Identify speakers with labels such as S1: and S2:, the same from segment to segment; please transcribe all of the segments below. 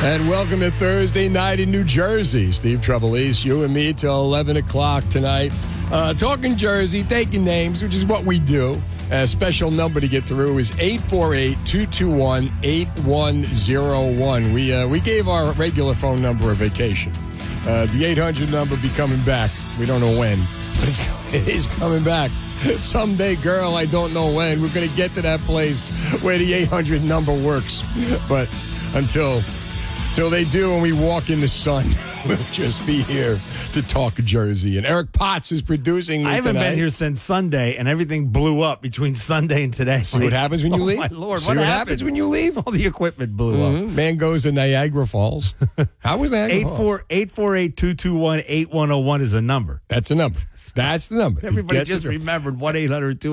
S1: And
S2: welcome to Thursday night in New Jersey. Steve Trevelise, you and me till 11 o'clock tonight. Uh, talking Jersey, taking names, which is what we do. A special number to get through is 848-221-8101. We, uh, we gave our regular phone number a vacation. Uh, the 800 number be coming back. We don't know when, but it's, it is coming back. Someday, girl, I don't know when. We're going to get to that place where the 800 number works. But until till they do and we walk in the sun, we'll just be here to talk Jersey. And Eric Potts is producing me
S3: I haven't
S2: tonight.
S3: been here since Sunday, and everything blew up between Sunday and today.
S2: See what happens when you
S3: oh,
S2: leave?
S3: My lord,
S2: See
S3: what,
S2: what happens when you leave?
S3: All the equipment blew up.
S2: Mhm. Man goes to Niagara Falls. How was Niagara
S3: Eight four eight four eight two two one eight one zero one is a number.
S2: That's a number. That's the number.
S3: Everybody just remembered one 800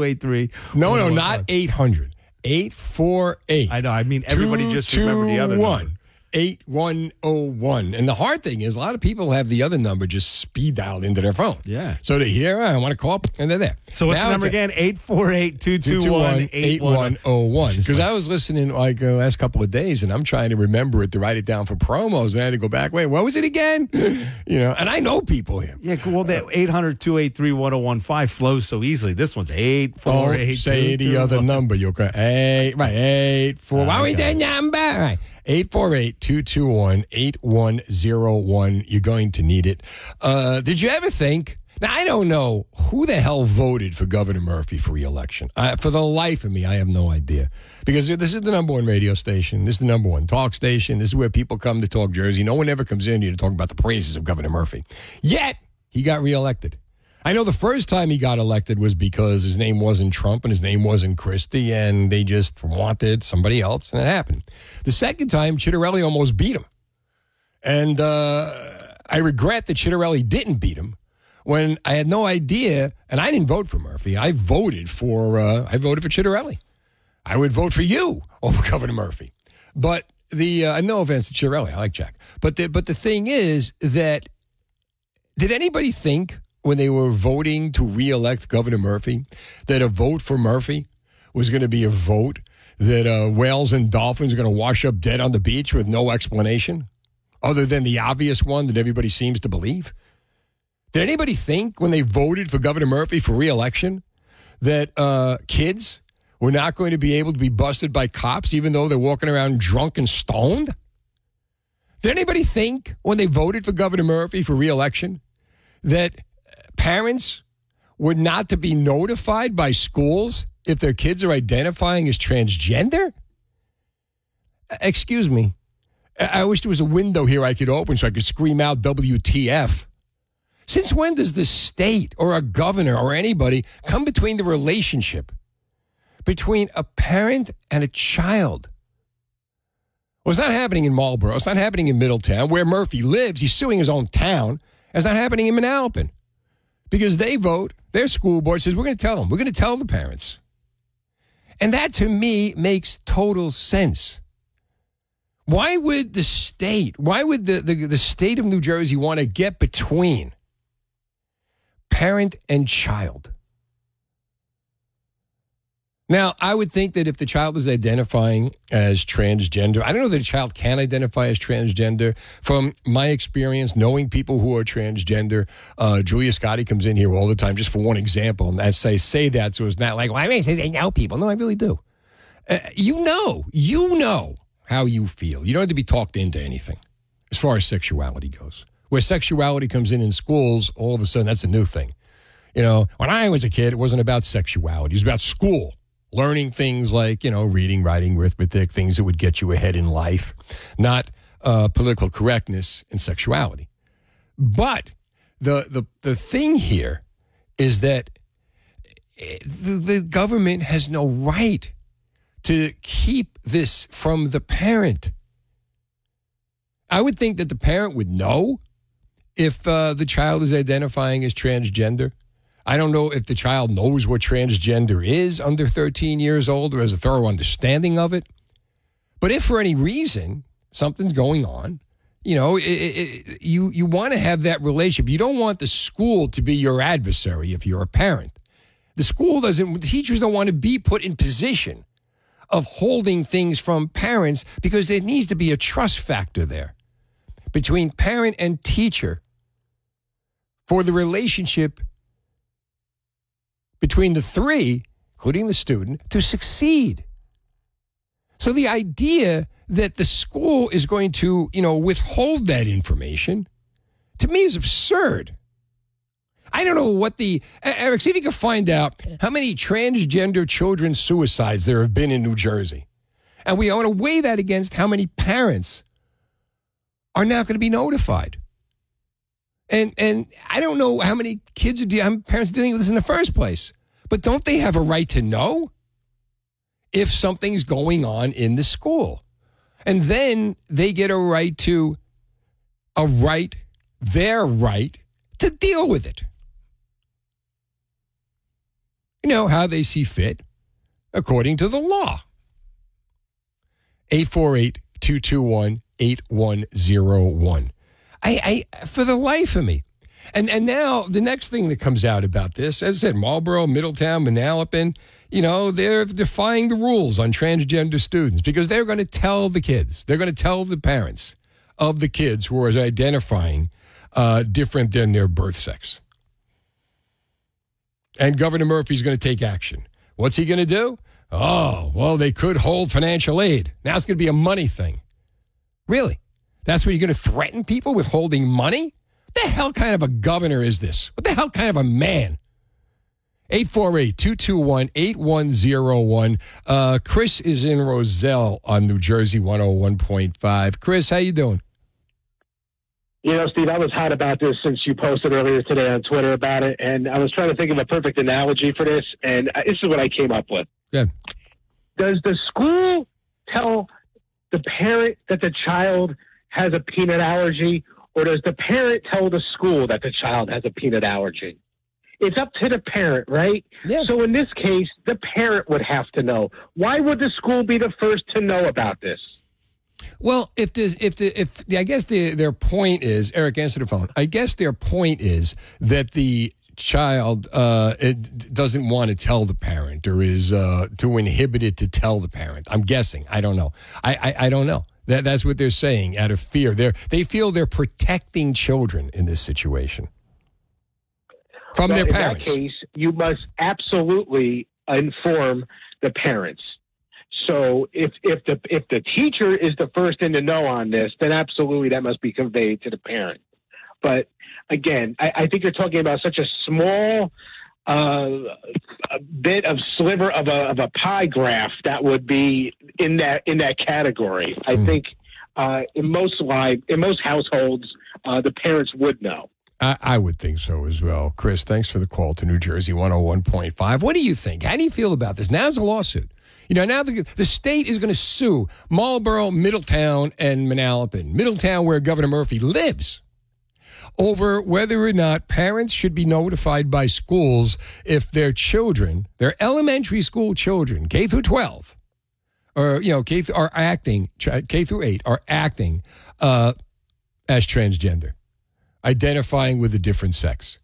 S2: No, no, not 800. 848.
S3: I know. I mean, everybody just remembered the other number.
S2: 8101. And the hard thing is, a lot of people have the other number just speed dialed into their phone.
S3: Yeah.
S2: So they hear, I want to call, and they're there.
S3: So what's
S2: Now
S3: the number again? 848 221
S2: 8101 because I was listening like uh, last couple of days and I'm trying to remember it to write it down for promos and I had to go back wait what was it again you know and I know people here
S3: Yeah, well, that 800 283 1015 flows so easily. This one's
S2: Don't
S3: 848
S2: Oh, say the other number. You'll go eight right eight four. What was that number? Right. 848-221-8101. You're going to need it. Uh, did you ever think? Now I don't know who the hell voted for Governor Murphy for reelection. Uh, for the life of me, I have no idea because this is the number one radio station. This is the number one talk station. This is where people come to talk Jersey. No one ever comes in here to talk about the praises of Governor Murphy. Yet he got reelected. I know the first time he got elected was because his name wasn't Trump and his name wasn't Christie, and they just wanted somebody else, and it happened. The second time, Ciattarelli almost beat him. And uh, I regret that Ciattarelli didn't beat him when I had no idea, and I didn't vote for Murphy. I voted for uh, I voted for Ciattarelli. I would vote for you over Governor Murphy. But the uh, no offense to Ciattarelli, I like Jack. But the, but the thing is that did anybody think when they were voting to reelect Governor Murphy that a vote for Murphy was going to be a vote that uh, whales and dolphins are going to wash up dead on the beach with no explanation other than the obvious one that everybody seems to believe? Did anybody think when they voted for Governor Murphy for reelection that uh, kids were not going to be able to be busted by cops even though they're walking around drunk and stoned? Did anybody think when they voted for Governor Murphy for reelection that parents were not to be notified by schools if their kids are identifying as transgender? Excuse me. I I wish there was a window here I could open so I could scream out WTF. Since when does the state or a governor or anybody come between the relationship between a parent and a child? Well, it's not happening in Marlboro. It's not happening in Middletown, where Murphy lives. He's suing his own town. It's not happening in Manalapan because they vote. Their school board says, we're going to tell them. We're going to tell the parents. And that to me makes total sense. Why would the state, why would the, the, the state of New Jersey want to get between parent and child? Now, I would think that if the child is identifying as transgender, I don't know that a child can identify as transgender. From my experience, knowing people who are transgender, uh, Julia Scotti comes in here all the time, just for one example, and I say say that so it's not like, well, I mean, say they know people. No, I really do. Uh, you know, you know how you feel. You don't have to be talked into anything as far as sexuality goes. Where sexuality comes in in schools, all of a sudden that's a new thing. You know, when I was a kid, it wasn't about sexuality; it was about school. Learning things like, you know, reading, writing, arithmetic, things that would get you ahead in life, not uh, political correctness and sexuality. But the, the, the thing here is that eh, the, the government has no right to keep this from the parent. I would think that the parent would know if uh, the child is identifying as transgender. I don't know if the child knows what transgender is under 13 years old or has a thorough understanding of it. But if for any reason something's going on, you know, it, it, you you want to have that relationship. You don't want the school to be your adversary if you're a parent. The school doesn't. Teachers don't want to be put in position of holding things from parents because there needs to be a trust factor there between parent and teacher for the relationship between the three, including the student, to succeed. So the idea that the school is going to, you know, withhold that information to me is absurd. I don't know what the Eric. See if you can find out how many transgender children suicides there have been in New Jersey, and we want to weigh that against how many parents are now going to be notified. And and I don't know how many kids are many parents are dealing with this in the first place, but don't they have a right to know if something's going on in the school? And then they get a right to a right, their right to deal with it. You know how they see fit according to the law. 848 221 8101. I, I, for the life of me. And and now the next thing that comes out about this, as I said, Marlboro, Middletown, Manalapan, you know, they're defying the rules on transgender students because they're going to tell the kids, they're going to tell the parents of the kids who are identifying uh, different than their birth sex. And Governor Murphy's going to take action. What's he going to do? Oh, well, they could hold financial aid. Now it's going to be a money thing. Really? That's where you're going to threaten people with holding money? What the hell kind of a governor is this? What the hell kind of a man? 848-221-8101. Uh, Chris is in Roselle on New Jersey 101.5. Chris, how you doing?
S4: You know, Steve, I was hot about this since you posted earlier today on Twitter about it, and I was trying to think of a perfect analogy for this, and this is what I came up with.
S2: Good.
S4: Does the school tell the parent that the child has a peanut allergy, or does the parent tell the school that the child has a peanut allergy? It's up to the parent, right?
S2: Yeah.
S4: So in this case, the parent would have to know. Why would the school be the first to know about this?
S2: Well, if the if the if the, I guess the, their point is Eric, answer the phone. I guess their point is that the child uh, it doesn't want to tell the parent or is uh, too inhibited to tell the parent. I'm guessing. I don't know. I I, I don't know. That, that's what they're saying out of fear. They they feel they're protecting children in this situation from
S4: Well,
S2: their
S4: in
S2: parents.
S4: that case, you must absolutely inform the parents. So if if the if the teacher is the first in to know on this, then absolutely that must be conveyed to the parent. But again, I, I think you're talking about such a small uh, a bit of sliver of a of a pie graph that would be in that in that category. I
S2: Hmm.
S4: think uh, in most live in most households, uh, the parents would know.
S2: I, I would think so as well. Chris, thanks for the call to New Jersey 101.5. What do you think? How do you feel about this? Now's a lawsuit. You know, now the, the state is going to sue Marlboro, Middletown, and Manalapan. Middletown, where Governor Murphy lives, over whether or not parents should be notified by schools if their children, their elementary school children, K through 12, or, you know, K th- are acting, K through 8, are acting uh, as transgender identifying with a different sex.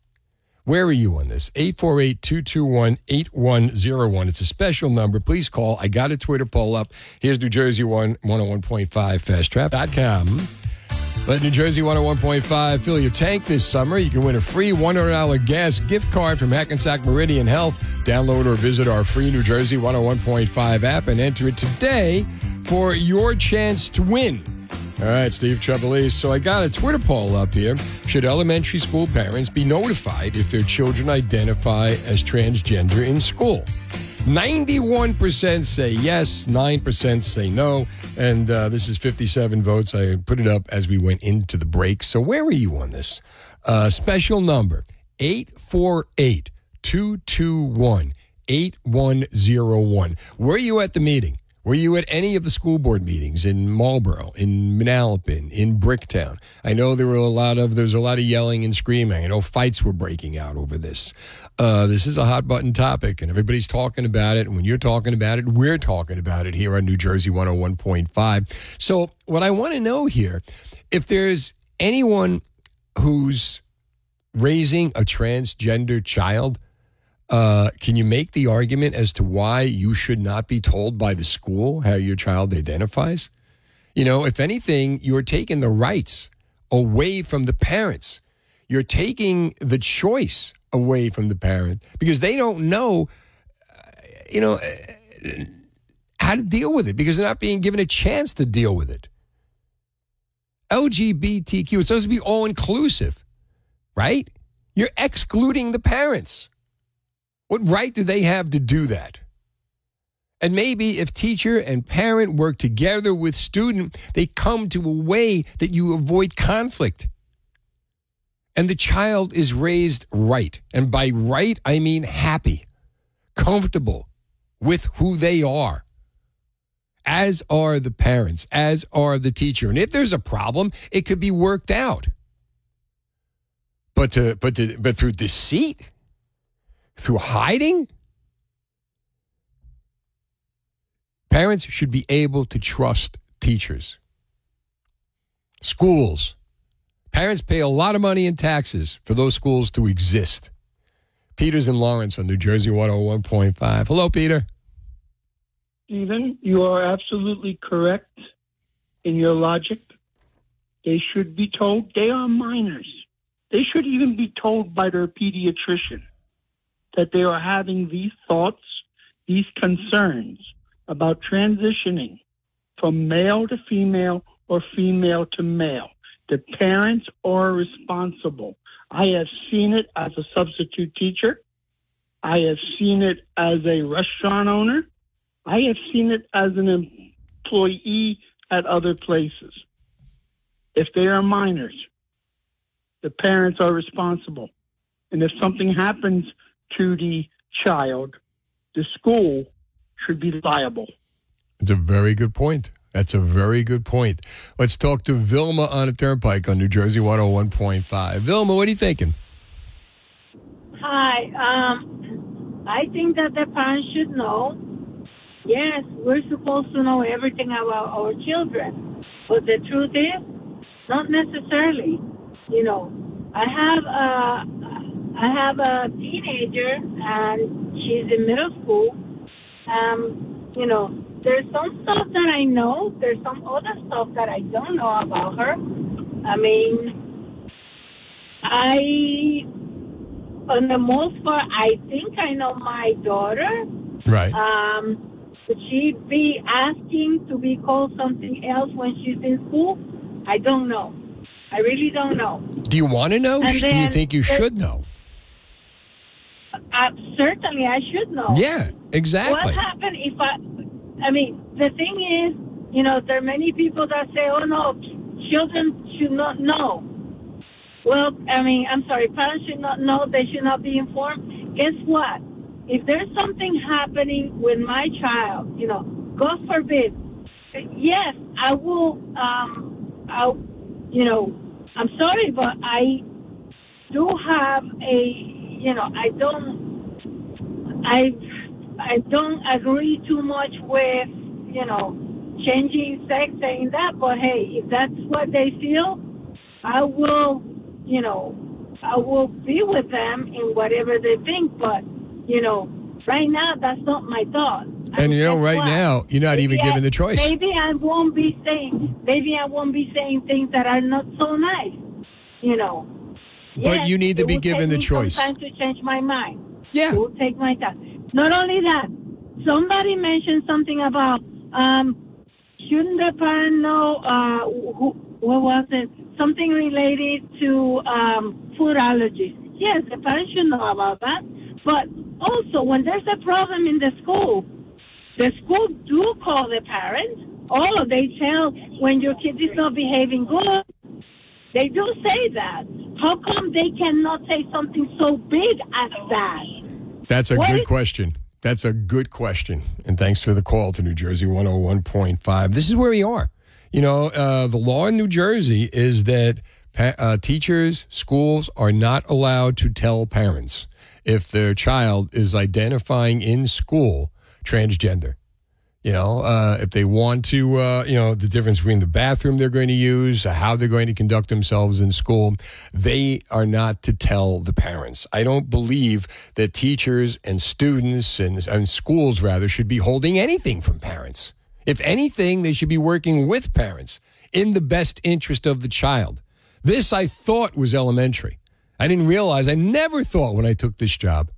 S2: Where are you on this? 848 221 8101. It's a special number. Please call. I got a Twitter poll up. Here's New Jersey 1 101.5 fasttrap.com. Let New Jersey 101.5 fill your tank this summer. You can win a free $100 gas gift card from Hackensack Meridian Health. Download or visit our free New Jersey 101.5 app and enter it today for your chance to win. All right, Steve Trevelise. So I got a Twitter poll up here. Should elementary school parents be notified if their children identify as transgender in school? 91% say yes, 9% say no. And uh, this is 57 votes. I put it up as we went into the break. So where were you on this? Uh, special number 848 221 8101. Were you at the meeting? Were you at any of the school board meetings in Marlboro, in Manalapan, in Bricktown? I know there were a lot of there's a lot of yelling and screaming. I know fights were breaking out over this. Uh, this is a hot button topic, and everybody's talking about it. And when you're talking about it, we're talking about it here on New Jersey 101.5. So, what I want to know here, if there's anyone who's raising a transgender child, uh, can you make the argument as to why you should not be told by the school how your child identifies? You know, if anything, you're taking the rights away from the parents. You're taking the choice away from the parent because they don't know, uh, you know, uh, how to deal with it because they're not being given a chance to deal with it. LGBTQ, it's supposed to be all inclusive, right? You're excluding the parents. What right do they have to do that? And maybe if teacher and parent work together with student, they come to a way that you avoid conflict. And the child is raised right. And by right, I mean happy, comfortable with who they are, as are the parents, as are the teacher. And if there's a problem, it could be worked out. But to, but to, but through deceit, through hiding, parents should be able to trust teachers. Schools. Parents pay a lot of money in taxes for those schools to exist. Peter's in Lawrence on New Jersey 101.5. Hello, Peter.
S5: Stephen, you are absolutely correct in your logic. They should be told they are minors. They should even be told by their pediatrician that they are having these thoughts, these concerns about transitioning from male to female or female to male. The parents are responsible. I have seen it as a substitute teacher. I have seen it as a restaurant owner. I have seen it as an employee at other places. If they are minors, the parents are responsible. And if something happens to the child, the school should be liable.
S2: It's a very good point. That's a very good point. Let's talk to Vilma on a turnpike on New Jersey 101.5. Vilma, what are you thinking?
S6: Hi. Um, I think that the parents should know. Yes, we're supposed to know everything about our children, but the truth is, not necessarily. You know, I have a, I have a teenager, and she's in middle school. Um, you know, there's some stuff that I know. There's some other stuff that I don't know about her. I mean, I, on the most part, I think I know my daughter.
S2: Right.
S6: Um, she be asking to be called something else when she's in school? I don't know. I really don't know.
S2: Do you want to know?
S6: And
S2: Do you think you should know?
S6: Uh, certainly, I should know.
S2: Yeah, exactly.
S6: What happened if I? I mean, the thing is, you know, there are many people that say, "Oh no, children should not know." Well, I mean, I'm sorry, parents should not know. They should not be informed. Guess what? If there's something happening with my child, you know, God forbid, yes, I will. Um, I, you know, I'm sorry, but I do have a, you know, I don't, I, I don't agree too much with, you know, changing sex, saying that. But hey, if that's what they feel, I will, you know, I will be with them in whatever they think. But you know, right now that's not my thought.
S2: And you know, right
S6: what?
S2: now, you're not even given
S6: I-
S2: the choice.
S6: Maybe I won't be saying, maybe I won't be saying things that are not so nice. You know.
S2: But you need to be given the choice.
S6: time to change my mind.
S2: Yeah.
S6: It will take my time. Not only that, somebody mentioned something about um, shouldn't the parent know uh, who, what was it? Something related to um, food allergies. Yes, the parent should know about that. But also, when there's a problem in the school, the school do call the parents. Oh, they tell when your kid is not behaving good. They do say that. How come they cannot say something so big as that?
S2: That's a
S6: What
S2: good
S6: is-
S2: question. That's a good question. And thanks for the call to New Jersey 101.5. This is where we are. You know, uh, the law in New Jersey is that pa- uh, teachers, schools are not allowed to tell parents if their child is identifying in school transgender. You know, uh, if they want to, uh, you know, the difference between the bathroom they're going to use, how they're going to conduct themselves in school, they are not to tell the parents. I don't believe that teachers and students and, and schools, rather, should be holding anything from parents. If anything, they should be working with parents in the best interest of the child. This I thought was elementary. I didn't realize, I never thought when I took this job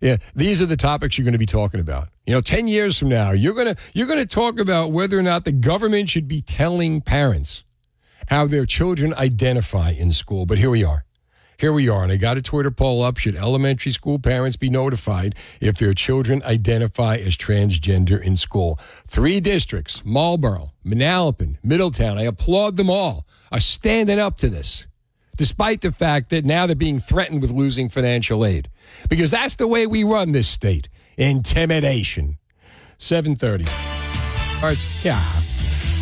S2: yeah, these are the topics you're going to be talking about. You know, 10 years from now, you're going to you're going to talk about whether or not the government should be telling parents how their children identify in school. But here we are. Here we are, and I got a Twitter poll up. Should elementary school parents be notified if their children identify as transgender in school? Three districts Marlboro, Manalapan, Middletown. I applaud them all, are standing up to this despite the fact that now they're being threatened with losing financial aid. Because that's the way we run this state. Intimidation. 730. All right, yeah.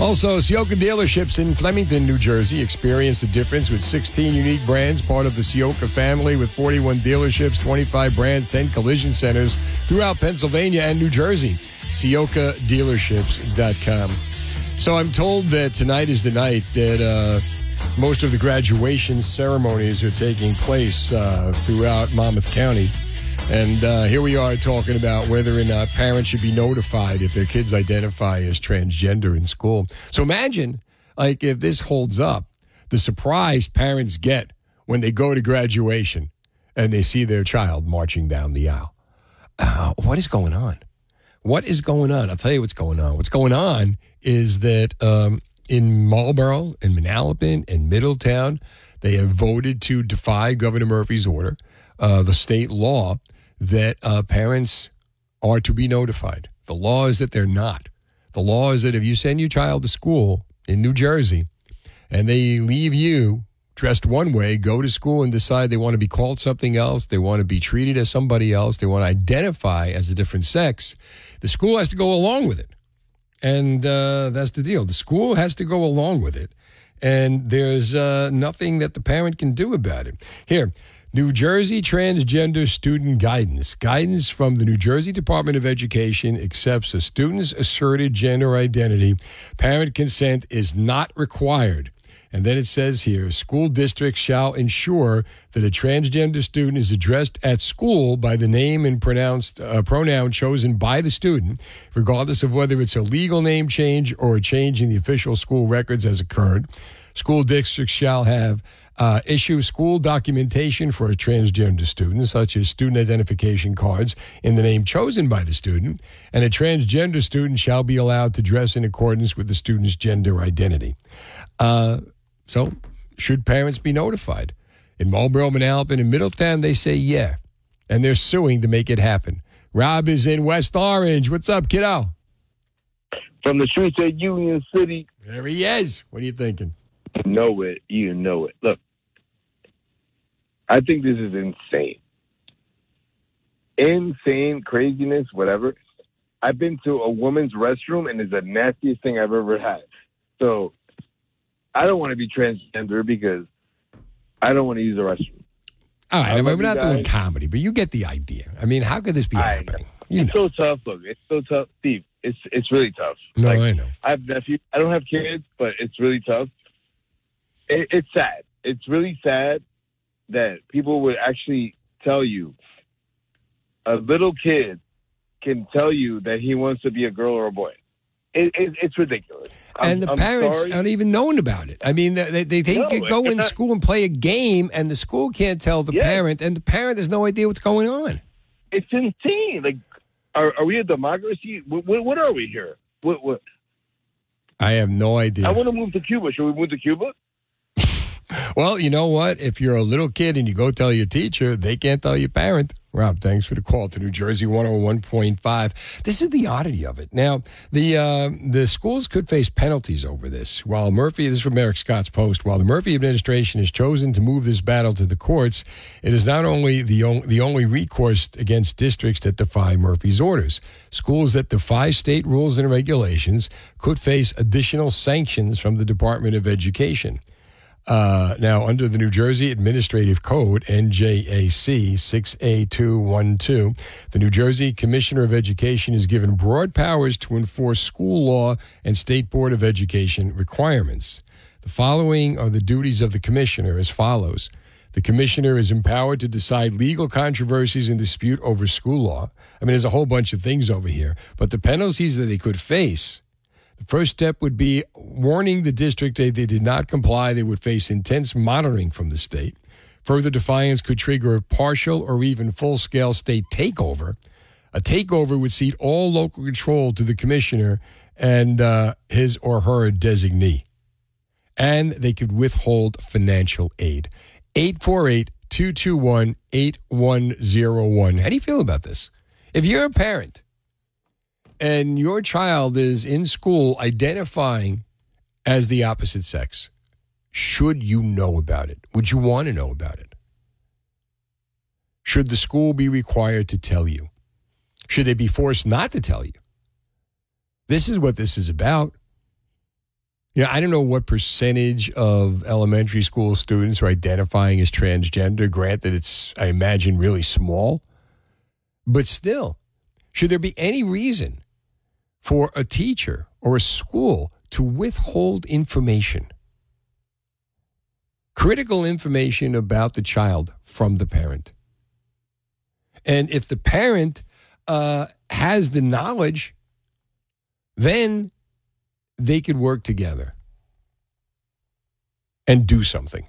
S2: Also, Ciocca dealerships in Flemington, New Jersey experience the difference with 16 unique brands, part of the Ciocca family with 41 dealerships, 25 brands, 10 collision centers throughout Pennsylvania and New Jersey. CioccaDealerships.com. So I'm told that tonight is the night that uh, most of the graduation ceremonies are taking place uh, throughout Monmouth County. And uh, here we are talking about whether or not parents should be notified if their kids identify as transgender in school. So imagine, like, if this holds up, the surprise parents get when they go to graduation and they see their child marching down the aisle. Uh, what is going on? What is going on? I'll tell you what's going on. What's going on is that um, in Marlboro and Manalapan and Middletown, they have voted to defy Governor Murphy's order, uh, the state law that uh, parents are to be notified. The law is that they're not. The law is that if you send your child to school in New Jersey and they leave you dressed one way, go to school and decide they want to be called something else, they want to be treated as somebody else, they want to identify as a different sex, the school has to go along with it. And uh, that's the deal. The school has to go along with it. And there's uh, nothing that the parent can do about it. Here, New Jersey Transgender Student Guidance. Guidance from the New Jersey Department of Education accepts a student's asserted gender identity. Parent consent is not required. And then it says here school districts shall ensure that a transgender student is addressed at school by the name and pronounced uh, pronoun chosen by the student, regardless of whether it's a legal name change or a change in the official school records has occurred. School districts shall have uh, issue school documentation for a transgender student, such as student identification cards in the name chosen by the student, and a transgender student shall be allowed to dress in accordance with the student's gender identity. Uh, so, should parents be notified? In Marlboro, Manalapan, and Middletown, they say yeah, and they're suing to make it happen. Rob is in West Orange. What's up, kiddo?
S7: From the streets of Union City,
S2: There he is. What are you thinking?
S7: you know it, you know it. Look, I think this is insane. Insane, craziness, whatever. I've been to a woman's restroom and it's the nastiest thing I've ever had. So I don't want to be transgender because I don't want to use the restroom.
S2: All right,
S7: I
S2: mean, we're not doing comedy, but you get the idea. I mean, how could this be
S7: I
S2: happening? You
S7: it's
S2: know.
S7: so tough. Look, it's so tough, Steve. It's it's really tough.
S2: No,
S7: Like,
S2: I know.
S7: I have nephews. I don't have kids, but it's really tough. It, it's sad. It's really sad that people would actually tell you a little kid can tell you that he wants to be a girl or a boy. It, it, it's ridiculous. I'm-
S2: and the
S7: I'm
S2: parents
S7: sorry.
S2: aren't even knowing about it. I mean, they they, they
S7: No,
S2: could go in
S7: not-
S2: school and play a game, and the school can't tell the
S7: Yeah.
S2: parent, and the parent has no idea what's going on.
S7: It's insane. Like, are, are we a democracy? What, what, what are we here? What, what?
S2: I have no idea.
S7: I want to move to Cuba. Should we move to Cuba?
S2: Well, you know what? If you're a little kid and you go tell your teacher, they can't tell your parent. Rob, thanks for the call to New Jersey 101.5. This is the oddity of it. Now, the uh, the schools could face penalties over this. While Murphy, this is from Eric Scott's post, while the Murphy administration has chosen to move this battle to the courts, it is not only the, on, the only recourse against districts that defy Murphy's orders. Schools that defy state rules and regulations could face additional sanctions from the Department of Education. Uh, now, under the New Jersey Administrative Code, NJAC 6A212, the New Jersey Commissioner of Education is given broad powers to enforce school law and State Board of Education requirements. The following are the duties of the Commissioner as follows. The Commissioner is empowered to decide legal controversies and dispute over school law. I mean, there's a whole bunch of things over here, but the penalties that they could face the first step would be warning the district if they did not comply, they would face intense monitoring from the state. Further defiance could trigger a partial or even full scale state takeover. A takeover would cede all local control to the commissioner and uh, his or her designee. And they could withhold financial aid. 848 221 8101. How do you feel about this? If you're a parent, and your child is in school identifying as the opposite sex, should you know about it? Would you want to know about it? Should the school be required to tell you? Should they be forced not to tell you? This is what this is about. You know, I don't know what percentage of elementary school students are identifying as transgender. Granted, it's, I imagine, really small. But still, should there be any reason for a teacher or a school to withhold information, critical information about the child from the parent. And if the parent uh, has the knowledge, then they could work together and do something.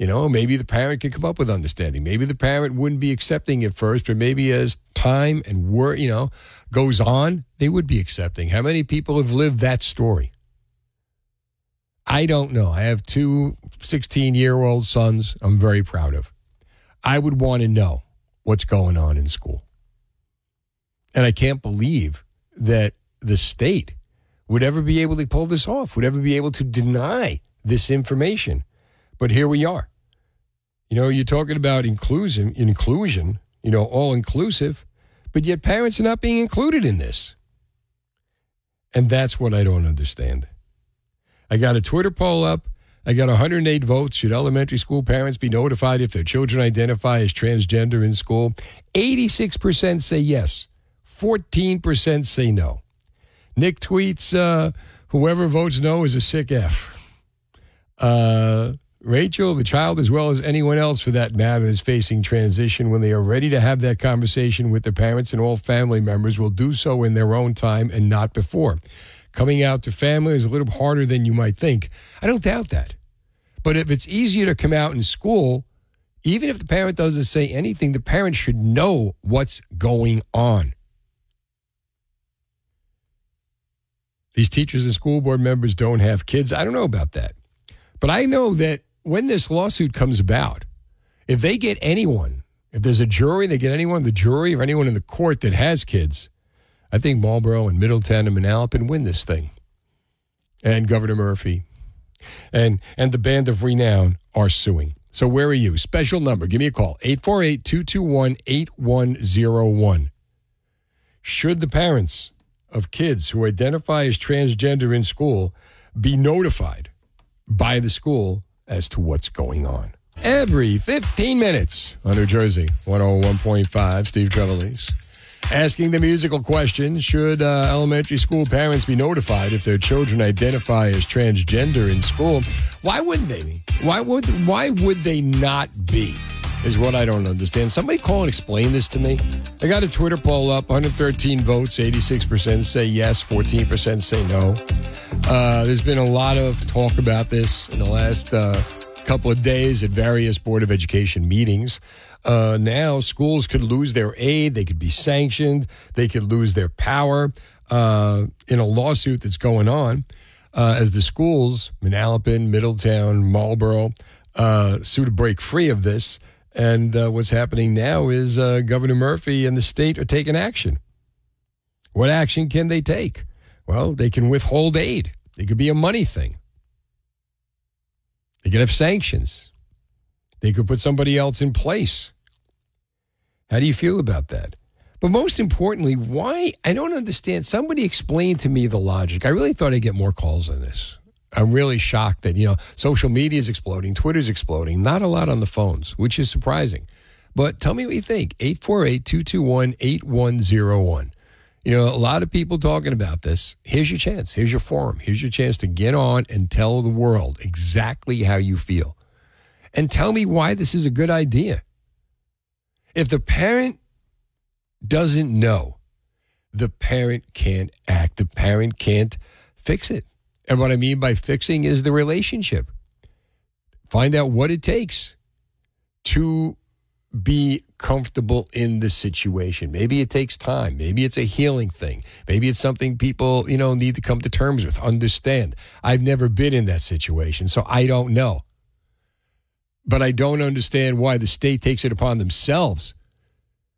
S2: You know, maybe the parent could come up with understanding. Maybe the parent wouldn't be accepting at first, but maybe as time and work, you know, goes on, they would be accepting. How many people have lived that story? I don't know. I have two 16 year old sons I'm very proud of. I would want to know what's going on in school. And I can't believe that the state would ever be able to pull this off, would ever be able to deny this information. But here we are. You know, you're talking about inclusion, inclusion, you know, all inclusive, but yet parents are not being included in this. And that's what I don't understand. I got a Twitter poll up. I got 108 votes. Should elementary school parents be notified if their children identify as transgender in school? 86% say yes, 14% say no. Nick tweets, uh, whoever votes no is a sick F. Uh, Rachel, the child, as well as anyone else for that matter, is facing transition. When they are ready to have that conversation with their parents and all family members, will do so in their own time and not before. Coming out to family is a little harder than you might think. I don't doubt that. But if it's easier to come out in school, even if the parent doesn't say anything, the parent should know what's going on. These teachers and school board members don't have kids. I don't know about that. But I know that when this lawsuit comes about, if they get anyone, if there's a jury, they get anyone, the jury or anyone in the court that has kids, I think Marlboro and Middletown and Manalapan win this thing. And Governor Murphy and and the band of renown are suing. So where are you? Special number. Give me a call. 848-221-8101. Should the parents of kids who identify as transgender in school be notified by the school as to what's going on. Every 15 minutes on New Jersey 101.5, Steve Trevelise. Asking the musical question Should uh, elementary school parents be notified if their children identify as transgender in school? Why wouldn't they be? Why would, why would they not be? Is what I don't understand. Somebody call and explain this to me. I got a Twitter poll up 113 votes, 86% say yes, 14% say no. Uh, there's been a lot of talk about this in the last uh, couple of days at various Board of Education meetings. Uh, now, schools could lose their aid, they could be sanctioned, they could lose their power uh, in a lawsuit that's going on uh, as the schools, Manalapan, Middletown, Marlboro, uh, sue to break free of this And uh, what's happening now is uh, Governor Murphy and the state are taking action. What action can they take? Well, they can withhold aid. It could be a money thing. They could have sanctions. They could put somebody else in place. How do you feel about that? But most importantly, why? I don't understand. Somebody explain to me the logic. I really thought I'd get more calls on this. I'm really shocked that, you know, social media is exploding, Twitter's exploding, not a lot on the phones, which is surprising. But tell me what you think. 848 221 8101. You know, a lot of people talking about this. Here's your chance. Here's your forum. Here's your chance to get on and tell the world exactly how you feel. And tell me why this is a good idea. If the parent doesn't know, the parent can't act. The parent can't fix it. And what I mean by fixing is the relationship. Find out what it takes to be comfortable in the situation. Maybe it takes time. Maybe it's a healing thing. Maybe it's something people, you know, need to come to terms with, understand. I've never been in that situation, so I don't know. But I don't understand why the state takes it upon themselves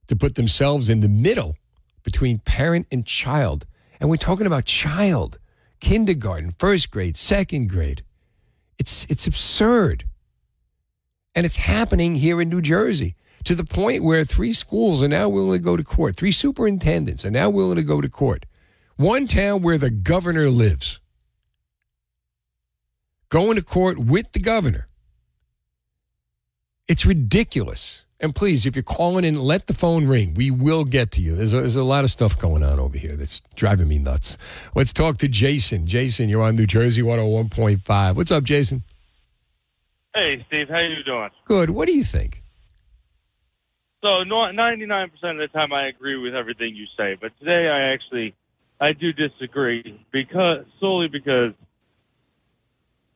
S2: to put themselves in the middle between parent and child. And we're talking about child, kindergarten, first grade, second grade. It's it's absurd. And it's happening here in New Jersey to the point where three schools are now willing to go to court. Three superintendents are now willing to go to court. One town where the governor lives. Going to court with the governor. It's ridiculous. And please, if you're calling in, let the phone ring. We will get to you. There's a, there's a lot of stuff going on over here that's driving me nuts. Let's talk to Jason. Jason, you're on New Jersey 101.5. What's up, Jason?
S8: Hey, Steve, how you doing?
S2: Good. What do you think?
S8: So, ninety-nine percent of the time, I agree with everything you say, but today I actually I do disagree because solely because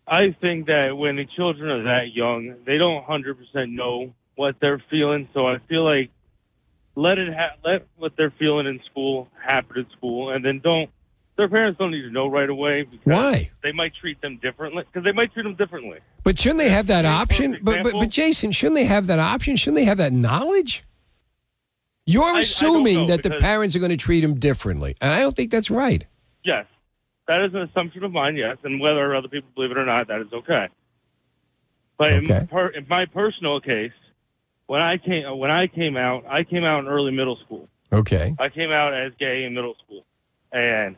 S8: I think that when the children are that young, they don't hundred percent know what they're feeling. So I feel like let it ha- let what they're feeling in school happen in school, and then don't. Their parents don't need to know right away. Because
S2: Why?
S8: They might treat them differently because they might treat them differently.
S2: But shouldn't they have that
S8: For
S2: option? But, but but Jason, shouldn't they have that option? Shouldn't they have that knowledge? You're
S8: I- I
S2: assuming
S8: know,
S2: that the parents are going to treat them differently, and I don't think that's right.
S8: Yes, that is an assumption of mine. Yes, and whether other people believe it or not, that is okay. But in,
S2: Okay.
S8: per, in my personal case, when I came when I came out, I came out in early middle school.
S2: Okay.
S8: I came out as gay in middle school, and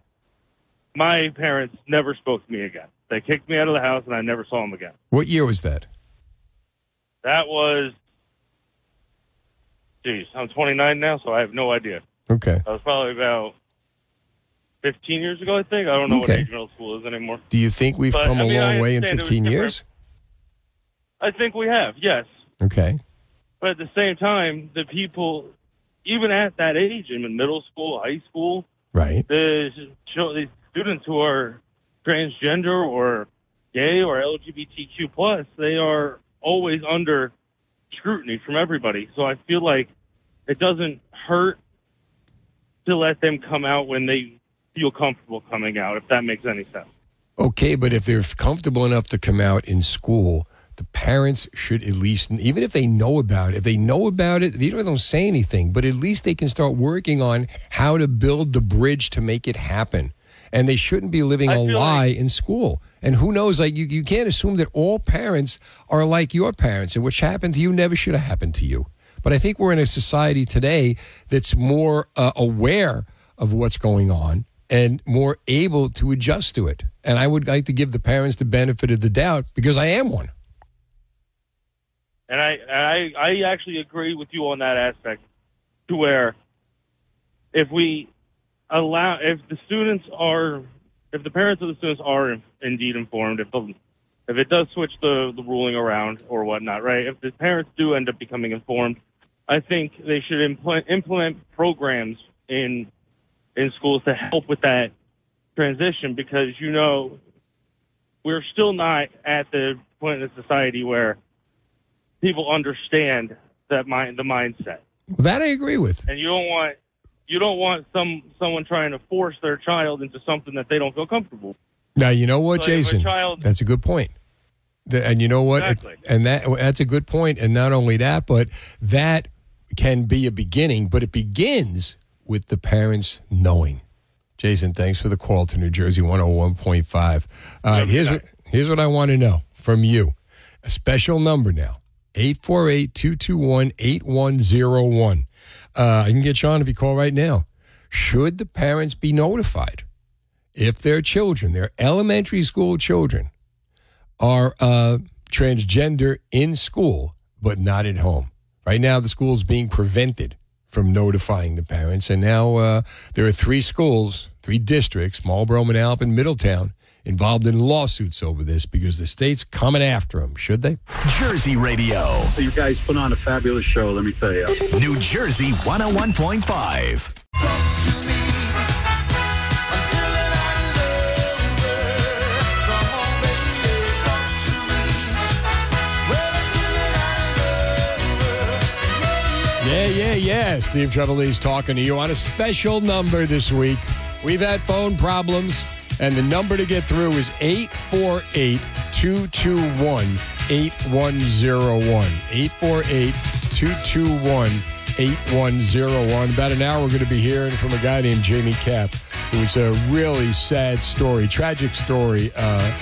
S8: my parents never spoke to me again. They kicked me out of the house, and I never saw them again.
S2: What year was that?
S8: That was, geez, I'm 29 now, so I have no idea.
S2: Okay.
S8: That was probably about 15 years ago, I think. I don't know what age middle school is anymore.
S2: Do you think we've
S8: But,
S2: come
S8: I
S2: a
S8: mean,
S2: long way in
S8: understand it was
S2: 15 years?
S8: I think we have, yes.
S2: Okay.
S8: But at the same time, the people, even at that age, in middle school, high school,
S2: Right.
S8: the, the students who are transgender or gay or LGBTQ plus, they are always under scrutiny from everybody. So I feel like it doesn't hurt to let them come out when they feel comfortable coming out, if that makes any sense.
S2: Okay, but if they're comfortable enough to come out in school, the parents should at least, even if they know about it, if they know about it, they don't, say anything, but at least they can start working on how to build the bridge to make it happen. And they shouldn't be living
S8: I
S2: a lie in school. And who knows, like you, you can't assume that all parents are like your parents, and which happened to you never should have happened to you. But I think we're in a society today that's more uh, aware of what's going on and more able to adjust to it. And I would like to give the parents the benefit of the doubt because I am one.
S8: And I, and I, I actually agree with you on that aspect to where if we allow, if the students are, if the parents of the students are in, indeed informed, if the, if it does switch the, the ruling around or whatnot, right? If the parents do end up becoming informed, I think they should implement, implement programs in, in schools to help with that transition because, you know, we're still not at the point in society where people understand that mind the mindset,
S2: That I agree with.
S8: and you don't want you don't want some someone trying to force their child into something that they don't feel comfortable.
S2: Now, you know what,
S8: So
S2: Jason?
S8: child-
S2: That's a good point. The- and you know what?
S8: Exactly.
S2: And that that's a good point. And not only that, but that can be a beginning, but it begins with the parents knowing. Jason, thanks for the call to New Jersey 101.5. All right, here's what, here's what I want to know from you. A special number now 848 221 8101. Uh, I can get you on if you call right now. Should the parents be notified if their children, their elementary school children, are uh, transgender in school but not at home? Right now, the school's being prevented from notifying the parents. And now uh, there are three schools, three districts, Marlboro, Manalapan, and Middletown, involved in lawsuits over this because the state's coming after them. Should they?
S9: Jersey Radio.
S10: You guys put on a fabulous show, let me tell you.
S9: New Jersey 101.5.
S2: Yeah, yeah, yeah. Steve Trevelise talking to you on a special number this week. We've had phone problems, and the number to get through is 848 221 8101. 848 221 8101. About an hour, we're going to be hearing from a guy named Jamie Cap, who was a really sad story, tragic story. Uh,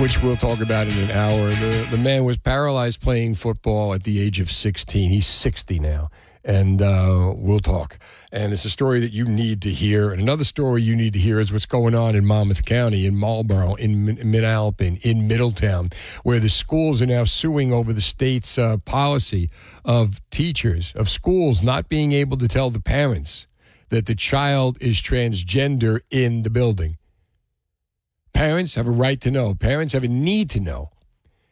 S2: which we'll talk about in an hour. The, the man was paralyzed playing football at the age of 16. He's 60 now. And uh, we'll talk. And it's a story that you need to hear. And another story you need to hear is what's going on in Monmouth County, in Marlboro, in Manalapan, in Middletown, where the schools are now suing over the state's uh, policy of teachers, of schools not being able to tell the parents that the child is transgender in the building. Parents have a right to know. Parents have a need to know.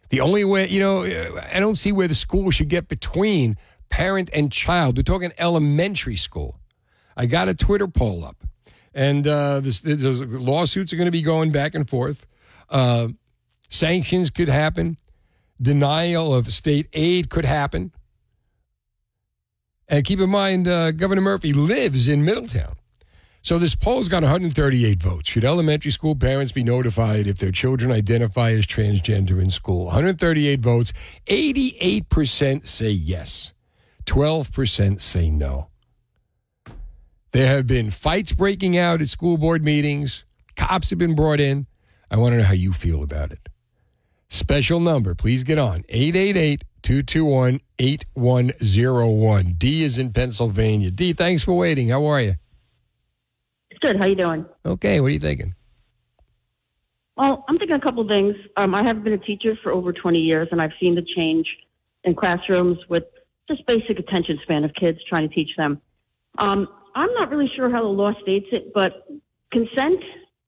S2: The only way, you know, I don't see where the school should get between parent and child. We're talking elementary school. I got a Twitter poll up, and uh, this, this, lawsuits are going to be going back and forth. Uh, sanctions could happen. Denial of state aid could happen. And keep in mind, uh, Governor Murphy lives in Middletown. So this poll's got 138 votes. Should elementary school parents be notified if their children identify as transgender in school? 138 votes. 88% say yes. 12% say no. There have been fights breaking out at school board meetings. Cops have been brought in. I want to know how you feel about it. Special number, please get on 888 221 8101. D is in Pennsylvania. D, thanks for waiting. How are you?
S11: It's good. How you doing?
S2: Okay, what are you thinking?
S11: Well, I'm thinking a couple things. Um, I have been a teacher for over 20 years, and I've seen the change in classrooms with just basic attention span of kids trying to teach them. Um, I'm not really sure how the law states it, but consent,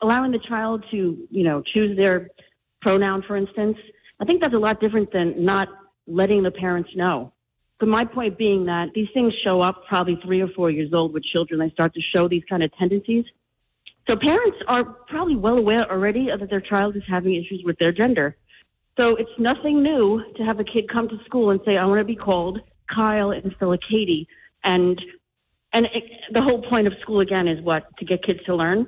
S11: allowing the child to, you know, choose their pronoun, for instance, I think that's a lot different than not letting the parents know. But my point being that these things show up probably three or four years old with children. They start to show these kind of tendencies. So parents are probably well aware already that their child is having issues with their gender. So it's nothing new to have a kid come to school and say, I want to be called Kyle instead of Katie. And, and it, the whole point of school again is what? To get kids to learn.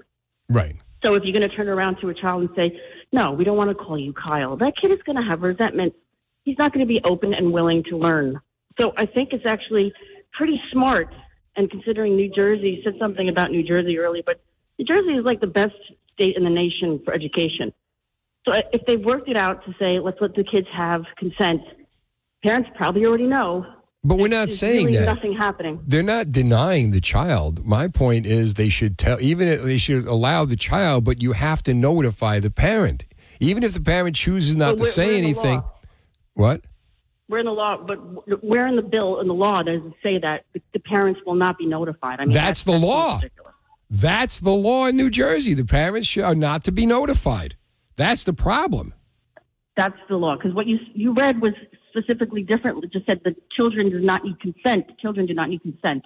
S2: Right.
S11: So if you're going to turn around to a child and say, no, we don't want to call you Kyle, that kid is going to have resentment. He's not going to be open and willing to learn. So I think it's actually pretty smart. And considering New Jersey said something about New Jersey earlier, but New Jersey is like the best state in the nation for education. So if they've worked it out to say, let's let the kids have consent, parents probably already know.
S2: But we're not
S11: There's
S2: saying
S11: really
S2: that.
S11: nothing happening.
S2: They're not denying the child. My point is they should tell, even if they should allow the child, but you have to notify the parent. Even if the parent chooses not to
S11: we're-
S2: say
S11: we're
S2: anything. What?
S11: We're in the law, but where in the bill in the law does it say that the, parents will not be notified? I mean,
S2: That's the law. That's the law in New Jersey. The parents are not to be notified. That's the problem.
S11: That's the law. Because what you you read was specifically different. It just said the children do not need consent. Children do not need consent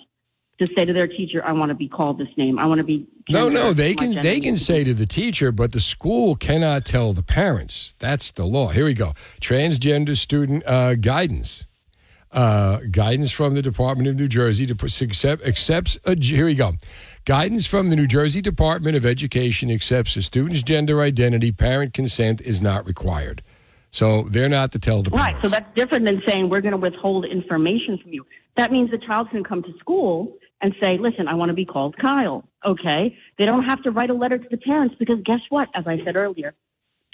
S11: to say to their teacher, "I want to be called this name. I want to be."
S2: No, no, they can they can say to the teacher, but the school cannot tell the parents. That's the law. Here we go. Transgender student uh, guidance. Uh, guidance from the Department of New Jersey to accept accepts a here we go. Guidance from the New Jersey Department of Education accepts a student's gender identity. Parent consent is not required. So they're not to tell the parents. Right.
S11: So that's different than saying we're going to withhold information from you. That means the child can come to school and say, listen, I want to be called Kyle. Okay. They don't have to write a letter to the parents because guess what? As I said earlier,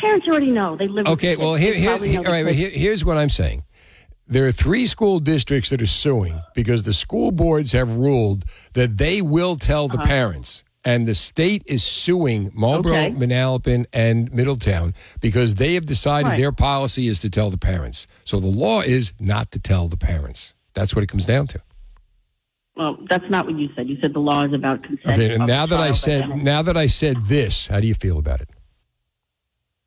S11: parents already know. They live
S2: Okay, well, here, here,
S11: know
S2: all
S11: the
S2: right, here, here's what I'm saying. There are three school districts that are suing because the school boards have ruled that they will tell the
S11: Uh-huh.
S2: parents. And the state is suing Marlboro,
S11: Okay.
S2: Manalapan, and Middletown because they have decided
S11: Right.
S2: their policy is to tell the parents. So the law is not to tell the parents. That's what it comes down to.
S11: Well, that's not what you said. You said the law is about consent.
S2: Okay, and now that I said now that I said this, how do you feel about it?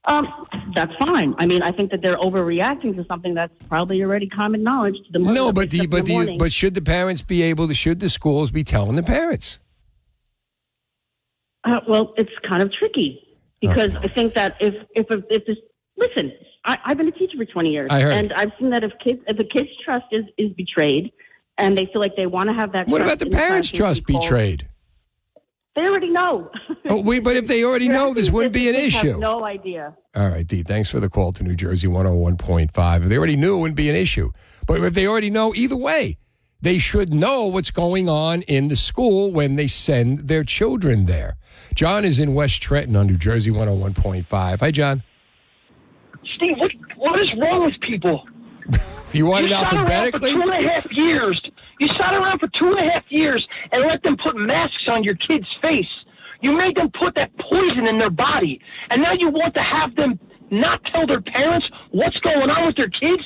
S11: Um, that's fine. I mean, I think that they're overreacting to something that's probably already common knowledge to the.
S2: No, but you, but
S11: the
S2: do you, but should the parents be able to? Should the schools be telling the parents?
S11: Uh, well, it's kind of tricky because I think that if if if this listen, I, I've been a teacher for twenty years,
S2: I heard.
S11: and I've seen that if kids if the kids' trust is is betrayed, and they feel like they want to have that.
S2: What about the parents'
S11: to
S2: trust
S11: called-
S2: betrayed?
S11: They already know.
S2: Oh, wait, but if they already know, this wouldn't be an
S11: the have
S2: issue.
S11: No idea.
S2: All right, Dee, thanks for the call to New Jersey 101.5. If they already knew, it wouldn't be an issue. But if they already know, either way, they should know what's going on in the school when they send their children there. John is in West Trenton on New Jersey 101.5. Hi, John.
S12: Steve, what what is wrong with people?
S2: You want it
S12: you sat around for two and a half years. You sat around for two and a half years and let them put masks on your kid's face. You made them put that poison in their body, and now you want to have them not tell their parents what's going on with their kids.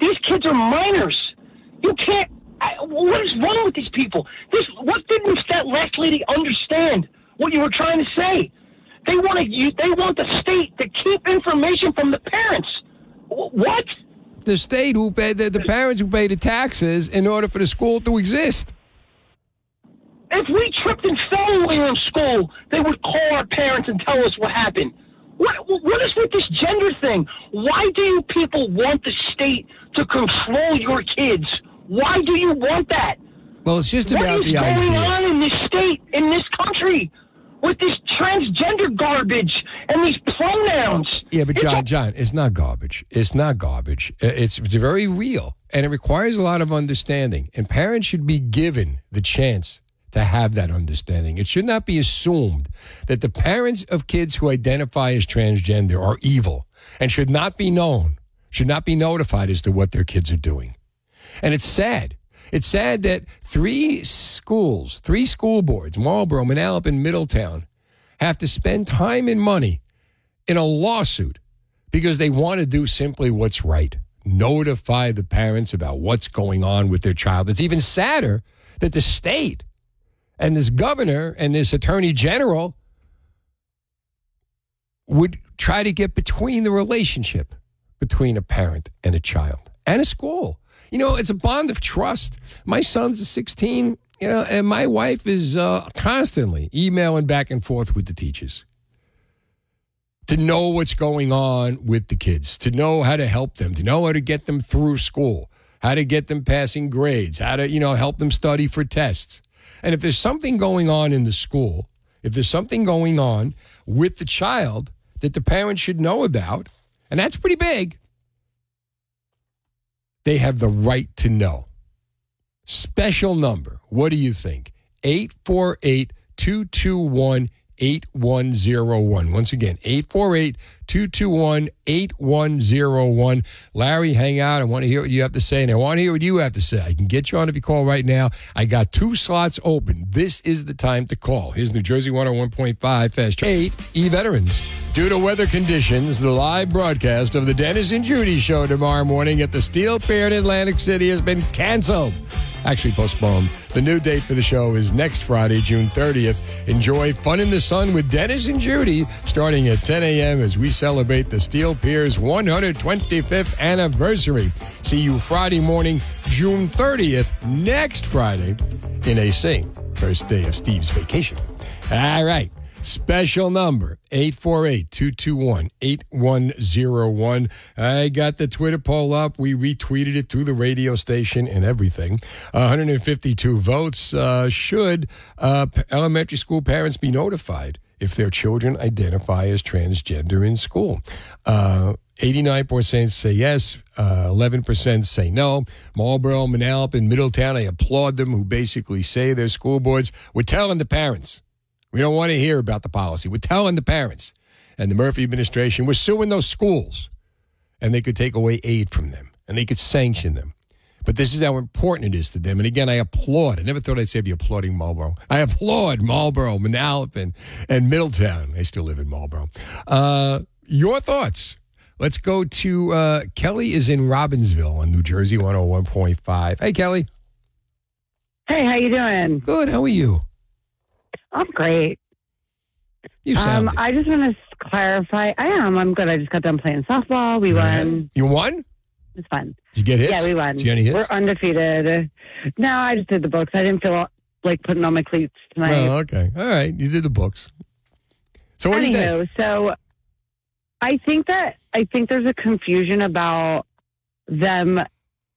S12: These kids are minors. You can't. I, what is wrong with these people? This what didn't that last lady understand? What you were trying to say? They want to. You, they want the state to keep information from the parents. What?
S2: The state who pay the, the parents who pay the taxes in order for the school to exist.
S12: If we tripped and fell we were in school, they would call our parents and tell us what happened. What what is with this gender thing? Why do you people want the state to control your kids? Why do you want that?
S2: Well, it's just
S12: What
S2: about
S12: is
S2: the
S12: going
S2: idea.
S12: on in this state, in this country, with this transgender garbage and these pronouns?
S2: Yeah, but John, John, it's not garbage. It's not garbage. Uh, it's it's very real, and it requires a lot of understanding. And parents should be given the chance to have that understanding. It should not be assumed that the parents of kids who identify as transgender are evil and should not be known, should not be notified as to what their kids are doing. And it's sad. It's sad that three schools, three school boards, Marlboro, Manalapan, and Middletown, have to spend time and money in a lawsuit because they want to do simply what's right. Notify the parents about what's going on with their child. It's even sadder that the state and this governor and this attorney general would try to get between the relationship between a parent and a child and a school. You know, it's a bond of trust. My son's 16, you know, and my wife is uh, constantly emailing back and forth with the teachers to know what's going on with the kids, to know how to help them, to know how to get them through school, how to get them passing grades, how to, you know, help them study for tests. And if there's something going on in the school, if there's something going on with the child that the parents should know about, and that's pretty big, they have the right to know. Special number. What do you think? 848 221 8101. Once again, 848 221 8101. Larry, hang out. I want to hear what you have to say, and I want to hear what you have to say. I can get you on if you call right now. I got two slots open. This is the time to call. Here's New Jersey 101.5 Fast Track. 8 e veterans. Due to weather conditions, the live broadcast of the Dennis and Judy show tomorrow morning at the Steel Pier in Atlantic City has been canceled actually postponed. The new date for the show is next Friday, June 30th. Enjoy Fun in the Sun with Dennis and Judy starting at 10 a.m. as we celebrate the Steel Pier's 125th anniversary. See you Friday morning, June 30th, next Friday in AC. First day of Steve's vacation. All right. Special number 848 221 8101. I got the Twitter poll up. We retweeted it through the radio station and everything. 152 votes. Uh, should uh, elementary school parents be notified if their children identify as transgender in school? Uh, 89% say yes, uh, 11% say no. Marlboro, Manalapan, Middletown, I applaud them who basically say their school boards, we're telling the parents. We don't want to hear about the policy. We're telling the parents. And the Murphy administration, we're suing those schools. And they could take away aid from them and they could sanction them. But this is how important it is to them. And again, I applaud. I never thought I'd say I'd be applauding Marlboro. I applaud Marlboro, Manalapan, and Middletown. I still live in Marlboro. Uh, your thoughts? Let's go to uh, Kelly is in Robbinsville on New Jersey 101.5. Hey, Kelly.
S13: Hey, how you doing?
S2: Good. How are you?
S13: I'm great.
S2: You
S13: um,
S2: sound
S13: I just want to clarify. I am. I'm good. I just got done playing softball. We won.
S2: You won?
S13: It's fun.
S2: Did you get hits?
S13: Yeah, we won.
S2: Did you get any hits?
S13: We're undefeated. No, I just did the books. I didn't feel like putting on my cleats tonight.
S2: Oh, okay. All right. You did the books. So what do you think?
S13: Anywho, so I think that I think there's a confusion about them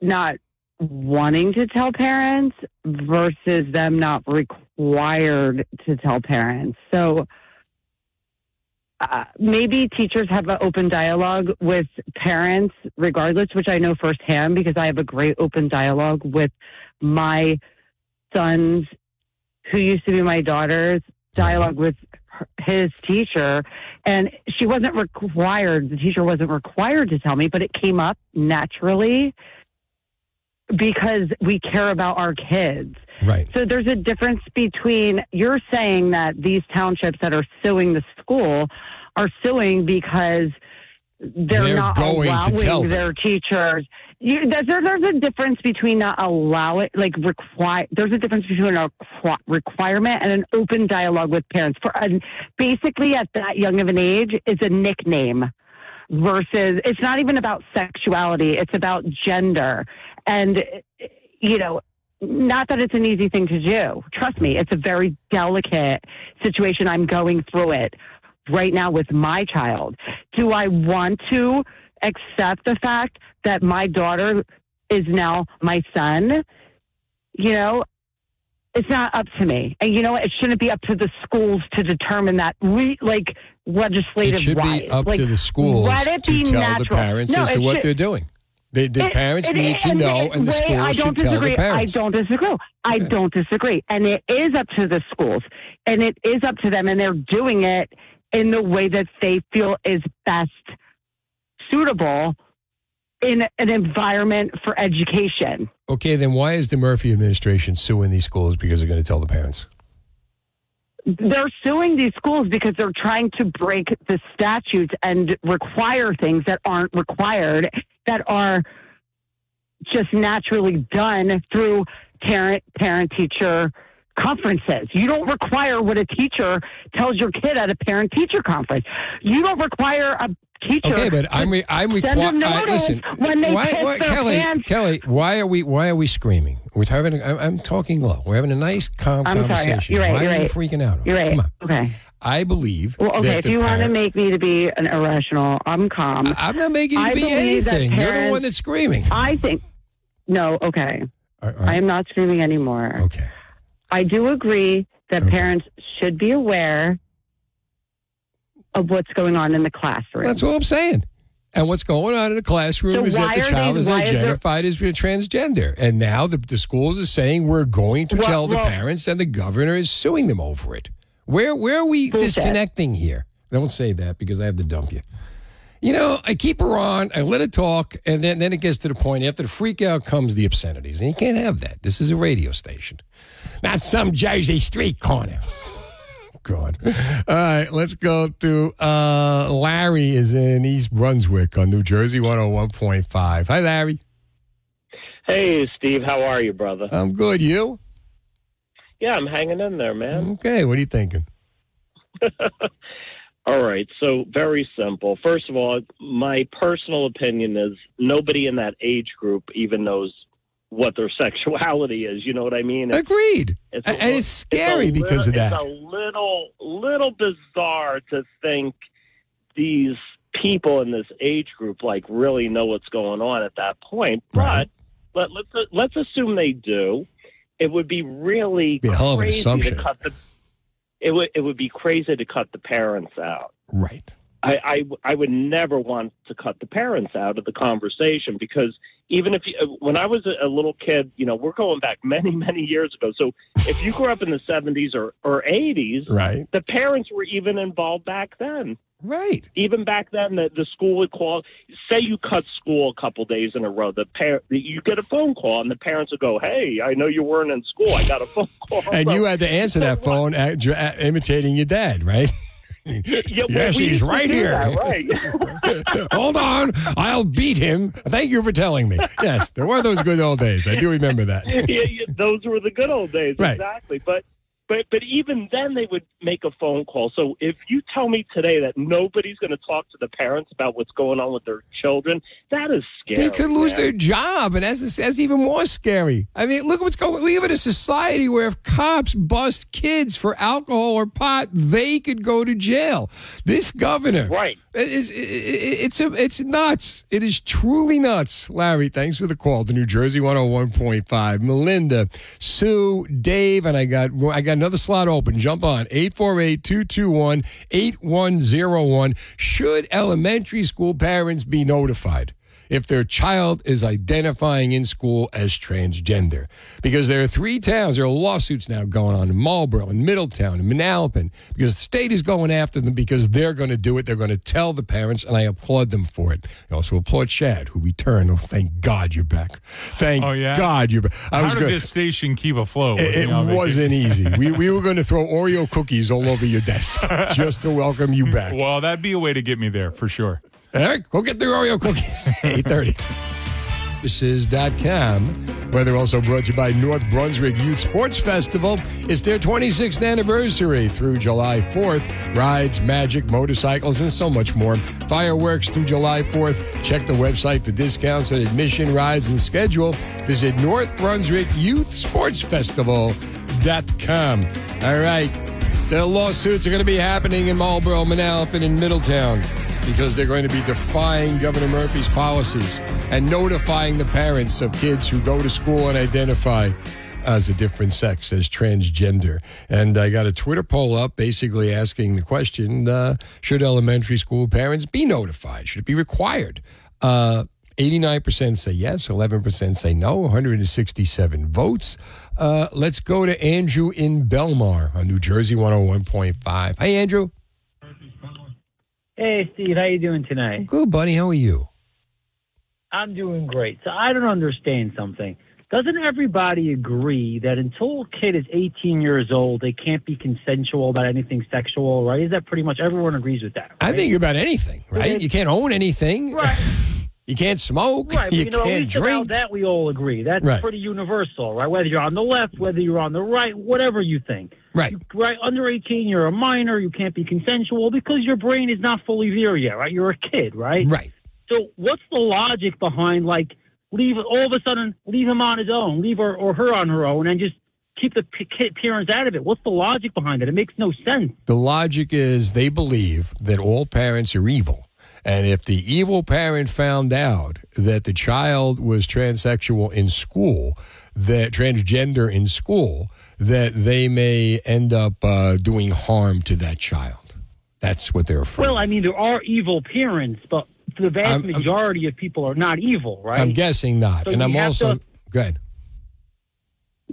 S13: not wanting to tell parents versus them not required to tell parents. So uh, maybe teachers have an open dialogue with parents regardless, which I know firsthand because I have a great open dialogue with my sons who used to be my daughter's dialogue with her- his teacher. And she wasn't required the teacher wasn't required to tell me but it came up naturally because we care about our kids
S2: Right.
S13: so there's a difference between you're saying that these townships that are suing the school are suing because they're,
S2: They're
S13: not
S2: going to
S13: allowing their teachers. You, there's, there's a difference between not allow it, like require. There's a difference between a requirement and an open dialogue with parents. For basically, at that young of an age, is a nickname versus it's not even about sexuality. It's about gender, and you know, not that it's an easy thing to do. Trust me, it's a very delicate situation. I'm going through it right now with my child. Do I want to accept the fact that my daughter is now my son? You know, it's not up to me. And you know what? It shouldn't be up to the schools to determine that. We like legislative
S2: It should be up
S13: like,
S2: to the schools
S13: let it
S2: to
S13: be
S2: tell
S13: natural.
S2: the parents
S13: No,
S2: as to
S13: it
S2: what
S13: should-
S2: they're doing. The, the
S13: it-
S2: parents
S13: it-
S2: need to
S13: and
S2: know,
S13: it-
S2: and the schools
S13: I
S2: should
S13: don't
S2: tell
S13: disagree.
S2: the parents.
S13: I don't disagree. I don't disagree. And it is up to the schools, and it is up to them, and they're doing it in the way that they feel is best suitable in an environment for education.
S2: Okay, then why is the Murphy administration suing these schools because they're going to tell the parents?
S13: They're suing these schools because they're trying to break the statutes and require things that aren't required, that are just naturally done through parent parent teacher conferences. You don't require what a teacher tells your kid at a parent teacher conference. You don't require a teacher.
S2: Okay, but I'm re- I'm required.
S13: notice
S2: listen,
S13: when they
S2: why, why,
S13: their
S2: Kelly,
S13: pants.
S2: Kelly, why are we why are we screaming? We're having. I'm, I'm talking low. We're having a nice, calm
S13: I'm sorry.
S2: conversation.
S13: You're right,
S2: Why
S13: you're
S2: are you
S13: right.
S2: freaking out?
S13: You're right.
S2: Come on.
S13: Okay.
S2: I believe.
S13: Well, okay. If you want to make me to be an irrational, I'm calm.
S2: I'm not making you
S13: I
S2: be anything. You're the one that's screaming.
S13: I think. No. Okay. I am not screaming anymore.
S2: Okay.
S13: I do agree that parents should be aware of what's going on in the classroom.
S2: That's all I'm saying. And what's going on in the classroom
S13: So
S2: is that the child
S13: they-
S2: is
S13: why is there-
S2: identified as transgender. And now the, the schools are saying we're going to
S13: Well-
S2: tell the
S13: well-
S2: parents, and the governor is suing them over it. Where where are we
S13: Bullshit.
S2: disconnecting here? Don't say that because I have to dump you. You know, I keep her on, I let her talk, and then, then it gets to the point after the freak out comes the obscenities. And you can't have that. This is a radio station, not some Jersey street corner. God. All right, let's go to uh, Larry is in East Brunswick on New Jersey 101.5. Hi, Larry.
S14: Hey, Steve, how are you, brother?
S2: I'm good. You?
S14: Yeah, I'm hanging in there, man.
S2: Okay, what are you thinking?
S14: All right, so very simple. First of all, my personal opinion is nobody in that age group even knows what their sexuality is. You know what I mean? It's-
S2: Agreed.
S14: It's a
S2: and it's scary
S14: a
S2: because of that.
S14: It's a little, little bizarre to think these people in this age group like really know what's going on at that point. But let, let's let's assume they do. It would be really
S2: Be a hell of an
S14: crazy to cut the. It would it would be crazy to cut the parents out.
S2: Right.
S14: I, I I would never want to cut the parents out of the conversation because even if you, uh, when I was a, little kid, you know, we're going back many many years ago. So if you grew up in the seventies or or eighties,
S2: Right.
S14: the parents were even involved back then.
S2: Right.
S14: Even back then, the, the school would call. Say you cut school a couple days in a row. The par- you get a phone call, and the parents would go, "Hey, I know you weren't in school. I got a phone call."
S2: And you had to answer that phone at, at, imitating your dad, right?
S14: Yeah,
S2: yes, he's right here.
S14: that, right?
S2: Hold on, I'll beat him. Thank you for telling me. Yes, there were those good old days. I do remember that.
S14: yeah, yeah, those were the good old days,
S2: Right.
S14: exactly. But but but even then, they would make a phone call. So if you tell me today that nobody's going to talk to the parents about what's going on with their children, that is scary.
S2: They could lose
S14: man.
S2: their job, and that's that's even more scary. I mean, look what's going. We live in a society where if cops bust kids for alcohol or pot, they could go to jail. This governor,
S14: right?
S2: Is it's a it's nuts. It is truly nuts. Larry, thanks for the call to New Jersey one hundred one point five. Melinda, Sue, Dave, and I got I got another slot open. Jump on 848-221-8101. Should elementary school parents be notified? If their child is identifying in school as transgender. Because there are three towns, there are lawsuits now going on in Marlboro, in Middletown, in Manalapan, because the state is going after them because they're going to do it. They're going to tell the parents, and I applaud them for it. I also applaud Chad, who returned. Oh, thank God you're back. Thank
S15: Oh, yeah?
S2: God you're back. I
S15: How
S2: was
S15: did
S2: good.
S15: this station keep afloat?
S2: It, it
S15: You know, they-
S2: wasn't easy. We, we were going to throw Oreo cookies all over your desk just to welcome you back.
S15: Well, that'd be a way to get me there for sure.
S2: Eric, go get the Oreo cookies. 830. This is dot Services.com. Weather also brought to you by North Brunswick Youth Sports Festival. It's their 26th anniversary through July 4th. Rides, magic, motorcycles, and so much more. Fireworks through July 4th. Check the website for discounts on admission, rides, and schedule. Visit North Brunswick Youth Sports Festival.com. All right. The lawsuits are going to be happening in Marlboro, Manalapan, and in Middletown because they're going to be defying Governor Murphy's policies and notifying the parents of kids who go to school and identify as a different sex, as transgender. And I got a Twitter poll up basically asking the question uh, Should elementary school parents be notified? Should it be required? Uh, 89% say yes, 11% say no, 167 votes. Uh, let's go to Andrew in Belmar on New Jersey 101.5. Hey, Andrew.
S16: Hey, Steve, how you doing tonight?
S2: Good, buddy. How are you?
S16: I'm doing great. So I don't understand something. Doesn't everybody agree that until a kid is 18 years old, they can't be consensual about anything sexual, right? Is that pretty much everyone agrees with that?
S2: I think about anything, right? You can't own anything.
S16: Right.
S2: You can't smoke.
S16: Right,
S2: you
S16: you know,
S2: can't drink.
S16: that we all agree. That's
S2: Right.
S16: pretty universal, right? Whether you're on the left, whether you're on the right, whatever you think.
S2: Right.
S16: Right, under 18, you're a minor, you can't be consensual because your brain is not fully there yet, right? You're a kid, right?
S2: Right.
S16: So what's the logic behind, like, leave all of a sudden, leave him on his own, leave her or her on her own, and just keep the p- kid parents out of it? What's the logic behind it? It makes no sense.
S2: The logic is they believe that all parents are evil. And if the evil parent found out that the child was transsexual in school, that transgender in school, that they may end up uh, doing harm to that child. That's what they're afraid.
S16: Well, I mean, there are evil parents, but the vast
S2: I'm- I'm-
S16: majority of people are not evil, right?
S2: I'm guessing not.
S16: So
S2: and I'm also
S16: to-
S2: good.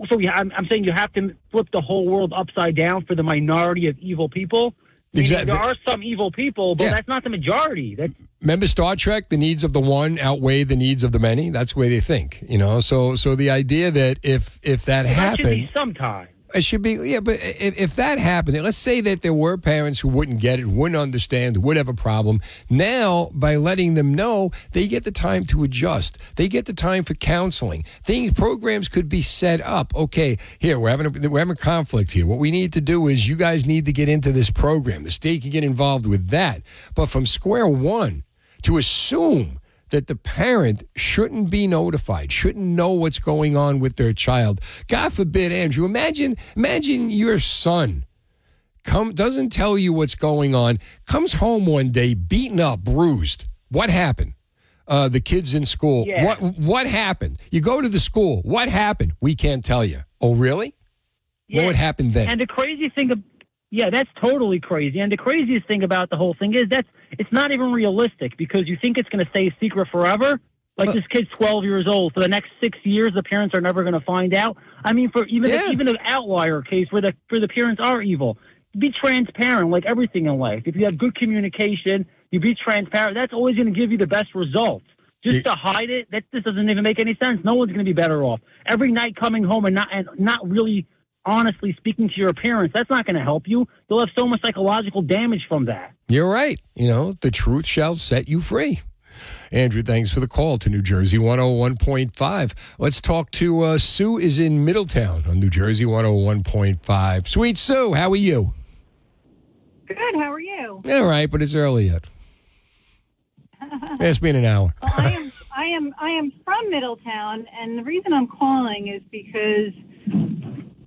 S16: So yeah, I'm, I'm saying you have to flip the whole world upside down for the minority of evil people.
S2: Exactly.
S16: There are some evil people, but
S2: Yeah.
S16: that's not the majority. That's
S2: Remember Star Trek? The needs of the one outweigh the needs of the many. That's the way they think. You know. So so the idea that if if that
S16: that should
S2: happened,
S16: be sometime.
S2: It should be, yeah, but if, if that happened, let's say that there were parents who wouldn't get it, wouldn't understand, would have a problem. Now, by letting them know, they get the time to adjust. They get the time for counseling. Things, programs could be set up. Okay, here, we're having, a, we're having a conflict here. What we need to do is you guys need to get into this program. The state can get involved with that. But from square one, to assume that the parent shouldn't be notified, shouldn't know what's going on with their child. God forbid, Andrew, imagine imagine your son come doesn't tell you what's going on, comes home one day beaten up, bruised. What happened? Uh, the kids in school.
S16: Yeah.
S2: What what happened? You go to the school. What happened? We can't tell you. Oh, really? What happened then?
S16: And the crazy thing, Yeah, that's totally crazy. And the craziest thing about the whole thing is that's it's not even realistic because you think it's going to stay a secret forever. Like this kid's 12 years old. For the next six years, the parents are never going to find out. I mean, for even
S2: Yeah.
S16: even an outlier case where the where the parents are evil, be transparent like everything in life. If you have good communication, you be transparent. That's always going to give you the best results. Just to hide it, that this doesn't even make any sense. No one's going to be better off. Every night coming home and not and not really honestly speaking to your parents, that's not going to help you. You'll have so much psychological damage from that.
S2: You're right. You know, the truth shall set you free. Andrew, thanks for the call to New Jersey 101.5. Let's talk to uh, Sue is in Middletown on New Jersey 101.5. Sweet Sue, how are you?
S17: Good. How are you?
S2: All right, but it's early yet. it's been an hour.
S17: Well, I am. I am. I am from Middletown, and the reason I'm calling is because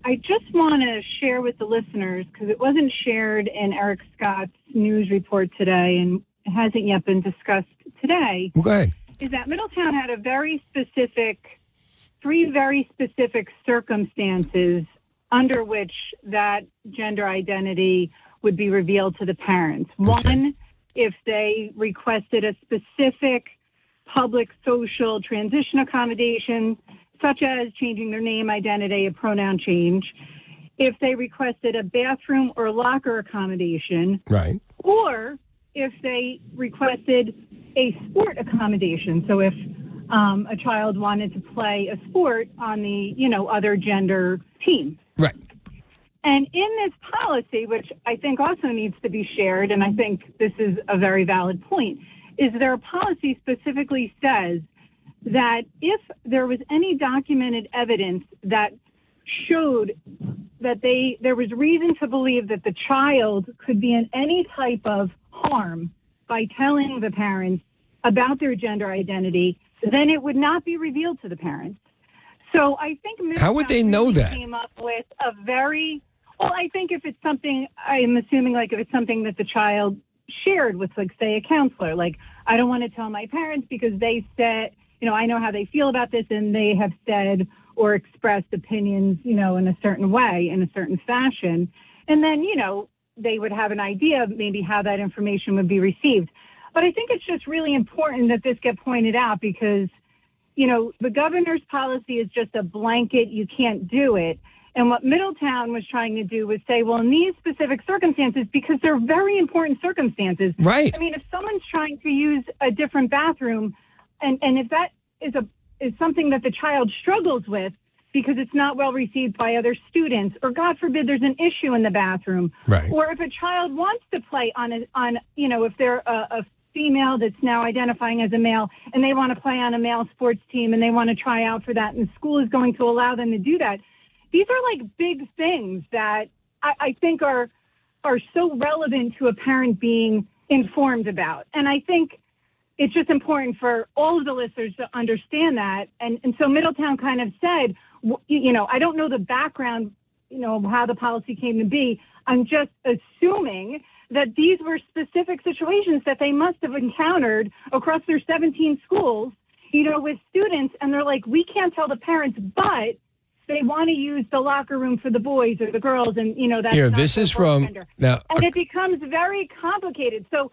S17: I just want to share with the listeners because it wasn't shared in Eric Scott's news report today, and hasn't yet been discussed today.
S2: Well, go ahead.
S17: Is that Middletown had a very specific, three very specific circumstances under which that gender identity would be revealed to the parents. One, if they requested a specific public social transition accommodation, such as changing their name, identity, a pronoun change. If they requested a bathroom or locker accommodation,
S2: Right.
S17: or if they requested a sport accommodation. So if um, a child wanted to play a sport on the, you know, other gender team.
S2: Right.
S17: And in this policy, which I think also needs to be shared, and I think this is a very valid point, is their policy specifically says that if there was any documented evidence that showed that they there was reason to believe that the child could be in any type of harm by telling the parents about their gender identity, then it would not be revealed to the parents. So I think
S2: How would they know that?
S17: Came up with a very well. I think if it's something, I'm assuming like if it's something that the child shared with, like say, a counselor, like I don't want to tell my parents because they said, you know, I know how they feel about this, and they have said or expressed opinions, you know, in a certain way, in a certain fashion, and then you know they would have an idea of maybe how that information would be received. But I think it's just really important that this get pointed out because you know, the governor's policy is just a blanket, you can't do it. And what Middletown was trying to do was say, well, in these specific circumstances, because they're very important circumstances.
S2: Right.
S17: I mean, if someone's trying to use a different bathroom, and, and if that is a is something that the child struggles with because it's not well received by other students, or God forbid there's an issue in the bathroom,
S2: Right.
S17: or if a child wants to play on a on you know if they're a, a female that's now identifying as a male and they want to play on a male sports team and they want to try out for that and the school is going to allow them to do that these are like big things that I, I think are are so relevant to a parent being informed about and i think it's just important for all of the listeners to understand that and and so middletown kind of said you know i don't know the background you know how the policy came to be i'm just assuming that these were specific situations that they must have encountered across their 17 schools, you know, with students. And they're like, we can't tell the parents, but they want to use the locker room for the boys or the girls. And, you know, that's
S2: Here, this is from
S17: gender.
S2: now.
S17: And uh, it becomes very complicated. So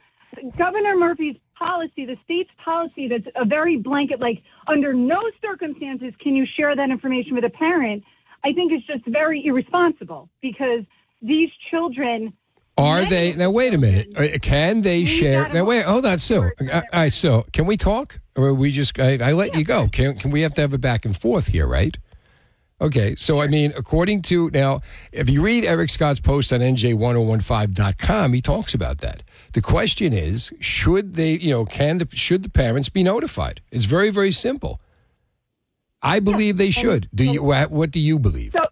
S17: Governor Murphy's policy, the state's policy that's a very blanket, like under no circumstances can you share that information with a parent, I think is just very irresponsible because these children
S2: Are they now? Wait a minute. Uh, Can they share? Now wait. Hold on, Sue. I, I Sue. Can we talk, or we just? I, I let you go. Can Can we have to have a back and forth here, right? Okay. So I mean, according to now, if you read Eric Scott's post on NJ1015.com, he talks about that. The question is, should they? You know, can the should the parents be notified? It's very very simple. I believe they should. Do you? What, what do you believe?
S17: So,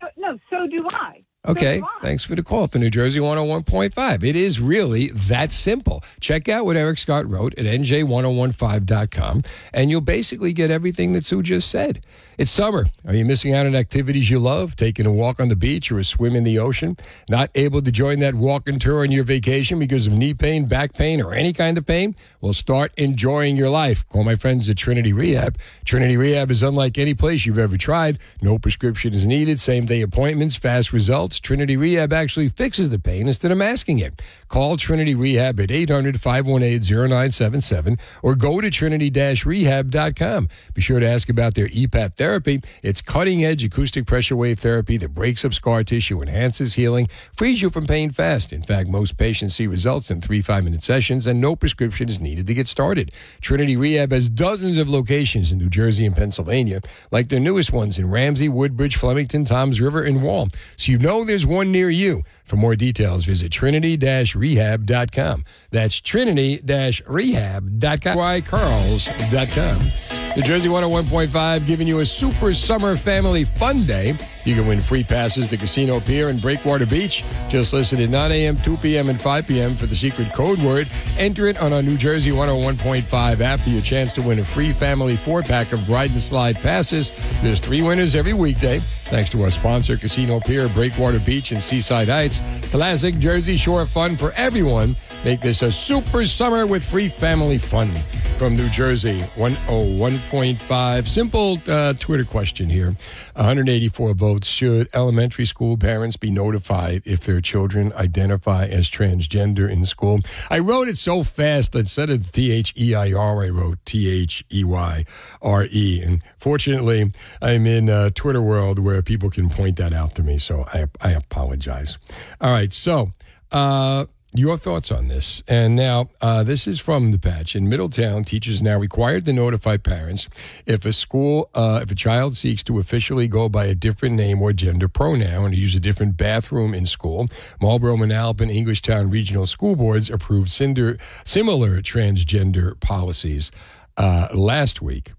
S17: so- no, so do I.
S2: Okay, thanks for the call to New Jersey 101.5. It is really that simple. Check out what Eric Scott wrote at nj1015.com, and you'll basically get everything that Sue just said. It's summer. Are you missing out on activities you love? Taking a walk on the beach or a swim in the ocean? Not able to join that walking tour on your vacation because of knee pain, back pain, or any kind of pain? Well, start enjoying your life. Call my friends at Trinity Rehab. Trinity Rehab is unlike any place you've ever tried. No prescription is needed, same day appointments, fast results. Trinity Rehab actually fixes the pain instead of masking it. Call Trinity Rehab at 800 518 0977 or go to trinity rehab.com. Be sure to ask about their EPAT therapy. It's cutting edge acoustic pressure wave therapy that breaks up scar tissue, enhances healing, frees you from pain fast. In fact, most patients see results in three five minute sessions, and no prescription is needed to get started. Trinity Rehab has dozens of locations in New Jersey and Pennsylvania, like their newest ones in Ramsey, Woodbridge, Flemington, Toms River, and Wall. So you know there's one near you. For more details, visit trinity-rehab.com. That's trinity-rehab.com. Carls.com. New Jersey 101.5 giving you a super summer family fun day. You can win free passes to Casino Pier and Breakwater Beach. Just listen at 9 a.m., 2 p.m., and 5 p.m. for the secret code word. Enter it on our New Jersey 101.5 app for your chance to win a free family four pack of ride and slide passes. There's three winners every weekday. Thanks to our sponsor, Casino Pier, Breakwater Beach, and Seaside Heights. Classic Jersey Shore fun for everyone. Make this a super summer with free family fun. From New Jersey, 101.5. Simple uh, Twitter question here 184 votes. Should elementary school parents be notified if their children identify as transgender in school? I wrote it so fast, instead of T H E I R, I wrote T H E Y R E. And fortunately, I'm in uh, Twitter world where people can point that out to me, so I, I apologize. All right, so. Uh, your thoughts on this. And now, uh, this is from the patch. In Middletown, teachers are now required to notify parents if a school, uh, if a child seeks to officially go by a different name or gender pronoun or use a different bathroom in school. Marlboro, Manalapan, Englishtown regional school boards approved cinder, similar transgender policies uh, last week.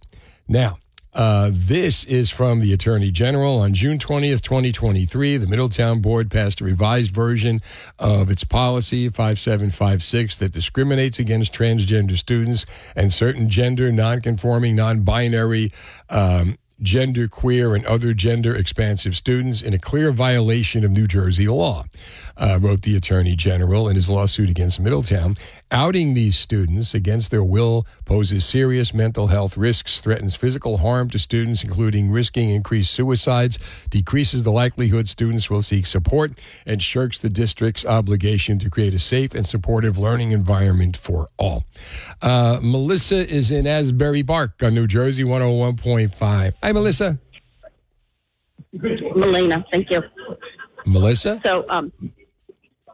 S2: Now, uh, this is from the Attorney General. On June 20th, 2023, the Middletown Board passed a revised version of its policy 5756 that discriminates against transgender students and certain gender nonconforming, non binary. Um, Gender queer and other gender expansive students in a clear violation of New Jersey law, uh, wrote the Attorney General in his lawsuit against Middletown. Outing these students against their will poses serious mental health risks, threatens physical harm to students, including risking increased suicides, decreases the likelihood students will seek support, and shirks the district's obligation to create a safe and supportive learning environment for all. Uh, Melissa is in Asbury Park on New Jersey 101.5. Hi, Melissa.
S11: Melina, thank you.
S2: Melissa?
S11: So, um,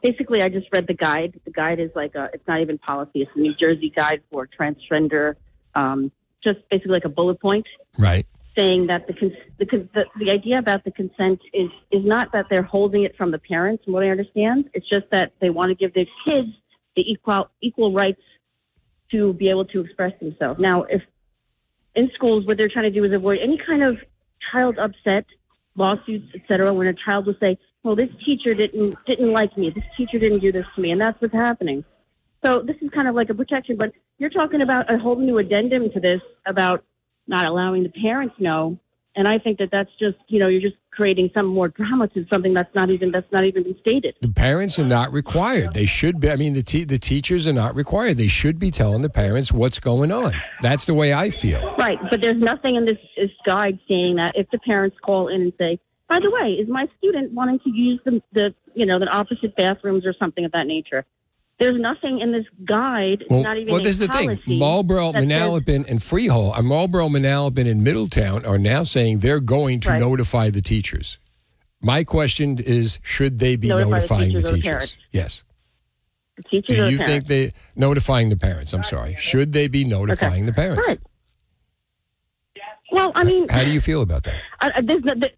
S11: basically, I just read the guide. The guide is like a, it's not even policy. It's a New Jersey guide for transgender, um, just basically like a bullet point
S2: Right.
S11: saying that the, cons- the, the the idea about the consent is is not that they're holding it from the parents. From what I understand, it's just that they want to give their kids the equal equal rights to be able to express themselves. Now, if in schools, what they're trying to do is avoid any kind of child upset, lawsuits, etc. When a child will say, "Well, this teacher didn't didn't like me. This teacher didn't do this to me," and that's what's happening. So this is kind of like a protection, but you're talking about a whole new addendum to this about not allowing the parents know, and I think that that's just you know you're just creating some more drama to something that's not even that's not even been stated.
S2: The parents are not required. They should be. I mean, the te- the teachers are not required. They should be telling the parents what's going on. That's the way I feel.
S11: Right, but there's nothing in this, this guide saying that if the parents call in and say, by the way, is my student wanting to use the, the you know, the opposite bathrooms or something of that nature? There's nothing in this guide,
S2: Well,
S11: not even
S2: well this is the thing. Marlboro, Manalapan, and Freehold, uh, Marlboro, Manalapan, and Middletown are now saying they're going to
S11: Right.
S2: notify the teachers. My question is, should they be
S11: Notify
S2: notifying the
S11: or the
S2: teachers? Yes.
S11: the teachers
S2: Do
S11: the
S2: you
S11: parents.
S2: think they notifying the parents? I'm sorry. Should they be notifying the parents?
S11: Right. Well, I mean,
S2: How do you feel about that?
S11: I, there's no, the,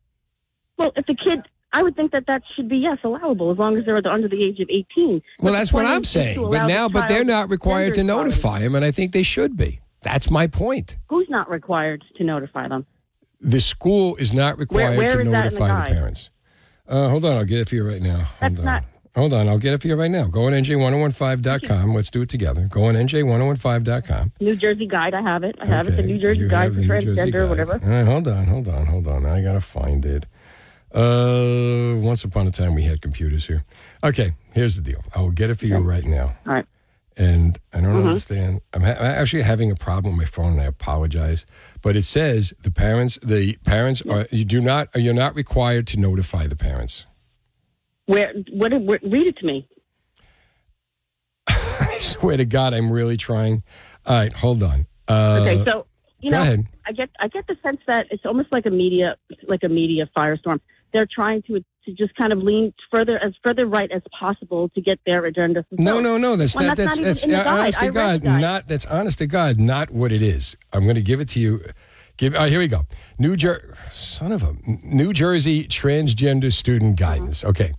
S11: well, if the kid, I would think that that should be yes allowable as long as they're under the age of 18.
S2: Well,
S11: the
S2: that's what I'm saying. But now, but they're not required to notify them, and I think they should be. That's my point.
S11: Who's not required to notify them?
S2: The school is not required
S11: where
S2: to
S11: is that in the
S2: notify the, parents. Uh, hold on, I'll get it for you right now. Hold
S11: That's
S2: on.
S11: not.
S2: Hold on, I'll get it for you right now. Go on NJ1015.com. Let's do it together. Go on NJ1015.com.
S11: New Jersey Guide, I have it. I have it. The New Jersey
S2: you
S11: Guide for
S2: Jersey
S11: transgender,
S2: Guide.
S11: whatever.
S2: All right, hold on, hold on, hold on. I got to find it. Uh, once upon a time, we had computers here. Okay, here's the deal. I will get it for you right now.
S11: All right.
S2: And I don't
S11: Mhm.
S2: understand. I'm, ha- I'm actually having a problem with my phone, and I apologize. But it says the parents, the parents are you do not, you're not required to notify the parents.
S11: Where? What? what read it to me.
S2: I swear to God, I'm really trying. All right, hold on. Uh,
S11: Okay, so you know. I get I get the sense that it's almost like a media like a media firestorm. They're trying to to just kind of lean further as further right as possible to get their agenda. fulfilled.
S2: No, no, no. That's
S11: Well,
S2: not. That's that's, uh, honest to God. Not that's honest to God. Not what it is. I'm going to give it to you. Give. Oh, here we go. New Jersey. Son of a New Jersey transgender student guidance. Okay,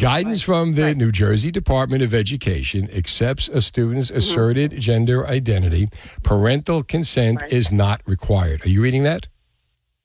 S2: guidance from the New Jersey Department of Education accepts a student's
S11: Mm-hmm.
S2: asserted gender identity. Parental consent is not required. Are you reading that?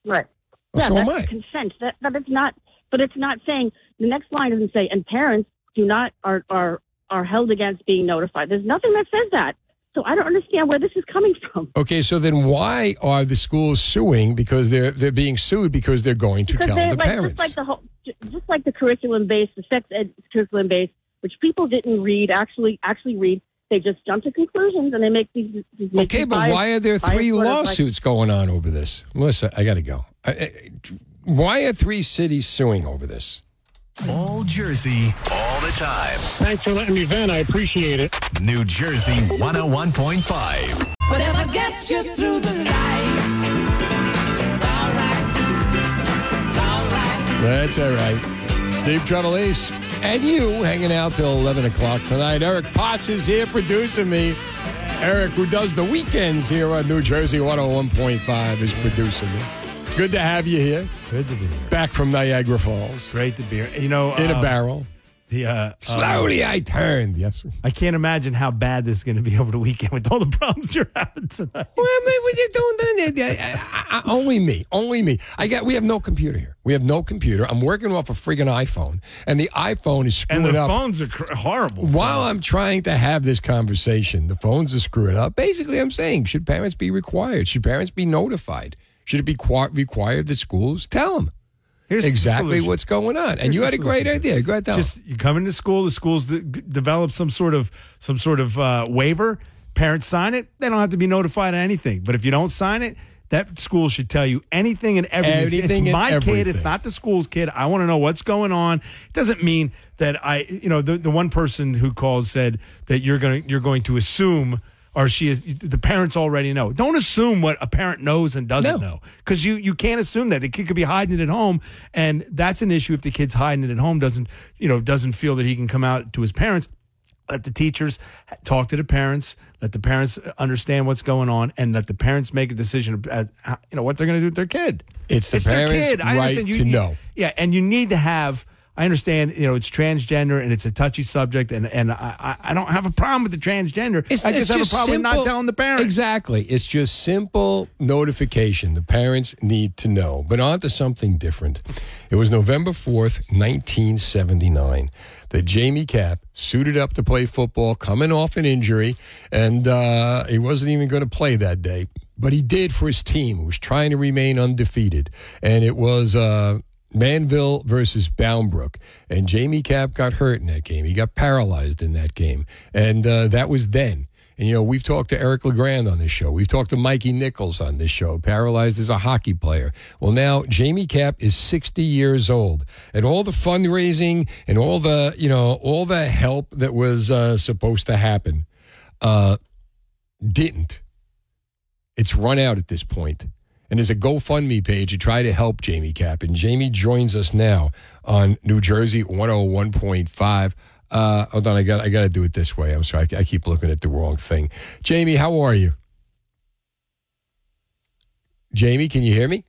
S11: Right.
S2: Well,
S11: yeah,
S2: so am
S11: that's
S2: I.
S11: consent. That, but it's not. But it's not saying the next line doesn't say and parents do not are are are held against being notified. There's nothing that says that. So I don't understand where this is coming from.
S2: Okay, so then why are the schools suing? Because they're they're being sued because they're going to
S11: Because
S2: tell the
S11: like
S2: parents.
S11: just like the whole, just like the curriculum based, the sex ed curriculum based, which people didn't read actually actually read. They just jump to conclusions and they make these. these make
S2: Okay, but
S11: biased-
S2: why are there three
S11: sort of, like-
S2: lawsuits going on over this? Melissa, I got to go. I, I, why are three cities suing over this?
S9: All Jersey, all the time.
S18: Thanks for letting me vent. I appreciate it.
S9: New Jersey 101.5.
S19: Whatever gets you through the night. It's alright. It's alright.
S2: That's all right. Steve Trevelise and you hanging out till 11 o'clock tonight. Eric Potts is here producing me. Eric, who does the weekends here on New Jersey 101.5, is producing me. Good to have you here.
S3: Good to be here.
S2: Back from Niagara Falls.
S3: Great to be here. You know,
S2: In a
S3: um,
S2: barrel.
S3: The uh,
S2: Slowly
S3: uh,
S2: I turned. Yes. sir.
S3: I can't imagine how bad this is going to be over the weekend with all the problems you're having tonight.
S2: Well, what you doing? I- I- I- Only me. Only me. I got. We have no computer here. We have no computer. I'm working off a friggin' iPhone, and the iPhone is screwing up.
S3: And the
S2: up.
S3: phones are cr- horrible.
S2: While I'm trying to have this conversation, the phones are screwing up. Basically, I'm saying, should parents be required? Should parents be notified? Should it be qua- required that schools tell them
S3: Here's
S2: exactly what's going on? And
S3: Here's
S2: you had a great idea. Go ahead, tell.
S3: Just you come into school, the schools de- develop some sort of some sort of uh, waiver. Parents sign it; they don't have to be notified of anything. But if you don't sign it, that school should tell you anything and everything. It's-
S2: Anything
S3: it's
S2: and
S3: my kid; it's not the school's kid. I want to know what's going on. It doesn't mean that I, you know, the, the one person who called said that you're going to you're going to assume. Or she is the parents already know. Don't assume what a parent knows and doesn't know, because you you can't assume that the kid could be hiding it at home, and that's an issue if the kid's hiding it at home doesn't you know doesn't feel that he can come out to his parents. Let the teachers talk to the parents. Let the parents understand what's going on, and let the parents make a decision. At, you know what they're going to do with their kid.
S2: It's the
S3: their
S2: parents'
S3: kid. I
S2: right.
S3: You,
S2: to know.
S3: Yeah, and you need to have. I understand. You know, it's transgender and it's a touchy subject, and and I I don't have a problem with the transgender. I just have a problem with not telling the parents.
S2: Exactly. It's just simple notification. The parents need to know. But on to something different. It was November 4th, 1979, that Jamie Cap suited up to play football, coming off an injury, and uh, he wasn't even going to play that day. But he did for his team, who was trying to remain undefeated. And it was. Uh, Manville versus Bound Brook. And Jamie Cap got hurt in that game. He got paralyzed in that game. And uh, that was then. And, you know, we've talked to Eric LeGrand on this show. We've talked to Mikey Nichols on this show, paralyzed as a hockey player. Well, now Jamie Cap is 60 years old. And all the fundraising and all the, you know, all the help that was uh, supposed to happen uh, didn't. It's run out at this point. And there's a GoFundMe page to try to help Jamie Cap. And Jamie joins us now on New Jersey 101.5. Uh, hold on, I got I got to do it this way. I'm sorry, I, I keep looking at the wrong thing. Jamie, how are you? Jamie, can you hear me?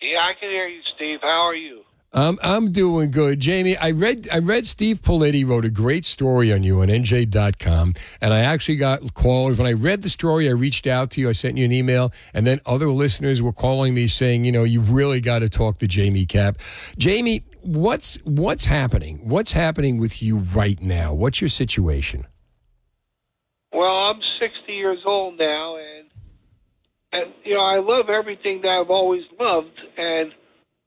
S20: Yeah, I can hear you, Steve. How are you?
S2: Um, I'm doing good, Jamie. I read I read Steve Politi wrote a great story on you on NJ.com, and I actually got called when I read the story. I reached out to you. I sent you an email, and then other listeners were calling me saying, you know, you've really got to talk to Jamie Cap. Jamie, what's what's happening? What's happening with you right now? What's your situation?
S20: Well, I'm 60 years old now, and and you know I love everything that I've always loved, and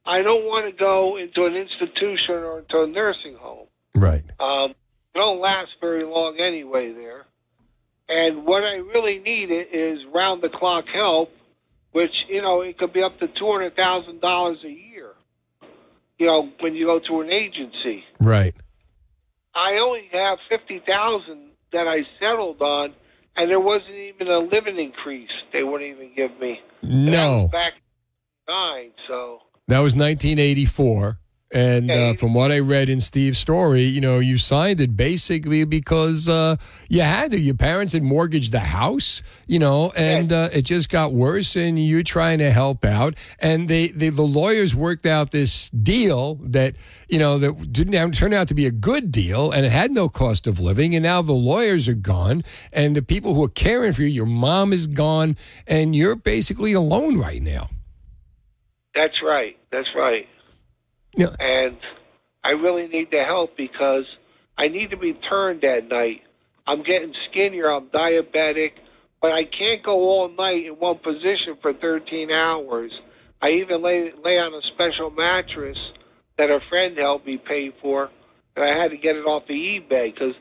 S20: I don't want to go into an institution or into a nursing home.
S2: Right.
S20: Um, it don't last very long anyway there. And what I really need is round the clock help, which you know it could be up to two hundred thousand dollars a year. you know, when you go to an agency.
S2: Right.
S20: I only have fifty thousand that I settled on, and there wasn't even a living increase. They wouldn't even give me.
S2: No.
S20: Back in nine, so
S2: That was 1984. And uh, from what I read in Steve's story, you know, you signed it basically because uh, you had to. Your parents had mortgaged the house, you know, and uh, it just got worse. And you're trying to help out. And they, they, the lawyers worked out this deal that, you know, that didn't have- turn out to be a good deal, and it had no cost of living. And now the lawyers are gone, and the people who are caring for you, your mom is gone, and you're basically alone right now.
S20: That's right. That's right.
S2: Yeah.
S20: And I really need the help because I need to be turned at night. I'm getting skinnier. I'm diabetic, but I can't go all night in one position for 13 hours. I even lay lay on a special mattress that a friend helped me pay for, and I had to get it off the eBay because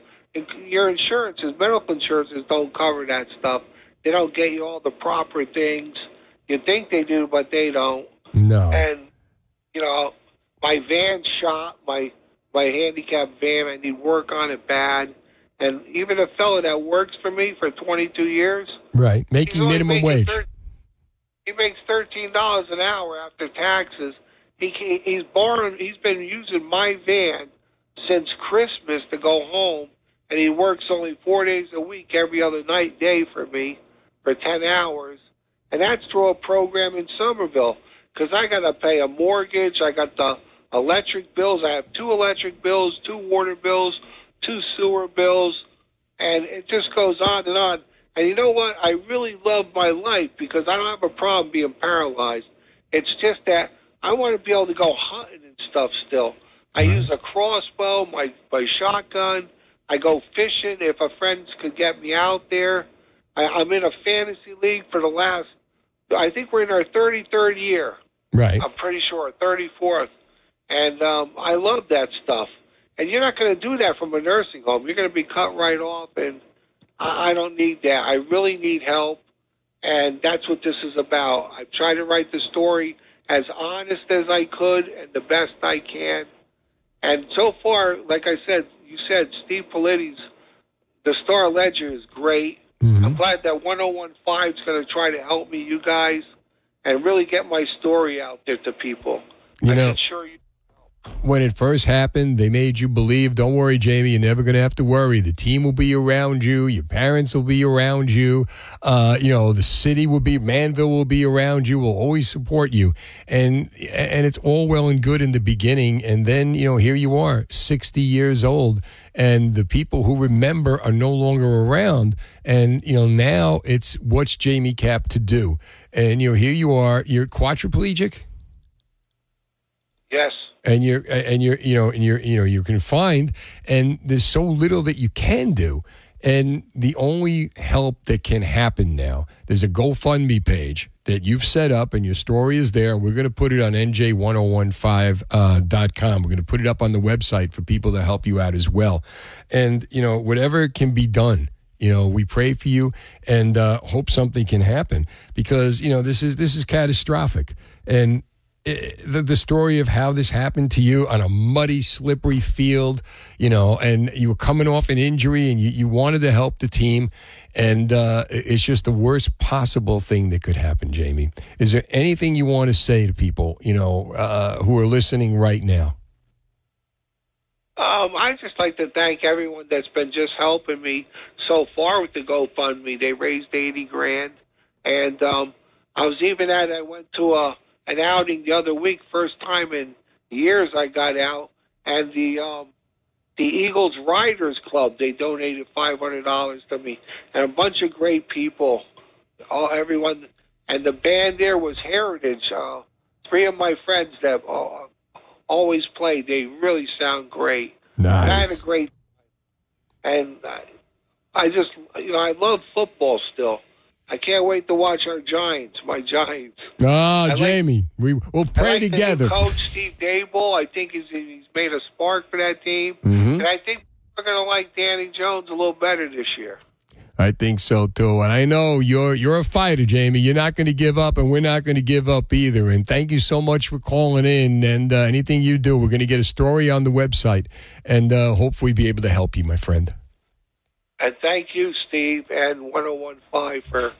S20: your insurances, medical insurances, don't cover that stuff. They don't get you all the proper things. You think they do, but they don't.
S2: No.
S20: And you know, my van shot, my my handicapped van. I need work on it bad. And even a fellow that works for me for 22 years,
S2: Right. Making minimum wage.
S20: thir- he makes thirteen dollars an hour after taxes. He ca- he's borrowing. He's been using my van since Christmas to go home, and he works only four days a week, every other night day for me for ten hours, and that's through a program in Somerville. Because I got to pay a mortgage, I got the electric bills. I have two electric bills, two water bills, two sewer bills, and it just goes on and on. And you know what? I really love my life because I don't have a problem being paralyzed. It's just that I want to be able to go hunting and stuff still. I use a crossbow, my my shotgun. I go fishing if a friend could get me out there. I, I'm in a fantasy league for the last. I think we're in our 33rd year.
S2: Right.
S20: I'm pretty sure 34th, and um, I love that stuff. And you're not going to do that from a nursing home. You're going to be cut right off, and I, I don't need that. I really need help, and that's what this is about. I tried to write the story as honest as I could and the best I can. And so far, like I said, you said Steve Politi's the Star Ledger is great. I'm glad that 1015 is going to try to help me, you guys, and really get my story out there to people.
S2: You
S20: I
S2: know-
S20: can assure you.
S2: When it first happened, they made you believe, don't worry, Jamie, you're never going to have to worry. The team will be around you. Your parents will be around you. Uh, you know, the city will be, Manville will be around you, will always support you. And, and it's all well and good in the beginning. And then, you know, here you are, 60 years old, and the people who remember are no longer around. And, you know, now it's what's Jamie Cap to do? And, you know, here you are, you're quadriplegic
S20: Yes.
S2: And you're and you're you know and you're you know you're confined and there's so little that you can do. And the only help that can happen now there's a gofundme page that you've set up and your story is there. We're going to put it on nj1015.com we're going to put it up on the website for people to help you out as well. And you know whatever can be done you know we pray for you and uh, hope something can happen because you know this is this is catastrophic. And the, the story of how this happened to you on a muddy, slippery field, you know, and you were coming off an injury and you, you wanted to help the team. And uh, it's just the worst possible thing that could happen, Jamie. Is there anything you want to say to people, you know, uh, who are listening right now?
S20: Um, I just like to thank everyone that's been just helping me so far with the GoFundMe. They raised eighty grand, and um, I was even at. I went to a an outing the other week, first time in years I got out, and the um, the Eagles Riders Club they donated five hundred dollars to me, and a bunch of great people, all everyone, and the band there was Heritage. Uh, three of my friends that uh, always play. They really sound great.
S2: Nice.
S20: I had a great and I, I just you know I love football still. I can't wait to watch our Giants, my Giants.
S2: Ah,
S20: I
S2: Jamie, we, we'll
S20: I
S2: pray
S20: like the
S2: together.
S20: coach Steve Daboll. I think he's he's made a spark for that team,
S2: Mhm.
S20: and I think we're going to like Danny Jones a little better this year.
S2: I think so too. And I know you're you're a fighter, Jamie. You're not going to give up, and we're not going to give up either. And thank you so much for calling in. And uh, anything you do, we're going to get a story on the website, and uh, hopefully be able to help you, my friend.
S20: And thank you, Steve, and 1015 for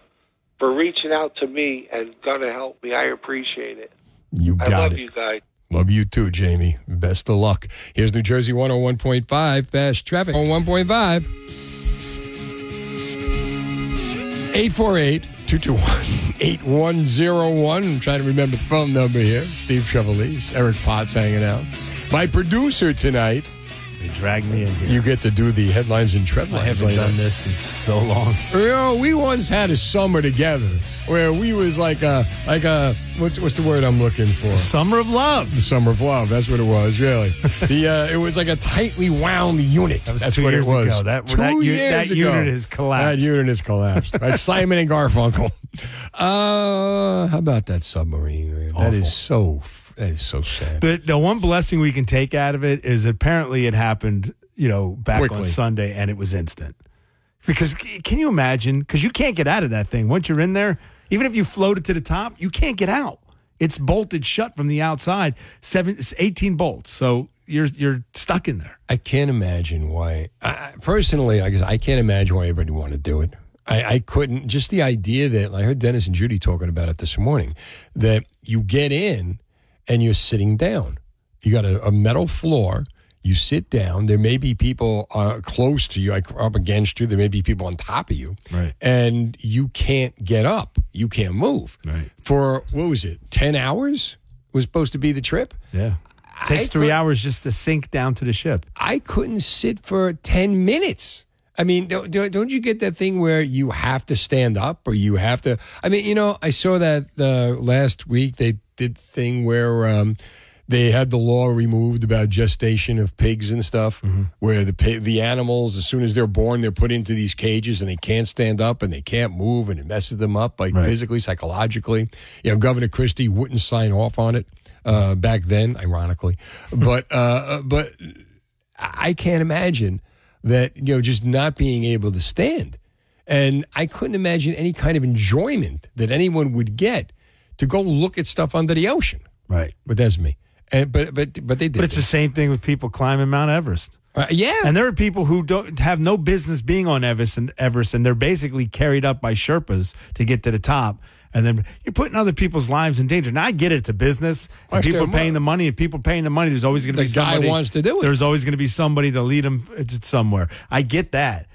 S20: for reaching out to me and gonna help me. I appreciate it.
S2: You
S20: I
S2: got
S20: love
S2: it.
S20: you guys.
S2: Love you too, Jamie. Best of luck. Here's New Jersey 101.5 Fast Traffic on 1.5. 848 221 8101. I'm trying to remember the phone number here. Steve Trevelise, Eric Potts hanging out. My producer tonight.
S3: They dragged me in here.
S2: You get to do the headlines and tread
S3: I haven't
S2: later.
S3: done this in so long.
S2: You know, we once had a summer together where we was like a like a what's what's the word I'm looking for?
S3: Summer of love.
S2: The summer of love. That's what it was. Really, the uh, it was like a tightly wound unit.
S3: That was
S2: That's
S3: two
S2: what
S3: years
S2: it was.
S3: ago. That-
S2: Two
S3: that
S2: years
S3: that
S2: ago.
S3: unit has collapsed.
S2: That unit has collapsed. Like Simon and Garfunkel. Uh, how about that submarine? That is so. That is so sad.
S3: The the one blessing we can take out of it is apparently it happened, you know, back on Sunday and it was instant. Because c- can you imagine? Because you can't get out of that thing once you're in there. Even if you floated to the top, you can't get out. It's bolted shut from the outside. Seven, it's 18 bolts. So you're you're stuck in there.
S2: I can't imagine why. I, I- personally, I guess I can't imagine why everybody want to do it. I, I couldn't. Just the idea that I heard Dennis and Judy talking about it this morning. That you get in and you're sitting down. You got a, a metal floor. You sit down. There may be people uh, close to you, like up against you. There may be people on top of you,
S3: Right.
S2: and you can't get up. You can't move.
S3: Right.
S2: For what was it? Ten hours was supposed to be the trip.
S3: Yeah. takes
S2: I
S3: three hours just to sink down to the ship.
S2: I couldn't sit for 10 minutes. I mean, don't, don't you get that thing where you have to stand up or you have to? I mean, you know, I saw that uh, last week they did thing where um, they had the law removed about gestation of pigs and stuff, where the the animals, as soon as they're born, they're put into these cages and they can't stand up and they can't move and it messes them up, like physically, psychologically. You know, Governor Christie wouldn't sign off on it uh, back then, ironically, but uh, but I can't imagine that, you know, just not being able to stand. And I couldn't imagine any kind of enjoyment that anyone would get to go look at stuff under the ocean.
S3: Right.
S2: But that's me. And, but but but they did.
S3: But it's the same thing with people climbing Mount Everest.
S2: Uh, yeah.
S3: And there are people who don't have no business being on Everest and Everest, and they're basically carried up by Sherpas to get to the top. And then you're putting other people's lives in danger. Now I get it; it's a business, and people are paying the money. And people paying the money, there's always going to
S2: The
S3: be
S2: guy
S3: somebody
S2: wants to do it.
S3: There's always going to be somebody to lead them somewhere. I get that,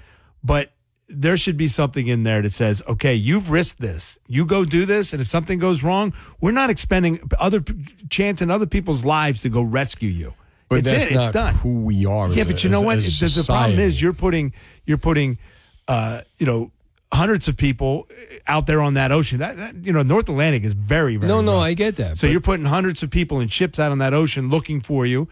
S3: but there should be something in there that says, "Okay, you've risked this. You go do this, and if something goes wrong, we're not expending other chance in other people's lives to go rescue you."
S2: But
S3: it's
S2: that's
S3: it. It's done.
S2: who we are.
S3: Yeah, but you know
S2: a-
S3: what? The, the problem is you're putting you're putting uh, you know hundreds of people out there on that ocean. That, that you know North Atlantic is very very
S2: No, no. I get that.
S3: So
S2: but-
S3: you're putting hundreds of people in ships out on that ocean looking for you.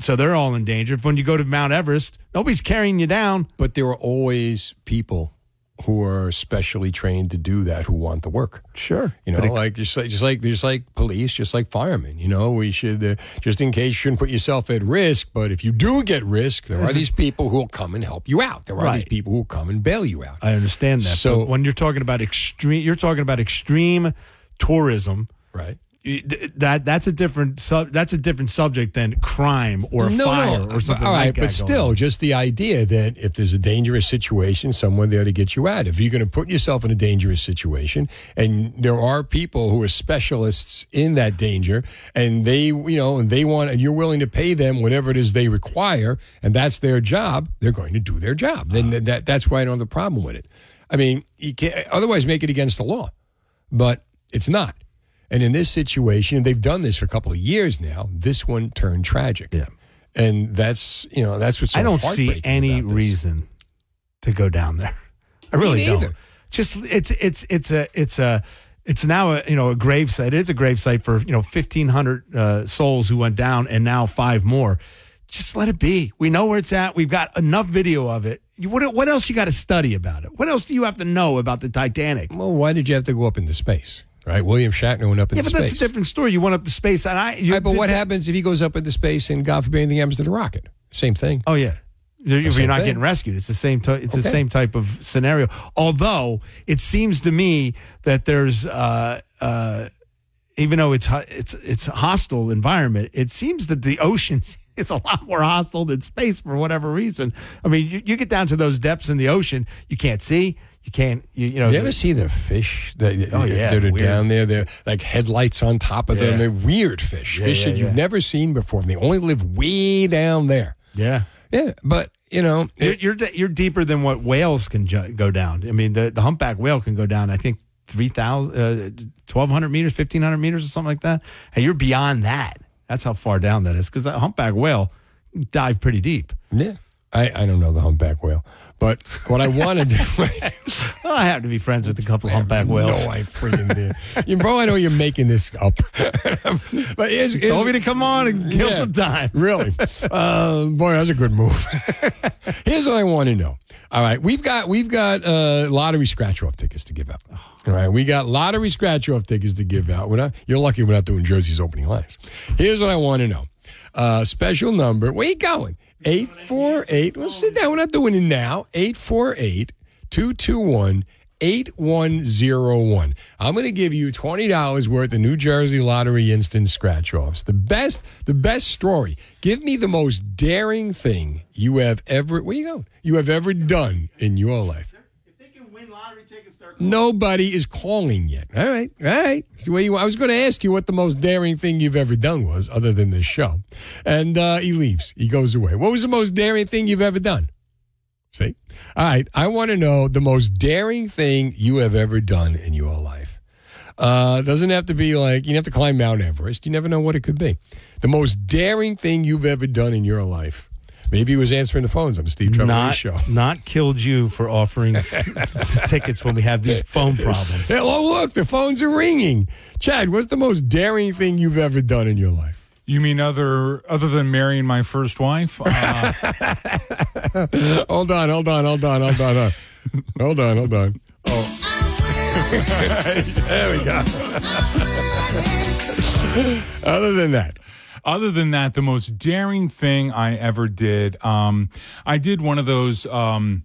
S3: So they're all in danger. When you go to Mount Everest, nobody's carrying you down.
S2: But there are always people who are specially trained to do that who want the work.
S3: Sure.
S2: You know,
S3: it-
S2: like just like just like just like police, just like firemen. You know, we should uh, just in case you shouldn't put yourself at risk. But if you do get risk, there are these people who will come and help you out. There are these people who will come and bail you out.
S3: I understand that.
S2: So-
S3: but when you're talking about extreme, you're talking about extreme tourism.
S2: Right.
S3: That that's a different sub, that's a different subject than crime or
S2: no,
S3: fire
S2: no,
S3: or something
S2: all right,
S3: like that.
S2: but still,
S3: on.
S2: just the idea that if there's a dangerous situation, someone there to get you out. If you're going to put yourself in a dangerous situation, and there are people who are specialists in that danger, and they, you know, and they want, and you're willing to pay them whatever it is they require, and that's their job, they're going to do their job. Then ah. that that's why I don't have a problem with it. I mean, you can't otherwise make it against the law, but it's not. And in this situation, they've done this for a couple of years now. This one turned tragic.
S3: Yeah.
S2: And that's you know that's what's so
S3: I don't see any reason to go down there. I really don't. Just it's it's it's a it's a it's now a you know a grave site. It is a grave site for you know fifteen hundred uh, souls who went down, and now five more. Just let it be. We know where it's at. We've got enough video of it. You, what what else you got to study about it? What else do you have to know about the Titanic?
S2: Well, why did you have to go up into space? Right, William Shatner went up into space.
S3: Yeah, but that's a different story. You went up to space, and I. You,
S2: Right, but what happens if he goes up into space and God forbid anything happens to the rocket? Same thing.
S3: Oh yeah, If you're not
S2: thing.
S3: getting rescued, it's the same. T- it's the same type of scenario. Although it seems to me that there's, uh, uh, even though it's it's it's a hostile environment, it seems that the ocean is a lot more hostile than space for whatever reason. I mean, you, you get down to those depths in the ocean, you can't see, you can't, you, you know.
S2: Do you ever see the fish that,
S3: Oh, yeah,
S2: that are
S3: weird.
S2: down there? They're like headlights on top of them. They're weird fish,
S3: Yeah,
S2: fish
S3: yeah,
S2: that you've
S3: yeah.
S2: never seen before. They only live way down there.
S3: Yeah.
S2: Yeah, but you know,
S3: You're you're, you're deeper than what whales can ju- go down. I mean, the, the humpback whale can go down. I think 3,000, uh, 1,200 meters, 1,500 meters, or something like that. And you're beyond that. That's how far down that is. Because that humpback whale dive pretty deep.
S2: Yeah. I, I don't know the humpback whale, but what I wanted to
S3: Well, I happen to be friends with a couple humpback whales.
S2: No, I freaking did. you, bro, I know you're making this up. but here's,
S3: You told me to come on and kill
S2: Yeah.
S3: some time.
S2: Really? Uh, boy, that's a good move. Here's what I want to know. All right, we've got we've got uh, lottery scratch off tickets to give out. All right, we got lottery scratch off tickets to give out. We're not, you're lucky we're not doing Jersey's opening lines. Here's what I want to know. Uh, special number. Where you going? 848. Well, sit down. We're not doing it now. 848 221 8101. I'm going to give you $20 worth of New Jersey Lottery instant scratch offs. The best, the best story. Give me the most daring thing you have ever, where you going? You have ever done in your life. Nobody is calling yet. All right, all right. You, I was going to ask you what the most daring thing you've ever done was, other than this show. And uh, he leaves. He goes away. What was the most daring thing you've ever done? See? All right. I want to know the most daring thing you have ever done in your life. Uh, doesn't have to be like you have to climb Mount Everest. You never know what it could be. The most daring thing you've ever done in your life. Maybe he was answering the phones on the Steve Trevor show.
S3: not killed you for offering s- t- tickets when we have these phone problems.
S2: Hello, look, the phones are ringing. Chad, what's the most daring thing you've ever done in your life?
S15: You mean other other than marrying my first wife? Uh,
S2: hold on, hold on, hold on, hold on, hold on, hold on, hold on. Oh, there we go. Other than that,
S15: other than that, the most daring thing I ever did, um, I did one of those. Um,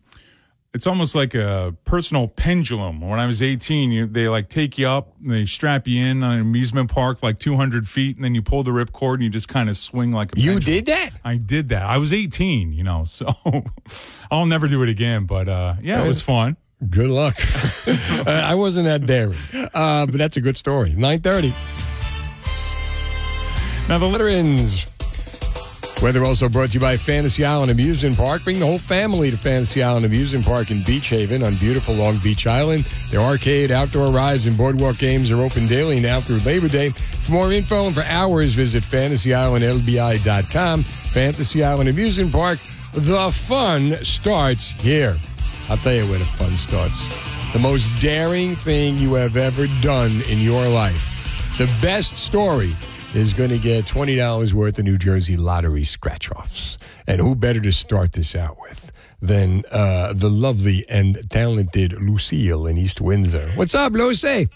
S15: it's almost like a personal pendulum. When I was 18, you, they like take you up, and they strap you in on an amusement park like 200 feet, and then you pull the ripcord and you just kind of swing like a.
S2: You
S15: pendulum.
S2: did that?
S15: I did that. I was 18, you know, so I'll never do it again. But uh, yeah, it was fun.
S2: Good luck. Uh, I wasn't that daring, uh, but that's a good story. 930. Now the veterans. Weather also brought to you by Fantasy Island Amusement Park. Bring the whole family to Fantasy Island Amusement Park in Beach Haven on beautiful Long Beach Island. Their arcade, outdoor rides, and boardwalk games are open daily now through Labor Day. For more info and for hours, visit fantasyislandlbi.com. Fantasy Island Amusement Park. The fun starts here. I'll tell you where the fun starts. The most daring thing you have ever done in your life. The best story is going to get $20 worth of New Jersey lottery scratch offs. And who better to start this out with than uh, the lovely and talented Lucille in East Windsor? What's up, Lucy?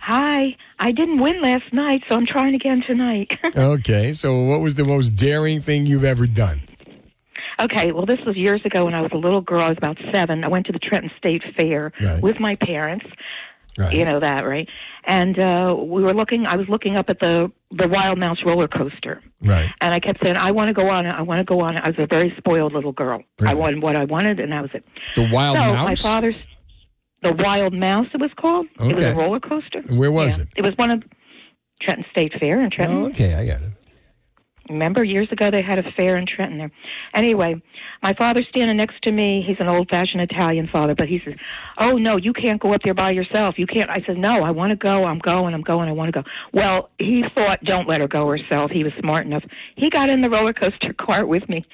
S21: Hi. I didn't win last night, so I'm trying again tonight.
S2: Okay, so what was the most daring thing you've ever done?
S21: okay, well, this was years ago when I was a little girl. I was about seven. I went to the Trenton State Fair
S2: Right.
S21: with my parents.
S2: Right.
S21: You know that, right? And uh, we were looking. I was looking up at the the Wild Mouse roller coaster,
S2: Right.
S21: and I kept saying, "I want to go on it. I want to go on it." I was a very spoiled little girl. I wanted what I wanted, and that was it.
S2: The Wild
S21: so
S2: Mouse?
S21: my father's the Wild Mouse. It was called. It was a roller coaster.
S2: Where was
S21: Yeah.
S2: it?
S21: It was one of Trenton State Fair in Trenton.
S2: Oh, okay, I got it.
S21: Remember years ago they had a fair in Trenton there. Anyway, my father's standing next to me. He's an old fashioned Italian father, but he says, Oh no, you can't go up there by yourself. You can't I said, No, I wanna go, I'm going, I'm going, I wanna go. Well, he thought don't let her go herself. He was smart enough. He got in the roller coaster cart with me.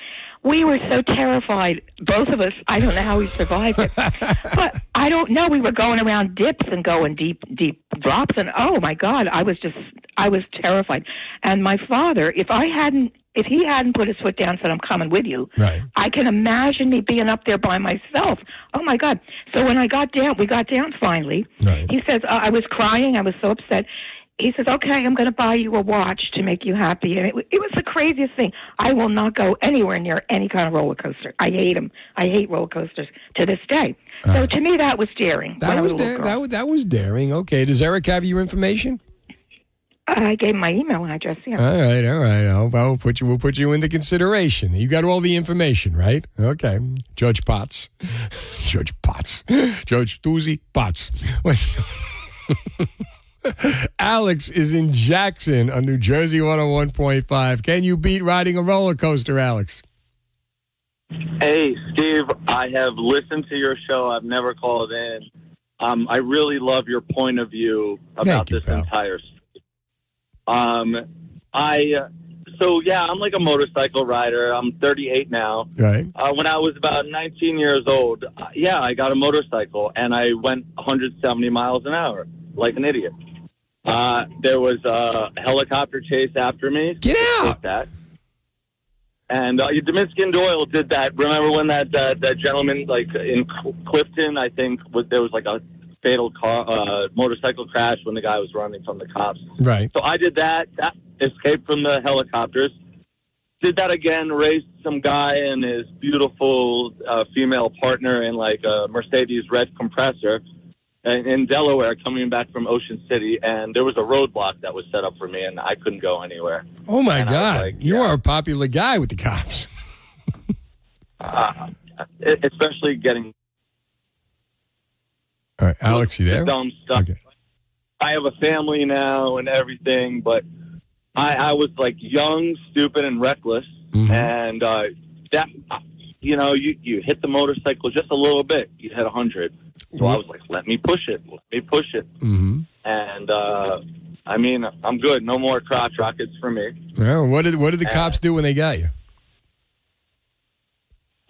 S21: We were so terrified, both of us. I don't know how we survived it. but I don't know. We were going around dips and going deep, deep drops, and oh my God, I was just, I was terrified. And my father, if I hadn't, if he hadn't put his foot down and said, "I'm coming with you,"
S2: Right.
S21: I can imagine me being up there by myself. Oh my God! So when I got down, we got down finally.
S2: Right.
S21: He says uh, I was crying. I was so upset. He says, "Okay, I'm going to buy you a watch to make you happy." And it, it was the craziest thing. I will not go anywhere near any kind of roller coaster. I hate them. I hate roller coasters to this day. so uh-huh. to me, that was daring.
S2: That was
S21: little
S2: da- that was that was daring. Okay, does Eric have your information?
S21: I gave him my email address. Yeah.
S2: All right, all right. I'll, I'll put you. We'll put you into consideration. You got all the information, right? Okay, Judge Potts, Judge Potts, Judge Doozy Potts. Alex is in Jackson on New Jersey 101.5. Can you beat riding a roller coaster, Alex?
S22: Hey, Steve, I have listened to your show. I've never called in. Um, I really love your point of view about this entire. Um, I so yeah, I'm like a motorcycle rider. I'm 38 now.
S2: Right.
S22: Uh, when I was about 19 years old, uh, yeah, I got a motorcycle and I went 170 miles an hour like an idiot. Uh, there was a helicopter chase after me.
S2: Get
S22: out! That. And uh, Deminski and Doyle did that. Remember when that uh, that gentleman, like in Clifton, I think, was there was like a fatal car uh, motorcycle crash when the guy was running from the cops.
S2: Right.
S22: So I did that. That escaped from the helicopters. Did that again. Raced some guy and his beautiful uh, female partner in like a Mercedes red Kompressor in, in Delaware, coming back from Ocean City, and there was a roadblock that was set up for me, and I couldn't go anywhere.
S2: Oh my
S22: And
S2: God,
S22: like,
S2: you are a popular guy with the cops.
S22: Uh, especially getting
S2: All right, Alex, you there?
S22: dumb stuff. I have a family now and everything, but I, I was like young, stupid, and reckless,
S2: Mm-hmm.
S22: and uh, that you know, you you hit the motorcycle just a little bit, you hit a hundred. So I was like, let me push it, let me push it,
S2: Mm-hmm.
S22: and uh, I mean, I'm good. No more crotch rockets for me.
S2: Well, what did what did the cops do when they got you?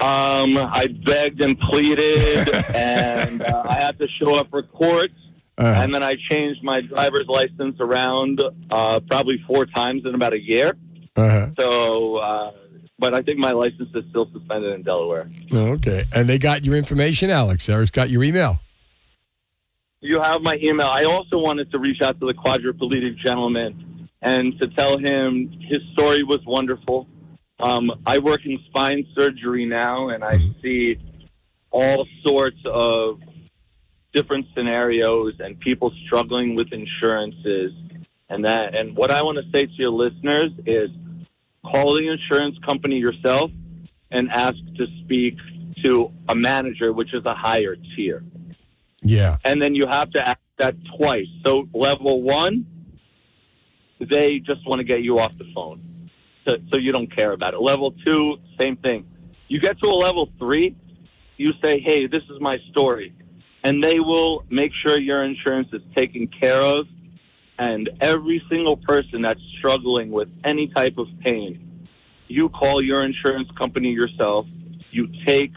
S22: Um, I begged and pleaded, and uh, I had to show up for court.
S2: Uh-huh.
S22: And then I changed my driver's license around uh, probably four times in about a year.
S2: Uh-huh.
S22: So, uh, but I think my license is still suspended in Delaware.
S2: Okay, and they got your information, Alex. Eric's got your email.
S22: You have my email. I also wanted to reach out to the quadriplegic gentleman and to tell him his story was wonderful. Um, I work in spine surgery now, and I see all sorts of different scenarios and people struggling with insurances and that. And what I want to say to your listeners is call the insurance company yourself and ask to speak to a manager, which is a higher tier
S2: Yeah.
S22: and then you have to ask that twice. So level one, they just want to get you off the phone, so, so you don't care about it. Level two, same thing. You get to a level three, you say, "Hey, this is my story," and they will make sure your insurance is taken care of. And every single person that's struggling with any type of pain, you call your insurance company yourself. You take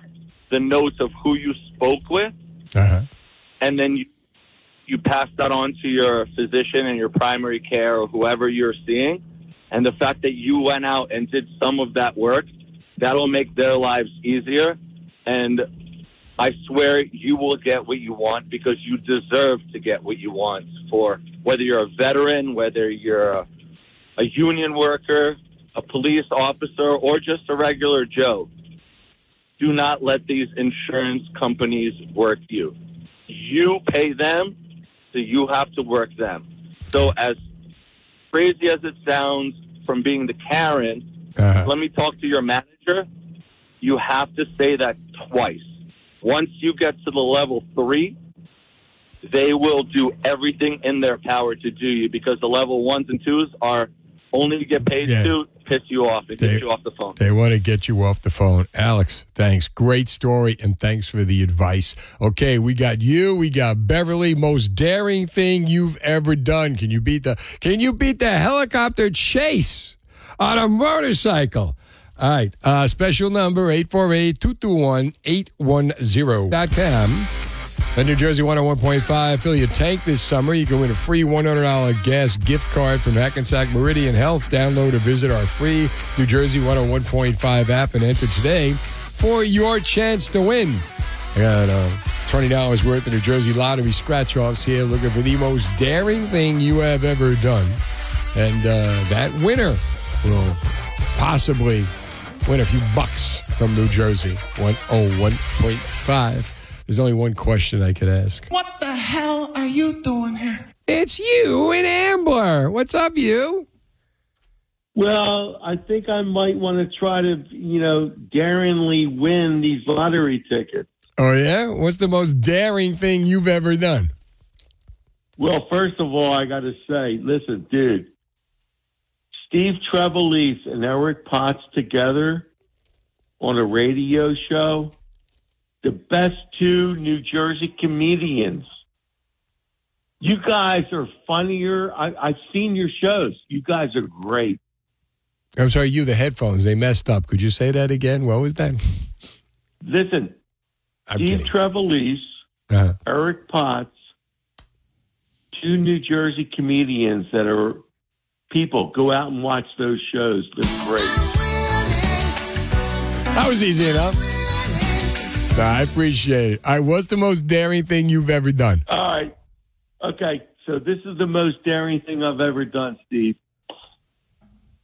S22: the notes of who you spoke with,
S2: Uh-huh.
S22: and then you you pass that on to your physician and your primary care or whoever you're seeing. And the fact that you went out and did some of that work, that'll make their lives easier. And I swear you will get what you want because you deserve to get what you want for whether you're a veteran, whether you're a, a union worker, a police officer, or just a regular Joe. Do not let these insurance companies work you. You pay them, so you have to work them. So as crazy as it sounds from being the Karen, uh-huh. let me talk to your manager. You have to say that twice. Once you get to the level three, they will do everything in their power to do you because the level ones and twos are only to get paid
S2: Yeah.
S22: to piss you off and
S2: They-
S22: get you off the phone.
S2: They want to get you off the phone. Alex, thanks. Great story, and thanks for the advice. Okay, we got you. We got Beverly. Most daring thing you've ever done. Can you beat the? Can you beat the helicopter chase on a motorcycle? All right. Uh, special number 848-221-810.com. The New Jersey 101.5 fill your tank this summer. You can win a free $100 gas gift card from Hackensack Meridian Health. Download or visit our free New Jersey 101.5 app and enter today for your chance to win. I got uh, $20 worth of New Jersey Lottery scratch offs here, looking for the most daring thing you have ever done. And uh, that winner will possibly win a few bucks from New Jersey. 101.5. There's only one question I could ask.
S19: What the hell are you doing here?
S2: It's you and Ambler. What's up, you?
S23: Well, I think I might want to try to, you know, daringly win these lottery tickets.
S2: Oh, yeah? What's the most daring thing you've ever done?
S23: Well, first of all, I got to say, listen, dude, Steve Trevelise and Eric Potts together on a radio show, the best two New Jersey comedians. You guys are funnier. I, I've seen your shows. You guys are great.
S2: I'm sorry, you, the headphones, they messed up. Could you say that again? What was that?
S23: Listen,
S2: I'm
S23: Steve
S2: kidding.
S23: Trevelise,
S2: Uh,
S23: Eric Potts, two New Jersey comedians that are people. Go out and watch those shows. They're great.
S2: that was easy enough. Nah, I appreciate it. All right, what's the most daring thing you've ever done?
S23: All right. Okay. So this is the most daring thing I've ever done, Steve.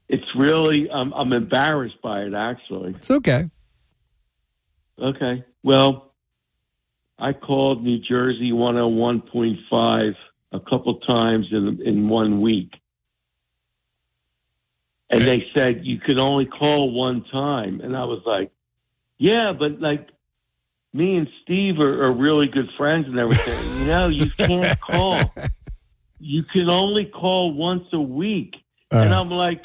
S23: It's really, I'm, I'm embarrassed by it, actually.
S2: It's okay.
S23: Okay. Well, I called New Jersey 101.5 a couple times in in one week. And they said you could only call one time. And I was like, yeah, but like me and Steve are, are really good friends and everything. you know, you can't call. You can only call once a week. and
S2: Uh.
S23: I'm like,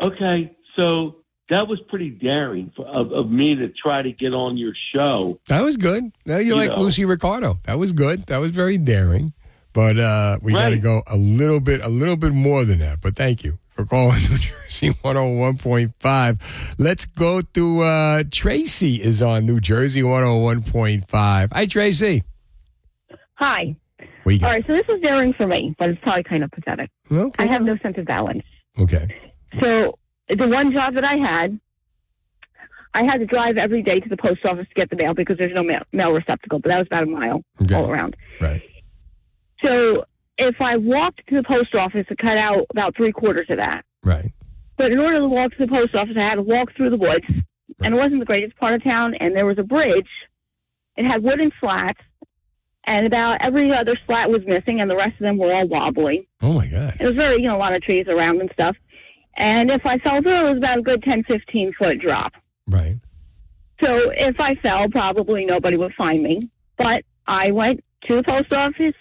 S23: okay, so that was pretty daring for, of, of me to try to get on your show.
S2: That was good. Now you
S23: You
S2: like
S23: know.
S2: Lucy Ricardo. That was good. That was very daring. But uh, we got to go a little bit, a little bit more than that. But thank you for calling New Jersey 101.5. Let's go to uh, Tracy is on New Jersey 101.5. Hi, Tracy.
S24: Hi.
S2: What you got?
S24: All right, so this is daring for me, but it's probably kind of pathetic.
S2: Okay.
S24: I have no sense of balance.
S2: Okay.
S24: So the one job that I had, I had to drive every day to the post office to get the mail because there's no mail, mail receptacle, but that was about a mile
S2: Okay.
S24: all around.
S2: Right.
S24: So if I walked to the post office, it cut out about three quarters of that.
S2: Right.
S24: But in order to walk to the post office, I had to walk through the woods, and it wasn't the greatest part of town. And there was a bridge. It had wooden slats, and about every other slat was missing, and the rest of them were all wobbly.
S2: Oh, my God.
S24: It was very, you know, a lot of trees around and stuff. And if I fell through, it was about a good 10, 15 foot drop.
S2: Right.
S24: So if I fell, probably nobody would find me. But I went to the post office,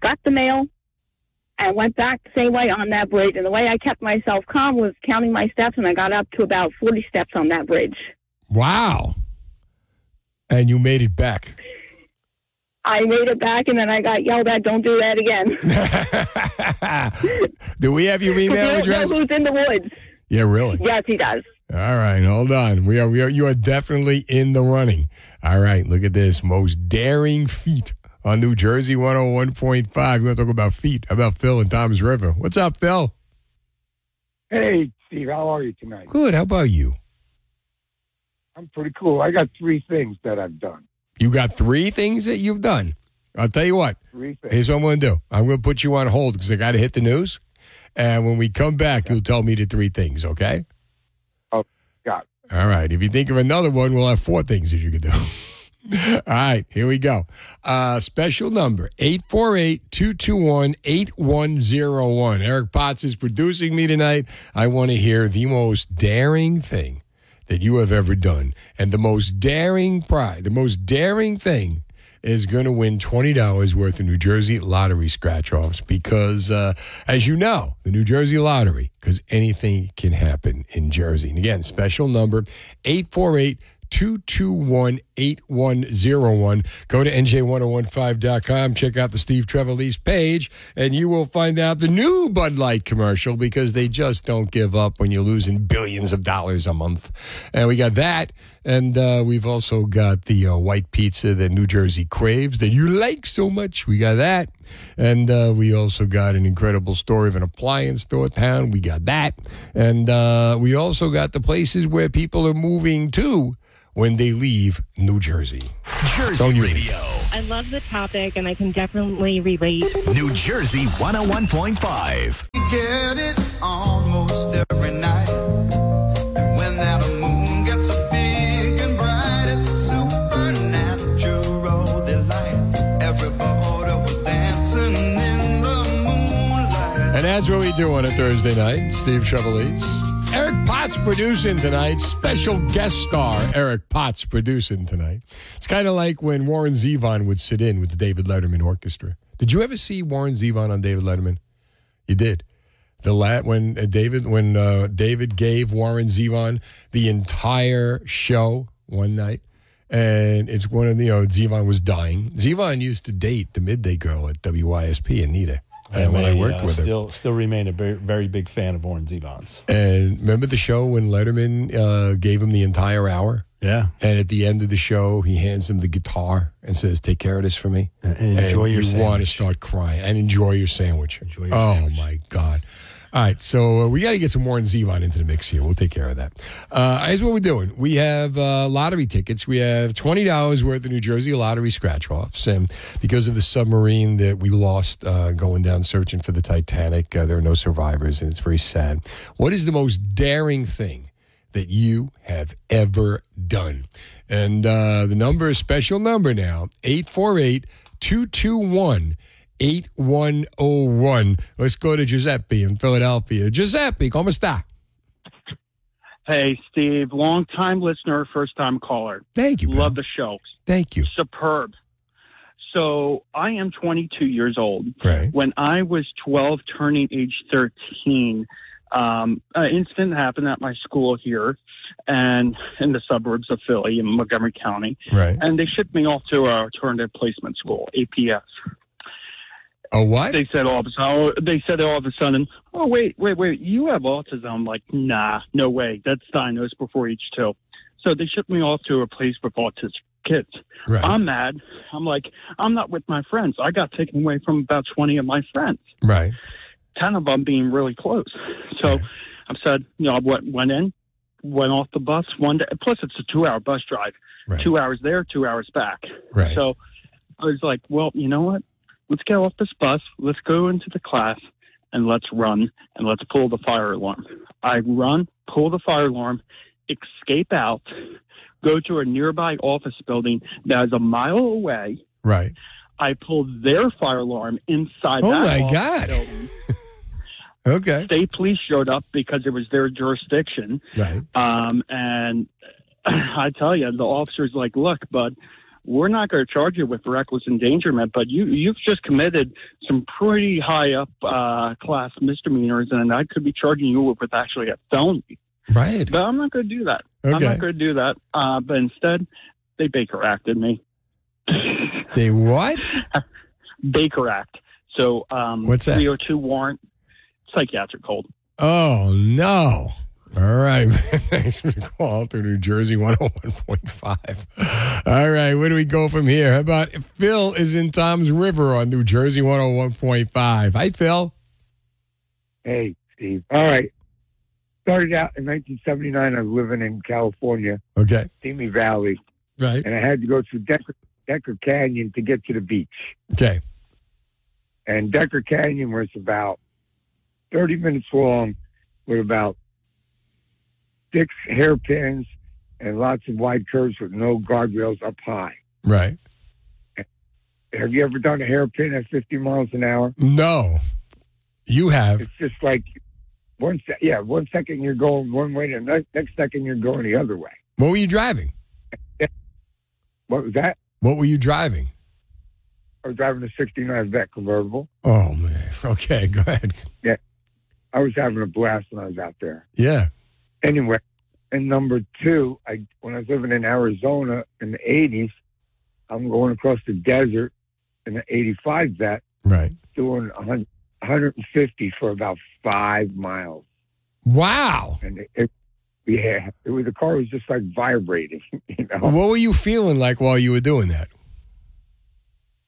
S24: got the mail, and went back the same way on that bridge. And the way I kept myself calm was counting my steps, and I got up to about 40 steps on that bridge.
S2: Wow. And you made it back.
S24: I made it back, and then I got yelled at, don't do that again.
S2: Do we have your email address?
S24: Who's in the woods?
S2: Yeah, really.
S24: Yes, he does.
S2: All right, hold on. We are, we are you are definitely in the running. All right, look at this. Most daring feat on New Jersey 101.5. We're going to talk about feet. About Phil and Toms River? What's up, Phil?
S25: Hey, Steve, how are you tonight?
S2: Good. How about you?
S25: I'm pretty cool. I got three things that I've done.
S2: You got three things that you've done. I'll tell you what.
S25: Three things.
S2: Here's what I'm going to do. I'm going to put you on hold because I got to hit the news. And when we come back, you'll tell me the three things, okay?
S25: Oh, got it.
S2: All right. If you think of another one, we'll have four things that you could do. All right, here we go. Uh, special number 848 221 8101. Eric Potts is producing me tonight. I want to hear the most daring thing that you have ever done. And the most daring prize, the most daring thing is going to win $20 worth of New Jersey lottery scratch offs because, uh, as you know, the New Jersey lottery, because anything can happen in Jersey. And again, special number 848 221 8101. Go to NJ1015.com, check out the Steve Trevelise page, and you will find out the new Bud Light commercial because they just don't give up when you're losing billions of dollars a month. And we got that. And uh, we've also got the uh, white pizza that New Jersey craves that you like so much. We got that. And uh, we also got an incredible story of an appliance store town. We got that. And uh, we also got the places where people are moving to when they leave New Jersey.
S9: Jersey
S2: Don't you-
S9: Radio.
S26: I love the topic and I can definitely relate.
S9: New Jersey 101.5.
S19: Get it almost every night. And when that moon gets so big and bright, it's supernatural delight. Everybody was dancing in the moonlight.
S2: And that's what we do on a Thursday night. Steve Trevelise. Eric Potts producing tonight. Special guest star Eric Potts producing tonight. It's kind of like when Warren Zevon would sit in with the David Letterman Orchestra. Did you ever see Warren Zevon on David Letterman? You did. The la- when uh, David when uh, David gave Warren Zevon the entire show one night, and it's one of the you know Zevon was dying. Zevon used to date the midday girl at WYSP, Anita. And when I worked
S3: uh,
S2: with her,
S3: still, still remain a very, very big fan of Warren Zevon's.
S2: And remember the show when Letterman uh, gave him the entire hour?
S3: Yeah.
S2: And at the end of the show, he hands him the guitar and says, "Take care of this for me."
S3: And enjoy your
S2: you want to start crying and enjoy your sandwich. Enjoy
S3: your
S2: oh
S3: sandwich.
S2: my god! All right, so uh, we got to get some Warren Zevon into the mix here. We'll take care of that. Uh, here's what we're doing. We have uh, lottery tickets. We have twenty dollars worth of New Jersey lottery scratch offs, and because of the submarine that we lost uh, going down searching for the Titanic, uh, there are no survivors, and it's very sad. What is the most daring thing that you have ever done? And uh, the number is special number now 848 221 8101. Let's go to Giuseppe in Philadelphia. Giuseppe, come sta?
S27: Hey, Steve, long time listener, first time caller.
S2: Thank you.
S27: Love the show.
S2: Thank you.
S27: Superb. So I am 22 years old.
S2: Right.
S27: When I was 12, turning age 13, um, an incident happened at my school here and in the suburbs of Philly in Montgomery County.
S2: Right.
S27: And they shipped me off to a alternative placement school, APS.
S2: A what?
S27: They said all of a sudden, oh, they said all of a sudden, oh, wait, wait, wait, you have autism. I'm like, nah, no way. That's diagnosed before age two. So they shipped me off to a place with autistic kids.
S2: Right.
S27: I'm mad. I'm like, I'm not with my friends. I got taken away from about 20 of my friends,
S2: Right.
S27: 10 of them being really close. So I said, you know, I went, went in, went off the bus one day. Plus, it's a two hour bus drive, two hours there, two hours back.
S2: Right.
S27: So I was like, well, you know what? Let's get off this bus. Let's go into the class and let's run and let's pull the fire alarm. I run, pull the fire alarm, escape out, go to a nearby office building that is a mile away.
S2: Right.
S27: I pulled their fire alarm inside
S2: Oh
S27: that
S2: my God. Okay.
S27: State police showed up because it was their jurisdiction.
S2: Right.
S27: Um, and I tell you, the officer's like, look, bud, we're not going to charge you with reckless endangerment, but you, you've just committed some pretty high up uh, class misdemeanors, and I could be charging you with actually a felony.
S2: Right.
S27: But I'm not going to do that.
S2: Okay.
S27: I'm not going to do that. Uh, but instead, they Baker Acted me.
S2: They what?
S27: Baker Act. So, um,
S2: What's that?
S27: 302 warrant, psychiatric hold.
S2: Oh no. All right. Thanks for the call to New Jersey 101.5. All right. Where do we go from here? How about Phil is in Toms River on New Jersey 101.5. Hi, Phil.
S25: Hey, Steve. All right. Started out in 1979. I was living in California,
S2: Okay.
S25: Simi Valley,
S2: Right.
S25: and I had to go through Decker, Decker Canyon to get to the beach.
S2: Okay.
S25: And Decker Canyon was about 30 minutes long with about six hairpins and lots of wide curves with no guardrails up high.
S2: Right.
S25: Have you ever done a hairpin at 50 miles an hour?
S2: No. You have.
S25: It's just like one se- yeah, one second you're going one way, and the next, next second you're going the other way.
S2: What were you driving?
S25: What was that?
S2: What were you driving?
S25: I was driving a 69 Vet convertible.
S2: Oh, man. Okay. Go ahead.
S25: Yeah. I was having a blast when I was out there.
S2: Yeah.
S25: Anyway, and number two, I when I was living in Arizona in the 80s, I'm going across the desert in the 85 Vet,
S2: Right.
S25: doing 100, 150 for about five miles.
S2: Wow.
S25: And it, it yeah, it was the car was just like vibrating. You know,
S2: What were you feeling like while you were doing that?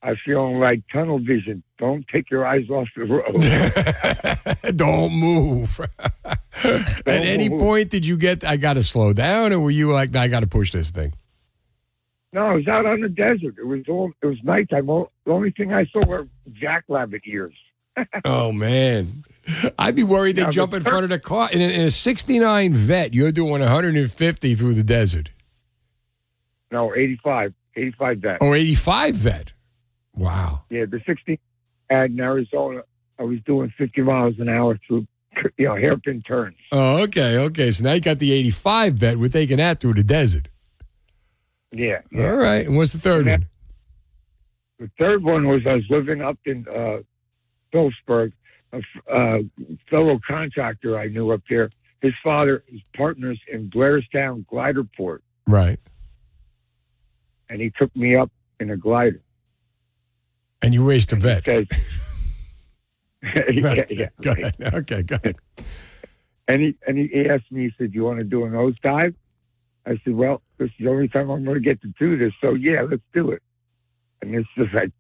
S25: I feeling like tunnel vision. Don't take your eyes off the road.
S2: Don't move. At any
S25: move.
S2: point, did you get, I got to slow down, or were you like, I got to push this thing?
S25: No, I was out on the desert. It was all. It was nighttime. The only thing I saw were jackrabbit ears.
S2: Oh man, I'd be worried they
S25: Yeah,
S2: jump in front of the car. In a, in a '69 vet, you're doing 150 through the desert.
S25: No, 85. 85 vet.
S2: Or 85 vet. Wow.
S25: Yeah, the 60 and in Arizona, I was doing 50 miles an hour through, you know, hairpin turns.
S2: Oh, okay, okay. So now you got the 85 bet. We're taking that through the desert.
S25: Yeah, yeah.
S2: All right. And what's the third one?
S25: The third one was I was living up in uh, Phillipsburg. A f- uh, fellow contractor I knew up there. His father is partners in Blairstown Glider Port,
S2: Right.
S25: and he took me up in a glider.
S2: And you raced a vet.
S25: Says, yeah, yeah.
S2: Go ahead. Okay, go ahead.
S25: And he and he asked me, he said, "You want to do a nose dive?" I said, "Well, this is the only time I'm going to get to do this, so yeah, let's do it." And it's just like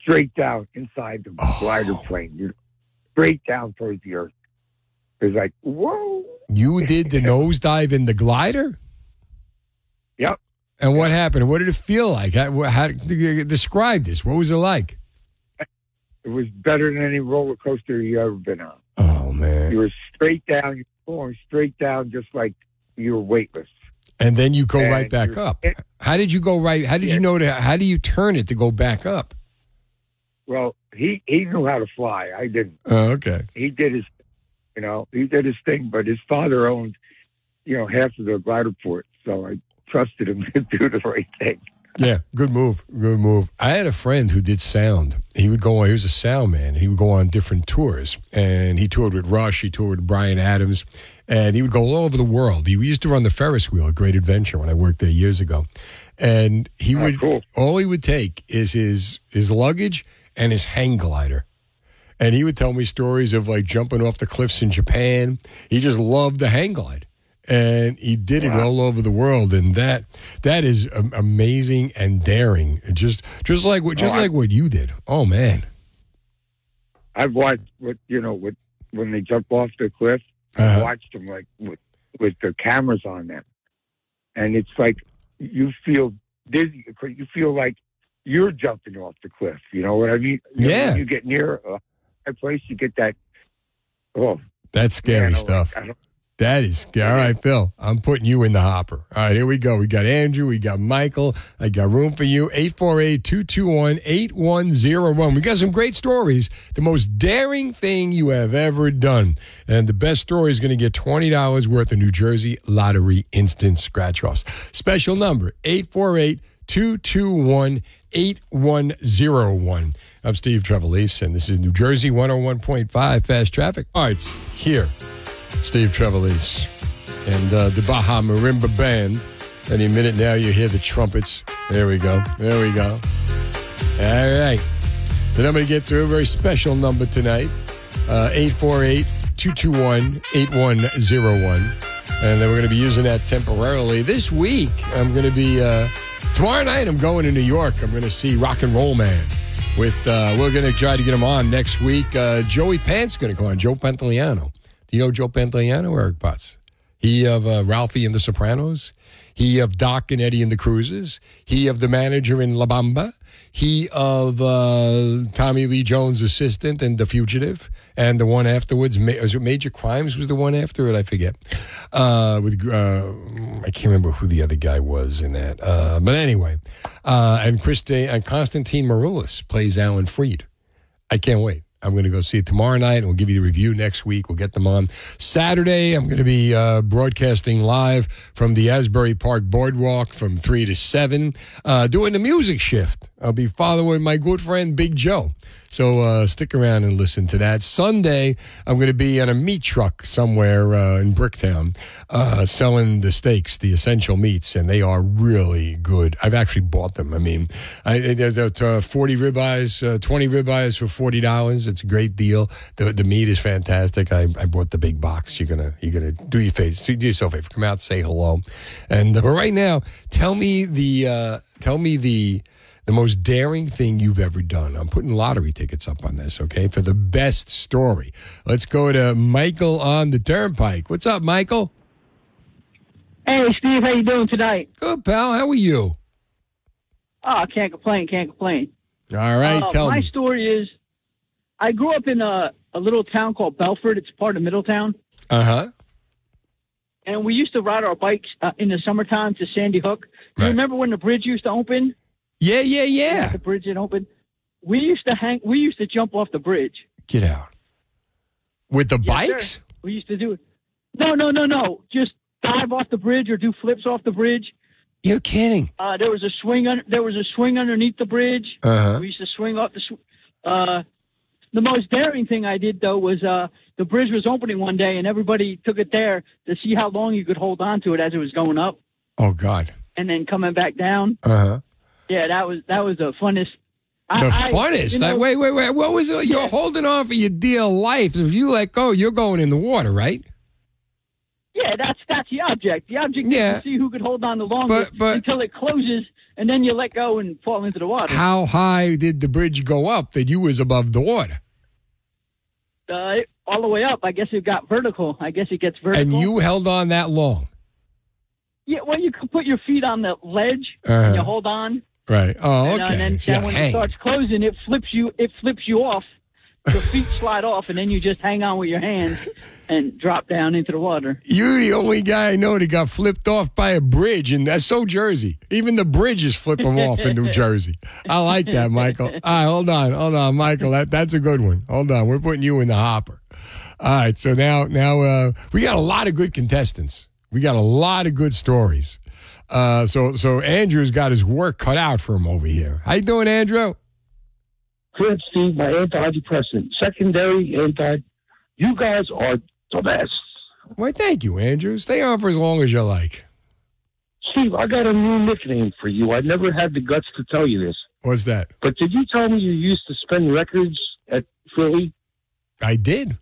S25: straight down inside the oh. glider plane, you know, straight down towards the earth. It's like, whoa!
S2: You did the nose dive in the glider?
S25: Yep.
S2: And what happened? What did it feel like? How, how describe this? What was it like?
S25: It was better than any roller coaster you ever been on.
S2: Oh man!
S25: You were straight down, you were going straight down, just like you were weightless.
S2: And then you go
S25: And
S2: right back up. How did you go right? How did you know to? How do you turn it to go back up?
S25: Well, he he knew how to fly. I didn't.
S2: Oh, okay.
S25: he did his, you know, he did his thing. But his father owned, you know, half of the glider port, so I trusted him to do the right thing.
S2: Yeah, good move. Good move. I had a friend who did sound. He would go on, he was a sound man. He would go on different tours. And he toured with Rush, he toured with Bryan Adams, and he would go all over the world. He used to run the Ferris wheel at Great Adventure when I worked there years ago. And he ah, would all he would take is his his luggage and his hang glider. And he would tell me stories of like jumping off the cliffs in Japan. He just loved the hang glide. And he did it all over the world, and that that is amazing and daring. Just just like what just
S25: Oh, I-
S2: like what you did. Oh man,
S25: I've watched what you know, with when they jump off the cliff. I
S2: Uh-huh.
S25: watched them like with with the cameras on them, and it's like you feel dizzy. You feel like you're jumping off the cliff. You know what I mean?
S2: Yeah.
S25: when you get near a place, you get that. Oh,
S2: that's scary
S25: man,
S2: stuff.
S25: like- I
S2: That is. All right, Phil, I'm putting you in the hopper. All right, here we go. We got Andrew, we got Michael. I got room for you. 848 221 8101. We got some great stories. The most daring thing you have ever done. And the best story is going to get $20 worth of New Jersey Lottery instant scratch offs. Special number 848 221 8101. I'm Steve Trevelise, and this is New Jersey 101.5 Fast Traffic. All right, here. Steve Trevelise and uh, the Baja Marimba Band. Any minute now, you hear the trumpets. There we go. There we go. All right. The number to get through, a very special number tonight uh, 848 221 8101. And then we're going to be using that temporarily. This week, I'm going to be, uh, tomorrow night, I'm going to New York. I'm going to see Rock and Roll Man. With uh, we're going to try to get him on next week. Uh, Joey Pant's going to come on. Joe Pantoliano. Do you know Joe Pantoliano, Eric Potts? He of uh, Ralphie and the Sopranos. He of Doc and Eddie and the Cruisers. He of the manager in La Bamba. He of uh, Tommy Lee Jones' assistant and The Fugitive. And the one afterwards, Ma- was it Major Crimes was the one after it? I forget. Uh, with uh, I can't remember who the other guy was in that. Uh, but anyway, uh, and Christi- and Constantine Maroulis plays Alan Freed. I can't wait. I'm going to go see it tomorrow night, and we'll give you the review next week. We'll get them on Saturday. I'm going to be uh, broadcasting live from the Asbury Park Boardwalk from three to seven, uh, doing the music shift. I'll be following my good friend Big Joe. So uh, stick around and listen to that. Sunday, I'm going to be on a meat truck somewhere uh, in Bricktown uh, selling the steaks, the essential meats, and they are really good. I've actually bought them. I mean, I, they're, they're, uh, 40 ribeyes, uh, 20 ribeyes for $40. It's a great deal. The, the meat is fantastic. I, I bought the big box. You're going to you're gonna do your face, do yourself a favor. Come out, say hello. And uh, but right now, tell me the uh, tell me the the most daring thing you've ever done. I'm putting lottery tickets up on this, okay, for the best story. Let's go to Michael on the Turnpike. What's up, Michael?
S28: Hey, Steve, how you doing tonight?
S2: Good, pal. How are you?
S28: Oh, I can't complain, can't complain.
S2: All right,
S28: Uh,
S2: tell
S28: my
S2: me.
S28: story is, I grew up in a, a little town called Belford. It's part of Middletown,
S2: Uh huh.
S28: and we used to ride our bikes uh, in the summertime to Sandy Hook. Do you remember when the bridge used to open?
S2: Yeah, yeah, yeah.
S28: The bridge had opened. We used to hang. We used to jump off the bridge.
S2: Get out. With the
S28: Yes,
S2: bikes?
S28: sir. We used to do it. No, no, no, no. Just dive off the bridge or do flips off the bridge.
S2: You're kidding.
S28: Uh, there was a swing. Un- there was a swing underneath the bridge.
S2: Uh-huh.
S28: We used to swing off the. Sw- uh, the most daring thing I did though was uh, the bridge was opening one day, and everybody took it there to see how long you could hold on to it as it was going up,
S2: Oh God.
S28: and then coming back down.
S2: Uh huh.
S28: Yeah, that was that was the funnest. I-
S2: The
S28: I-
S2: funnest.
S28: you know-
S2: Like, wait, wait, wait. What was it? You're holding on for your dear life. If you let go, you're going in the water, right?
S28: Yeah, that's that's the object. The object
S2: Yeah.
S28: is to see who could hold on the longest
S2: But- but-
S28: until it closes, and then you let go and fall into the water.
S2: How high did the bridge go up that you was above the water?
S28: Uh, all the way up. I guess it got vertical. I guess it gets vertical.
S2: And you held on that long.
S28: Yeah, well, you can put your feet on the ledge
S2: Uh-huh.
S28: and you hold on.
S2: Right. Oh,
S28: and,
S2: okay.
S28: and then, then when
S2: hang.
S28: it starts closing, it flips you. It flips you off. Your feet slide off, and then you just hang on with your hands and drop down into the water.
S2: You're the only guy I know that got flipped off by a bridge, and that's so Jersey. Even the bridges flip them off in New Jersey. I like that, Michael. All right, hold on, hold on, Michael. That, that's a good one. Hold on, we're putting you in the hopper. All right, so now, now uh, we got a lot of good contestants. We got a lot of good stories. Uh, so, so Andrew's got his work cut out for him over here. How you doing, Andrew?
S29: Good, Steve. My antidepressant, secondary anti. You guys are the best.
S2: Why, thank you, Andrew. Stay on for as long as you like.
S29: Steve, I got a new nickname for you. I never had the guts to tell you this.
S2: What's that?
S29: But did you tell me you used to spin records at Philly?
S2: I did.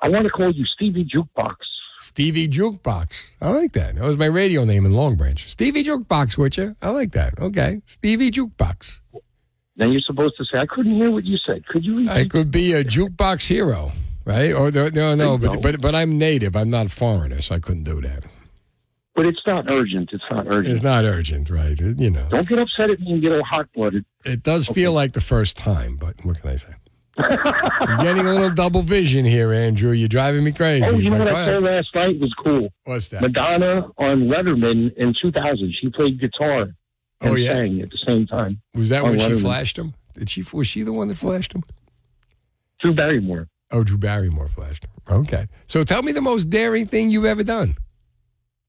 S29: I want to call you Stevie Jukebox.
S2: Stevie Jukebox. I like that. That was my radio name in Long Branch. Stevie Jukebox, would you? I like that. Okay. Stevie Jukebox.
S29: Then you're supposed to say, I couldn't hear what you said. Could you repeat?
S2: I could be a jukebox hero, right? Or the, no, no, but, but but I'm native. I'm not a foreigner, so I couldn't do that.
S29: But it's not urgent. It's not urgent.
S2: It's not urgent, right? You know,
S29: Don't get upset at me and get all hot blooded.
S2: it does feel like the first time, but what can I say? Getting a little double vision here, Andrew. You're driving me crazy.
S29: Oh, you know what I saw last night was cool.
S2: What's that?
S29: Madonna on Letterman in 2000. She played guitar and
S2: Oh, yeah?
S29: sang at the same time.
S2: Was that when she flashed him? Did she? Was she the one that flashed him?
S29: Drew Barrymore.
S2: Oh, Drew Barrymore flashed him. Okay. So tell me the most daring thing you've ever done.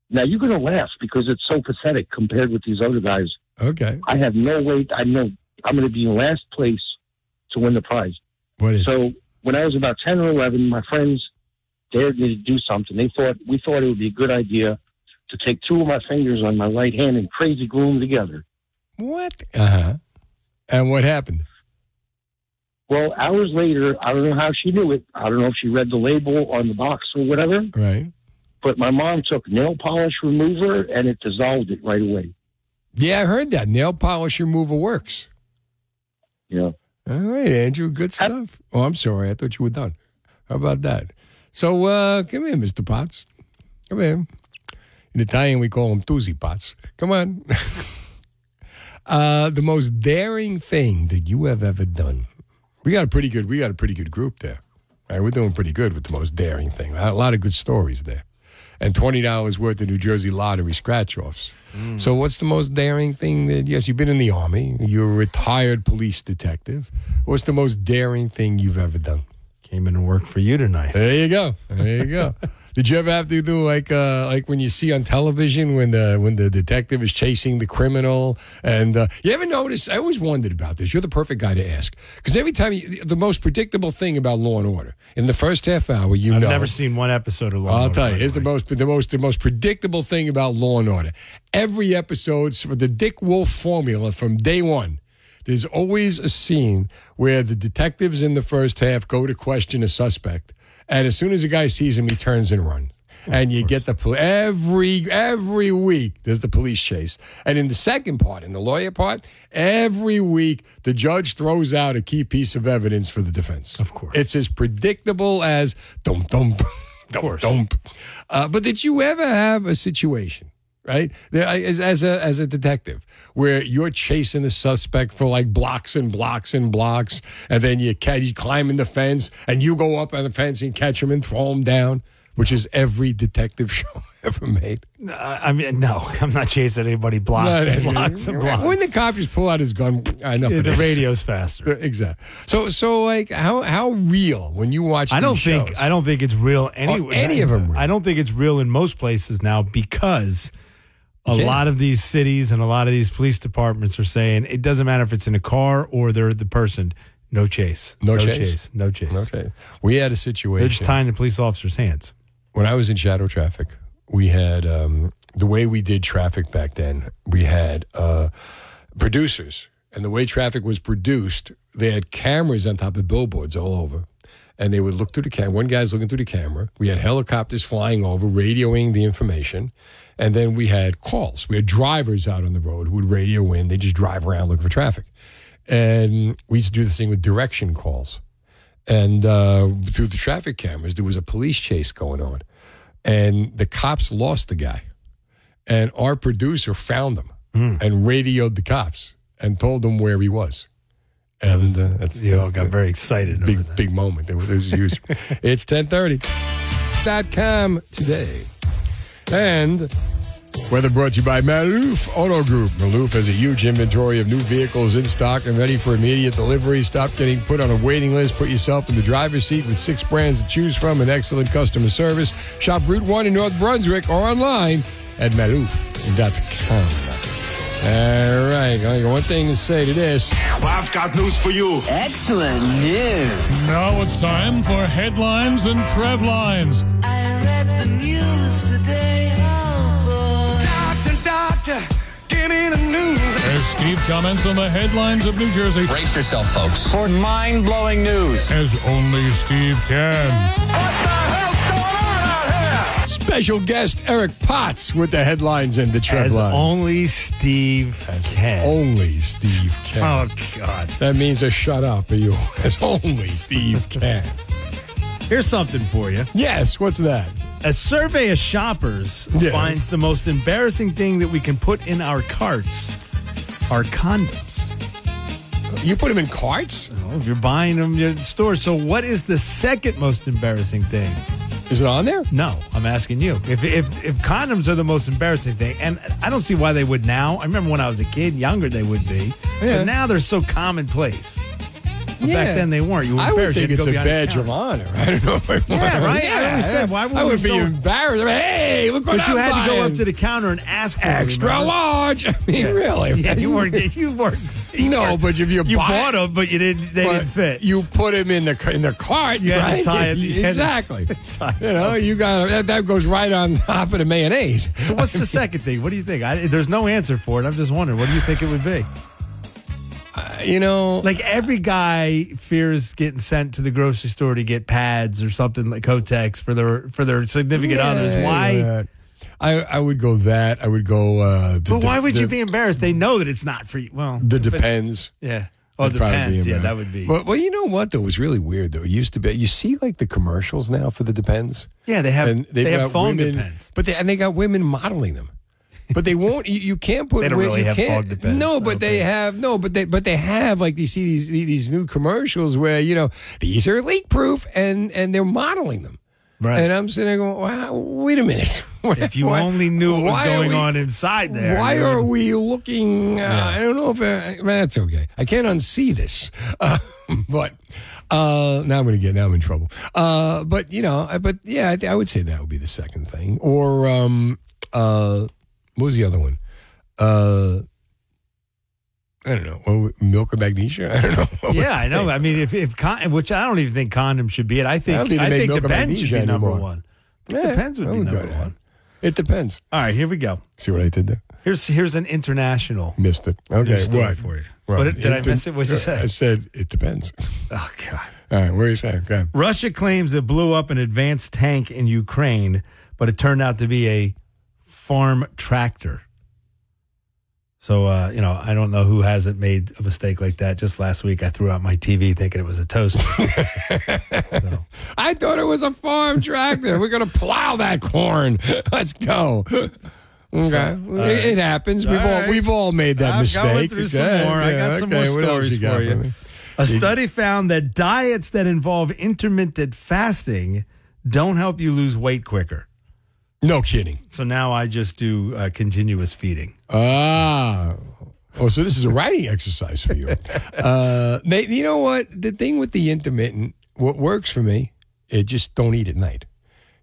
S29: Now you're going to laugh because it's so pathetic compared with these other guys.
S2: Okay.
S29: I have no way. I know I'm going to be in last place to win the prize.
S2: What is?
S29: So when I was about 10 or 11, my friends dared me to do something. They thought we thought it would be a good idea to take two of my fingers on my right hand and crazy glue them together.
S2: What? Uh huh. And what happened?
S29: Well, hours later, I don't know how she knew it. I don't know if she read the label on the box or whatever.
S2: Right.
S29: But my mom took nail polish remover and it dissolved it right away.
S2: Yeah, I heard that. Nail polish remover works.
S29: Yeah.
S2: All right, Andrew. Good stuff. Oh, I'm sorry. I thought you were done. How about that? So, uh, come here, Mr. Potts. Come here. In Italian, we call him Tusi Potts. Come on. uh, the most daring thing that you have ever done. We got a pretty good. We got a pretty good group there. All right, we're doing pretty good with the most daring thing. A lot of good stories there, and twenty dollars worth of New Jersey lottery scratch offs. Mm. So, what's the most daring thing that? Yes, you've been in the army. You're a retired police detective. What's the most daring thing you've ever done?
S3: Came in and worked for you tonight.
S2: There you go. There you go. Did you ever have to do like uh, like when you see on television when the when the detective is chasing the criminal and uh, you ever notice? I always wondered about this. You're the perfect guy to ask because every time you, the most predictable thing about Law and Order in the first half hour, you
S3: I've
S2: know.
S3: never seen one episode of Law. and Order.
S2: I'll
S3: Order,
S2: tell
S3: by
S2: you, here's the most the most the most predictable thing about Law and Order. Every episode's for the Dick Wolf formula from day one. There's always a scene where the detectives in the first half go to question a suspect, and as soon as the guy sees him, he turns and runs. And you get the pol- every every week there's the police chase, and in the second part, in the lawyer part, every week the judge throws out a key piece of evidence for the defense. Of course, it's as predictable as dum dum dum dum. Uh, but did you ever have a situation right? As, as a as a detective, where you're chasing the suspect for like blocks and blocks and blocks, and then you catch you climbing the fence, and you go up on the fence and catch him and throw him down, which is every detective show ever made.
S3: I mean, no, I'm not chasing anybody blocks
S2: No,
S3: and blocks and blocks.
S2: When the cop just pull out his gun, I know
S3: Yeah, the radio's faster.
S2: Exactly. So so like how how real when you watch?
S3: I don't
S2: these
S3: think
S2: shows?
S3: I don't think it's real anywhere.
S2: any of 'em real.
S3: I don't think it's real in most places now because a lot of these cities and a lot of these police departments are saying it doesn't matter if it's in a car or they're the person. No chase.
S2: No chase?
S3: No chase.
S2: No chase. Okay. We had a situation.
S3: They're just tying the police officers' hands.
S2: when I was in shadow traffic, we had um, the way we did traffic back then. We had uh, producers, and the way traffic was produced, they had cameras on top of billboards all over, and they would look through the camera. One guy's looking through the camera. We had helicopters flying over, radioing the information, and then we had calls. We had drivers out on the road who would radio in. They just drive around looking for traffic, and we used to do this thing with direction calls. And uh, through the traffic cameras, there was a police chase going on, and the cops lost the guy. And our producer found him and radioed the cops and told them where he was. And uh, that's,
S3: You all got very excited.
S2: big big moment. It was, it was huge. it's ten thirty. Dot com today, and weather brought to you by Maloof Auto Group. Maloof has a huge inventory of new vehicles in stock and ready for immediate delivery. Stop getting put on a waiting list. Put yourself in the driver's seat with six brands to choose from and excellent customer service. Shop Route One in North Brunswick or online at Maloof.com. All right, I got one thing to say to this.
S30: I've got news for you. Excellent news.
S18: Now it's time for headlines and Trev lines.
S30: I read the news today.
S18: As Steve comments on the headlines of New Jersey.
S30: Brace yourself, folks, for mind-blowing news.
S18: As only Steve can. What the hell's going on out here?
S2: Special guest Eric Potts with the headlines and the Trev
S3: As
S2: lines.
S3: only Steve As can.
S2: Only Steve can.
S3: Oh God.
S2: That means a shut up, are you? As only Steve can.
S3: Here's something for you.
S2: Yes, what's that?
S3: A survey of shoppers
S2: Yes.
S3: finds the most embarrassing thing that we can put in our carts are condoms.
S2: You put them in carts?
S3: Oh, if you're buying them at the store. So, what is the second most embarrassing thing?
S2: Is it on there?
S3: No, I'm asking you. If if if condoms are the most embarrassing thing, and I don't see why they would now. I remember when I was a kid, younger they would be,
S2: Yeah.
S3: but now they're so commonplace. But
S2: Yeah.
S3: back then they weren't. You were
S2: I would
S3: embarrassed. You
S2: think it's a badge of honor. I don't know if I want
S3: Yeah, right? I always said, why would
S2: I
S3: we
S2: would be
S3: so-
S2: embarrassed. Hey, look what
S3: But you
S2: I'm
S3: had to go up to the counter and ask for
S2: extra large. I mean,
S3: Yeah.
S2: really?
S3: Yeah, you weren't. You weren't. you
S2: no,
S3: weren't-
S2: but if you,
S3: you
S2: buy
S3: bought them, but you didn't. They didn't fit.
S2: You put them in the in the cart.
S3: You had to
S2: right?
S3: tie it- you
S2: exactly.
S3: tie
S2: you know, you got that, that goes right on top of the mayonnaise.
S3: So what's the second thing? What do you think? I, there's no answer for it. I'm just wondering. What do you think it would be?
S2: You know,
S3: like every guy fears getting sent to the grocery store to get pads or something like Kotex for their for their significant others. Why?
S2: Yeah. I I would go that. I would go. Uh, the,
S3: But why would
S2: the,
S3: you be embarrassed? They know that it's not for you. Well,
S2: The
S3: it-
S2: depends.
S3: yeah. Oh,
S2: be
S3: depends. Yeah, that would be.
S2: Well, well, you know what though? It was really weird though. It used to be. You see, like the commercials now for the Depends.
S3: Yeah, they have-
S2: And
S3: they have phone
S2: women,
S3: Depends.
S2: but they and they got women modeling them. But they won't. You, you can't put.
S3: They don't really have phone Depends,
S2: No, but they have no. But they but they have like you see these these new commercials where you know these are leak proof and and they're modeling them.
S3: Right.
S2: And I'm sitting there going, wow, wait a minute. What-
S3: if you only knew what was going
S2: we-
S3: on inside there,
S2: Why are we looking? Uh, I don't know if uh, that's okay. I can't unsee this, uh, but uh, now I'm going to get now I'm in trouble. Uh, but you know, but yeah, I, I would say that would be the second thing. Or um, uh, what was the other one? Uh, I don't know. Well, milk or magnesia? I don't know.
S3: Yeah, I know. I mean, if if con- which I don't even think condom should be it. I think
S2: I
S3: I,
S2: think make
S3: think
S2: milk of
S3: should be number
S2: anymore.
S3: one.
S2: Yeah,
S3: depends would
S2: I
S3: be number
S2: that.
S3: one.
S2: It depends.
S3: All right, here we go.
S2: See what I did there?
S3: Here's here's an international.
S2: Missed it. Okay, what
S3: for you? What- did I miss it? What'd you say?
S2: I said it depends.
S3: Oh God.
S2: All right, where are you saying? Okay.
S3: Russia claims it blew up an advanced tank in Ukraine, but it turned out to be a farm tractor. So, uh, you know, I don't know who hasn't made a mistake like that. Just last week, I threw out my TV thinking it was a toaster.
S2: I thought it was a farm tractor. We're going to plow that corn. Let's go. Okay,
S3: So, all
S2: it, happens. We've all,
S3: All right.
S2: we've all made that
S3: I'm
S2: mistake.
S3: through some
S2: Okay,
S3: more. I
S2: yeah,
S3: got some more
S2: what
S3: stories
S2: got
S3: for you.
S2: me?
S3: A study found that diets that involve intermittent fasting don't help you lose weight quicker.
S2: No kidding.
S3: So now I just do uh, continuous feeding.
S2: Ah. Oh, so this is a writing exercise for you. Uh, you know what? The thing with the intermittent, what works for me, it just don't eat at night.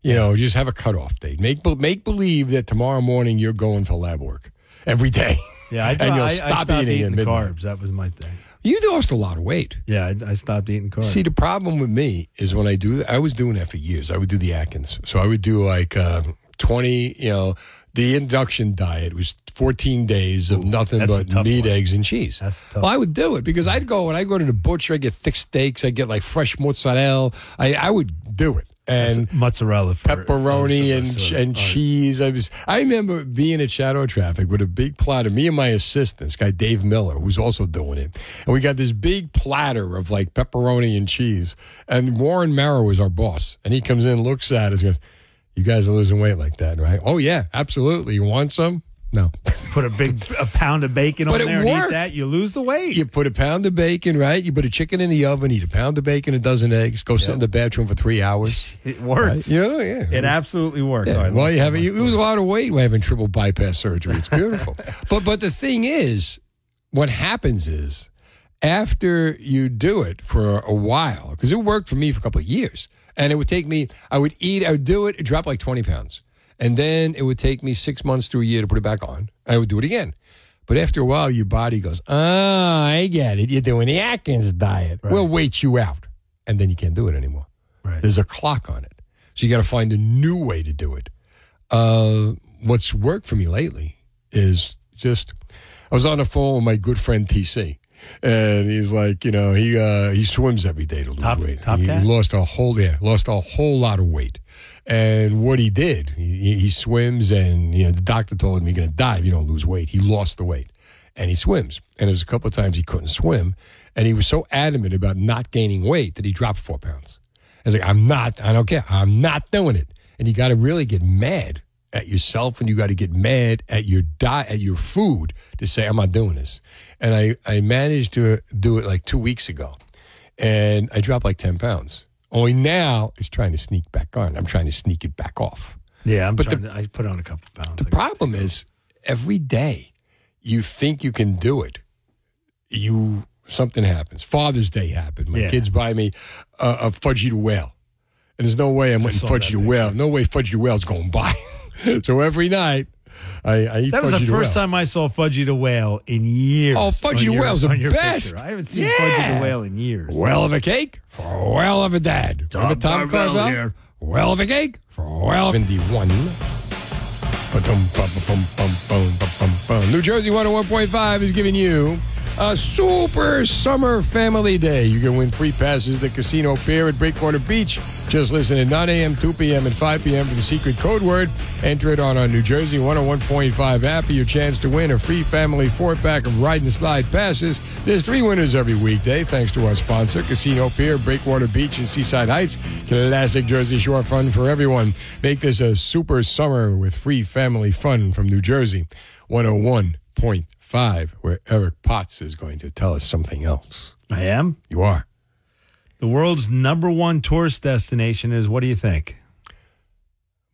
S2: You know, just have a cutoff date. Make make believe that tomorrow morning you're going for lab work every day.
S3: Yeah, I,
S2: and you'll
S3: I, I
S2: stop
S3: stopped
S2: eating,
S3: eating,
S2: at
S3: the
S2: midnight.
S3: carbs. That was my thing.
S2: You lost a lot of weight.
S3: Yeah, I, I stopped eating carbs.
S2: See, the problem with me is when I do, I was doing that for years. I would do the Atkins. So I would do like uh, 20, you know, the induction diet was 14 days of nothing but meat,
S3: one.
S2: eggs, and cheese. Well, I would do it because I'd go and I go to the butcher, I get thick steaks, I get like fresh mozzarella. I, I would do it. And
S3: mozzarella,
S2: pepperoni and
S3: for us,
S2: and
S3: uh,
S2: cheese. I was. I remember being at Shadow Traffic with a big platter. Me and my assistant, this guy Dave Miller, who's also doing it, and we got this big platter of like pepperoni and cheese. And Warren Marrow was our boss, and he comes in, looks at us, goes, "You guys are losing weight like that, right? Oh yeah, absolutely. You want some? No.
S3: Put a big a pound of bacon on there and eat that, you lose the weight.
S2: You put a pound of bacon, right? You put a chicken in the oven, eat a pound of bacon, a dozen eggs, go sit in the bathroom for three hours.
S3: It works.
S2: Right? Yeah, yeah.
S3: It absolutely works.
S2: Yeah,
S3: right,
S2: well, you have you lose a lot of weight when having triple bypass surgery. It's beautiful. but but the thing is, what happens is after you do it for a while, because it worked for me for a couple of years, and it would take me. I would eat. I would do it. It dropped like twenty pounds, and then it would take me six months to a year to put it back on. I would do it again. But after a while, your body goes, "Oh, I get it. You're doing the Atkins diet. We'll wait you out," and then you can't do it anymore.
S3: Right.
S2: There's a clock on it, so you got to find a new way to do it. Uh, what's worked for me lately is just I was on the phone with my good friend TC, and he's like, you know, he uh, he swims every day to lose
S3: Top-
S2: weight.
S3: Top
S2: he
S3: Cat?
S2: lost a whole yeah, lost a whole lot of weight. And what he did, he, he swims, and you know, the doctor told him you're going to die if you don't lose weight. He lost the weight, and he swims. And there was a couple of times he couldn't swim, and he was so adamant about not gaining weight that he dropped four pounds. I was like, I'm not, I don't care. I'm not doing it. And you got to really get mad at yourself and you got to get mad at your diet, at your food to say, I'm not doing this. And I, I managed to do it like two weeks ago and I dropped like 10 pounds. Only now it's trying to sneak back on. I'm trying to sneak it back off.
S3: Yeah, I'm
S2: But the-
S3: to, I put on a couple pounds.
S2: The problem is every day you think you can do it, you something happens. Father's Day happened. My
S3: Yeah.
S2: kids buy me a, a Fudgie Whale. And there's no way I'm letting Fudgie Whale. No way Fudgie Whale's going by. So every night I, I eat
S3: That was the first
S2: Whale.
S3: time I saw Fudgie the Whale in years.
S2: Oh,
S3: Fudgie
S2: the Whale's the
S3: on your
S2: best.
S3: picture. I haven't seen
S2: Yeah.
S3: Fudgie the Whale in years.
S2: Well of a cake for well of a dad. Remember Tom
S3: Carvel
S2: Carvel?
S3: here.
S2: Well of a cake for a well of the one. Ba-dum, ba-ba-bum, bum, bum, ba-bum, bum. New Jersey 101.5 is giving you a super summer family day. You can win free passes to Casino Pier at Breakwater Beach. Just listen at 9 a.m., 2 p.m., and 5 p.m. for the secret code word. Enter it on our New Jersey 101.5 app for your chance to win a free family four pack of ride and slide passes. There's three winners every weekday, thanks to our sponsor, Casino Pier, Breakwater Beach, and Seaside Heights. Classic Jersey Shore fun for everyone. Make this a super summer with free family fun from New Jersey 101.5, where Eric Potts is going to tell us something else.
S3: I am.
S2: You are.
S3: The world's number one tourist destination is what do you think?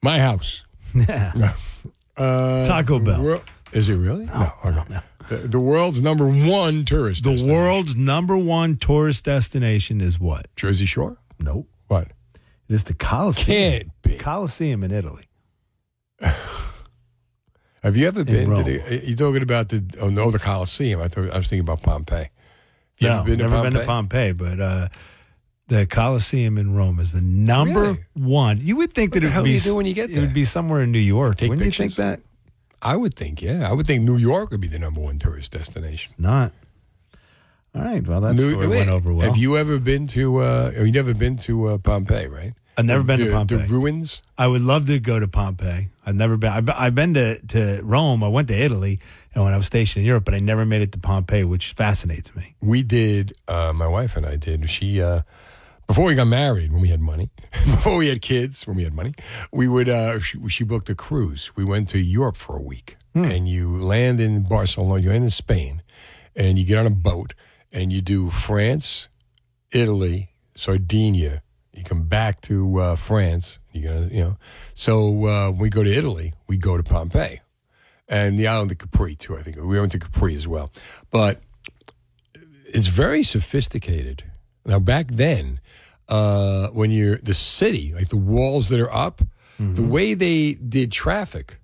S2: My house.
S3: Yeah.
S2: Uh,
S3: Taco Bell.
S2: Is it really? No. okay. The, the world's number one tourist
S3: The
S2: destination.
S3: world's number one tourist destination is what?
S2: Jersey Shore?
S3: Nope.
S2: What?
S3: It is the Colosseum.
S2: Can't be.
S3: Colosseum in Italy.
S2: Have you ever been to the? You're talking about the? Oh no, the Colosseum. I thought I was thinking about Pompeii. You
S3: no,
S2: been to
S3: never
S2: Pompeii?
S3: been to Pompeii, but uh, the Colosseum in Rome is the number
S2: Really?
S3: one. You would think
S2: What
S3: that it would
S2: do
S3: be
S2: you do when you get there?
S3: It would be somewhere in New York.
S2: Take
S3: Wouldn't you think that?
S2: I would think, yeah. I would think New York would be the number one tourist destination.
S3: Not. All right. Well, that
S2: New-
S3: story
S2: wait,
S3: went over well.
S2: Have you ever been to? Uh, have you never been to uh, Pompeii? Right.
S3: I've never been to Pompeii.
S2: The ruins.
S3: I would love to go to Pompeii. I've never been. I've, I've been to, to Rome. I went to Italy and when I was stationed in Europe, but I never made it to Pompeii, which fascinates me.
S2: We did. Uh, my wife and I did. She uh, before we got married, when we had money, before we had kids, when we had money, we would. Uh, she, she booked a cruise. We went to Europe for a week, and you land in Barcelona. You land in Spain, and you get on a boat, and you do France, Italy, Sardinia. You come back to uh, France. You gonna, you know. So uh, when we go to Italy, we go to Pompeii, and the island of Capri too. I think we went to Capri as well, but it's very sophisticated. Now, back then, uh, when you're the city, like the walls that are up, the way they did traffic,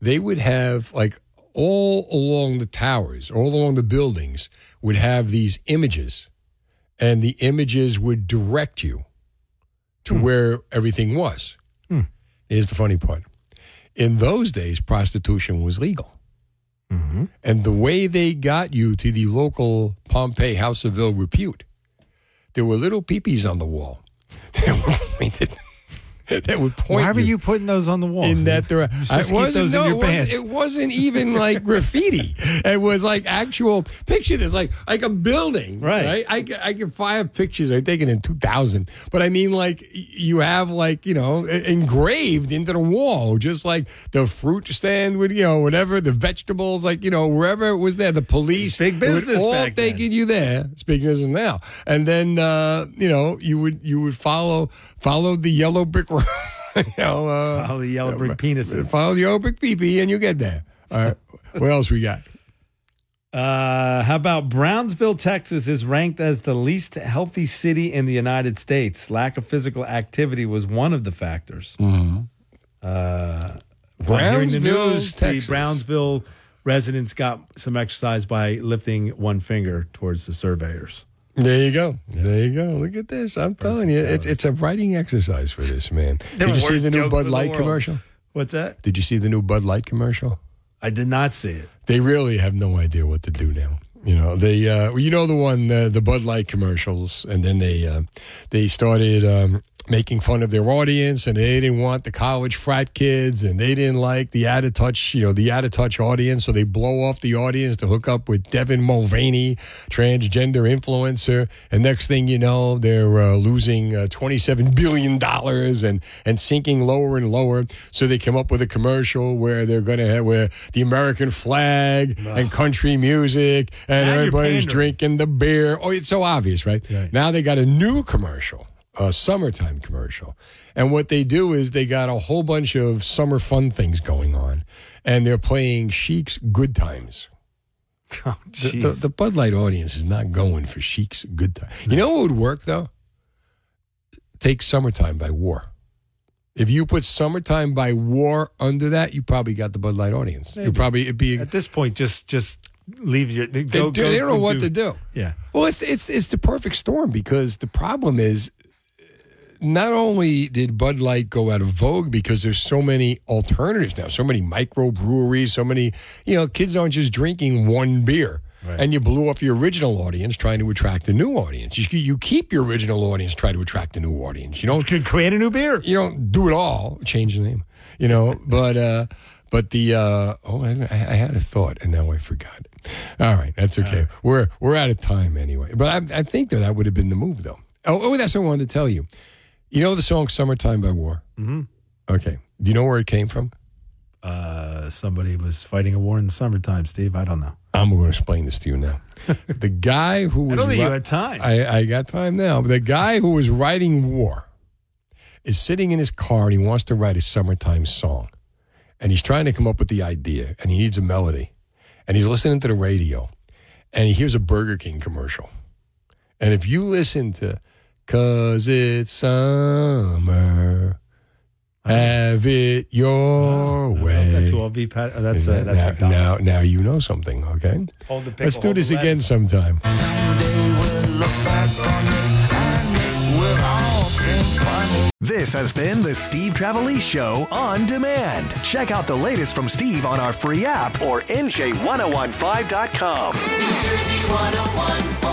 S2: they would have like all along the towers, all along the buildings, would have these images, and the images would direct you to hmm. where everything was. Hmm. Here's the funny part. In those days, prostitution was legal. Mm-hmm. And the way they got you to the local Pompeii House of Ill Repute, there were little peepees on the wall that were pointed. That would point.
S3: Why were you putting those on the wall?
S2: in that direction?
S3: supposed to keep those in
S2: no,
S3: your
S2: it wasn't,
S3: pants.
S2: it wasn't even like graffiti. It was like actual picture. This like like a building,
S3: Right.
S2: right? I I can find pictures. I taken in two thousand, but I mean like you have like you know engraved into the wall, just like the fruit stand with you know whatever the vegetables, like you know wherever it was there. The police,
S3: big business
S2: all
S3: back then.
S2: taking you there. Big business now, and then uh, you know you would you would follow follow the yellow brick road. you know, uh,
S3: Follow the yellow brick penises.
S2: Follow the yellow brick pee and you get there. All right. what else we got?
S3: Uh, how about Brownsville, Texas is ranked as the least healthy city in the United States. Lack of physical activity was one of the factors.
S2: Mm-hmm.
S3: Uh, hearing the
S2: Brownsville,
S3: news,
S2: Texas.
S3: the Brownsville residents got some exercise by lifting one finger towards the surveyors.
S2: There you go. There you go. Look at this. I'm telling you, it's it's a writing exercise for this man. Did you see the new Bud Light commercial?
S3: What's that?
S2: Did you see the new Bud Light commercial?
S3: I did not see it.
S2: They really have no idea what to do now. You know, they uh, you know the one uh, the Bud Light commercials, and then they uh, they started um, making fun of their audience, and they didn't want the college frat kids, and they didn't like the out of touch, you know, the out of touch audience, so they blow off the audience to hook up with Devin Mulvaney, transgender influencer, and next thing you know, they're uh, losing uh, twenty seven billion dollars and and sinking lower and lower. So they come up with a commercial where they're going to have where the American flag and country music, and
S3: Now
S2: everybody's drinking the beer. Oh, it's so obvious, right? Now they got a new commercial, a summertime commercial. And what they do is they got a whole bunch of summer fun things going on, and they're playing Chic's Good Times.
S3: Oh,
S2: The, the, the Bud Light audience is not going for Chic's Good Times. You know what would work, though? Take Summertime by War. If you put Summertime by War under that, you probably got the Bud Light audience. You probably, it'd be.
S3: At this point, just just leave your. Go,
S2: They, do-
S3: go
S2: they don't know what to do.
S3: Yeah.
S2: Well, it's it's it's the perfect storm because the problem is not only did Bud Light go out of vogue because there's so many alternatives now, so many microbreweries, so many you know kids aren't just drinking one beer. And you blew up your original audience trying to attract a new audience. You, you keep your original audience, try to attract a new audience. You don't
S3: create a new beer.
S2: You don't do it all. Change the name. You know, but uh, but the uh, oh, I, I had a thought and now I forgot. All right, that's okay. We're we're out of time anyway. But I, I think that that would have been the move though. Oh, oh, that's what I wanted to tell you. You know the song "Summertime" by War.
S3: Mm-hmm.
S2: Okay. Do you know where it came from?
S3: Uh, somebody was fighting a war in the summertime, Steve. I don't know.
S2: I'm going to explain this to you now. the guy who was
S3: I don't think you
S2: ri-
S3: had time.
S2: I, I got time now. The guy who was writing War is sitting in his car and he wants to write a summertime song. And he's trying to come up with the idea and he needs a melody. And he's listening to the radio and he hears a Burger King commercial. And if you listen to Cause it's summer, have it your way.
S3: That 12B pat. oh, that's uh, that's
S2: now, now, now you know something, okay?
S3: Hold the pickle,
S2: Let's do
S3: hold
S2: this
S3: the
S2: again
S3: lettuce.
S2: sometime.
S9: This has been the Steve Trevelise Show on demand. Check out the latest from Steve on our free app or NJ1015.com.
S30: New Jersey 101.5.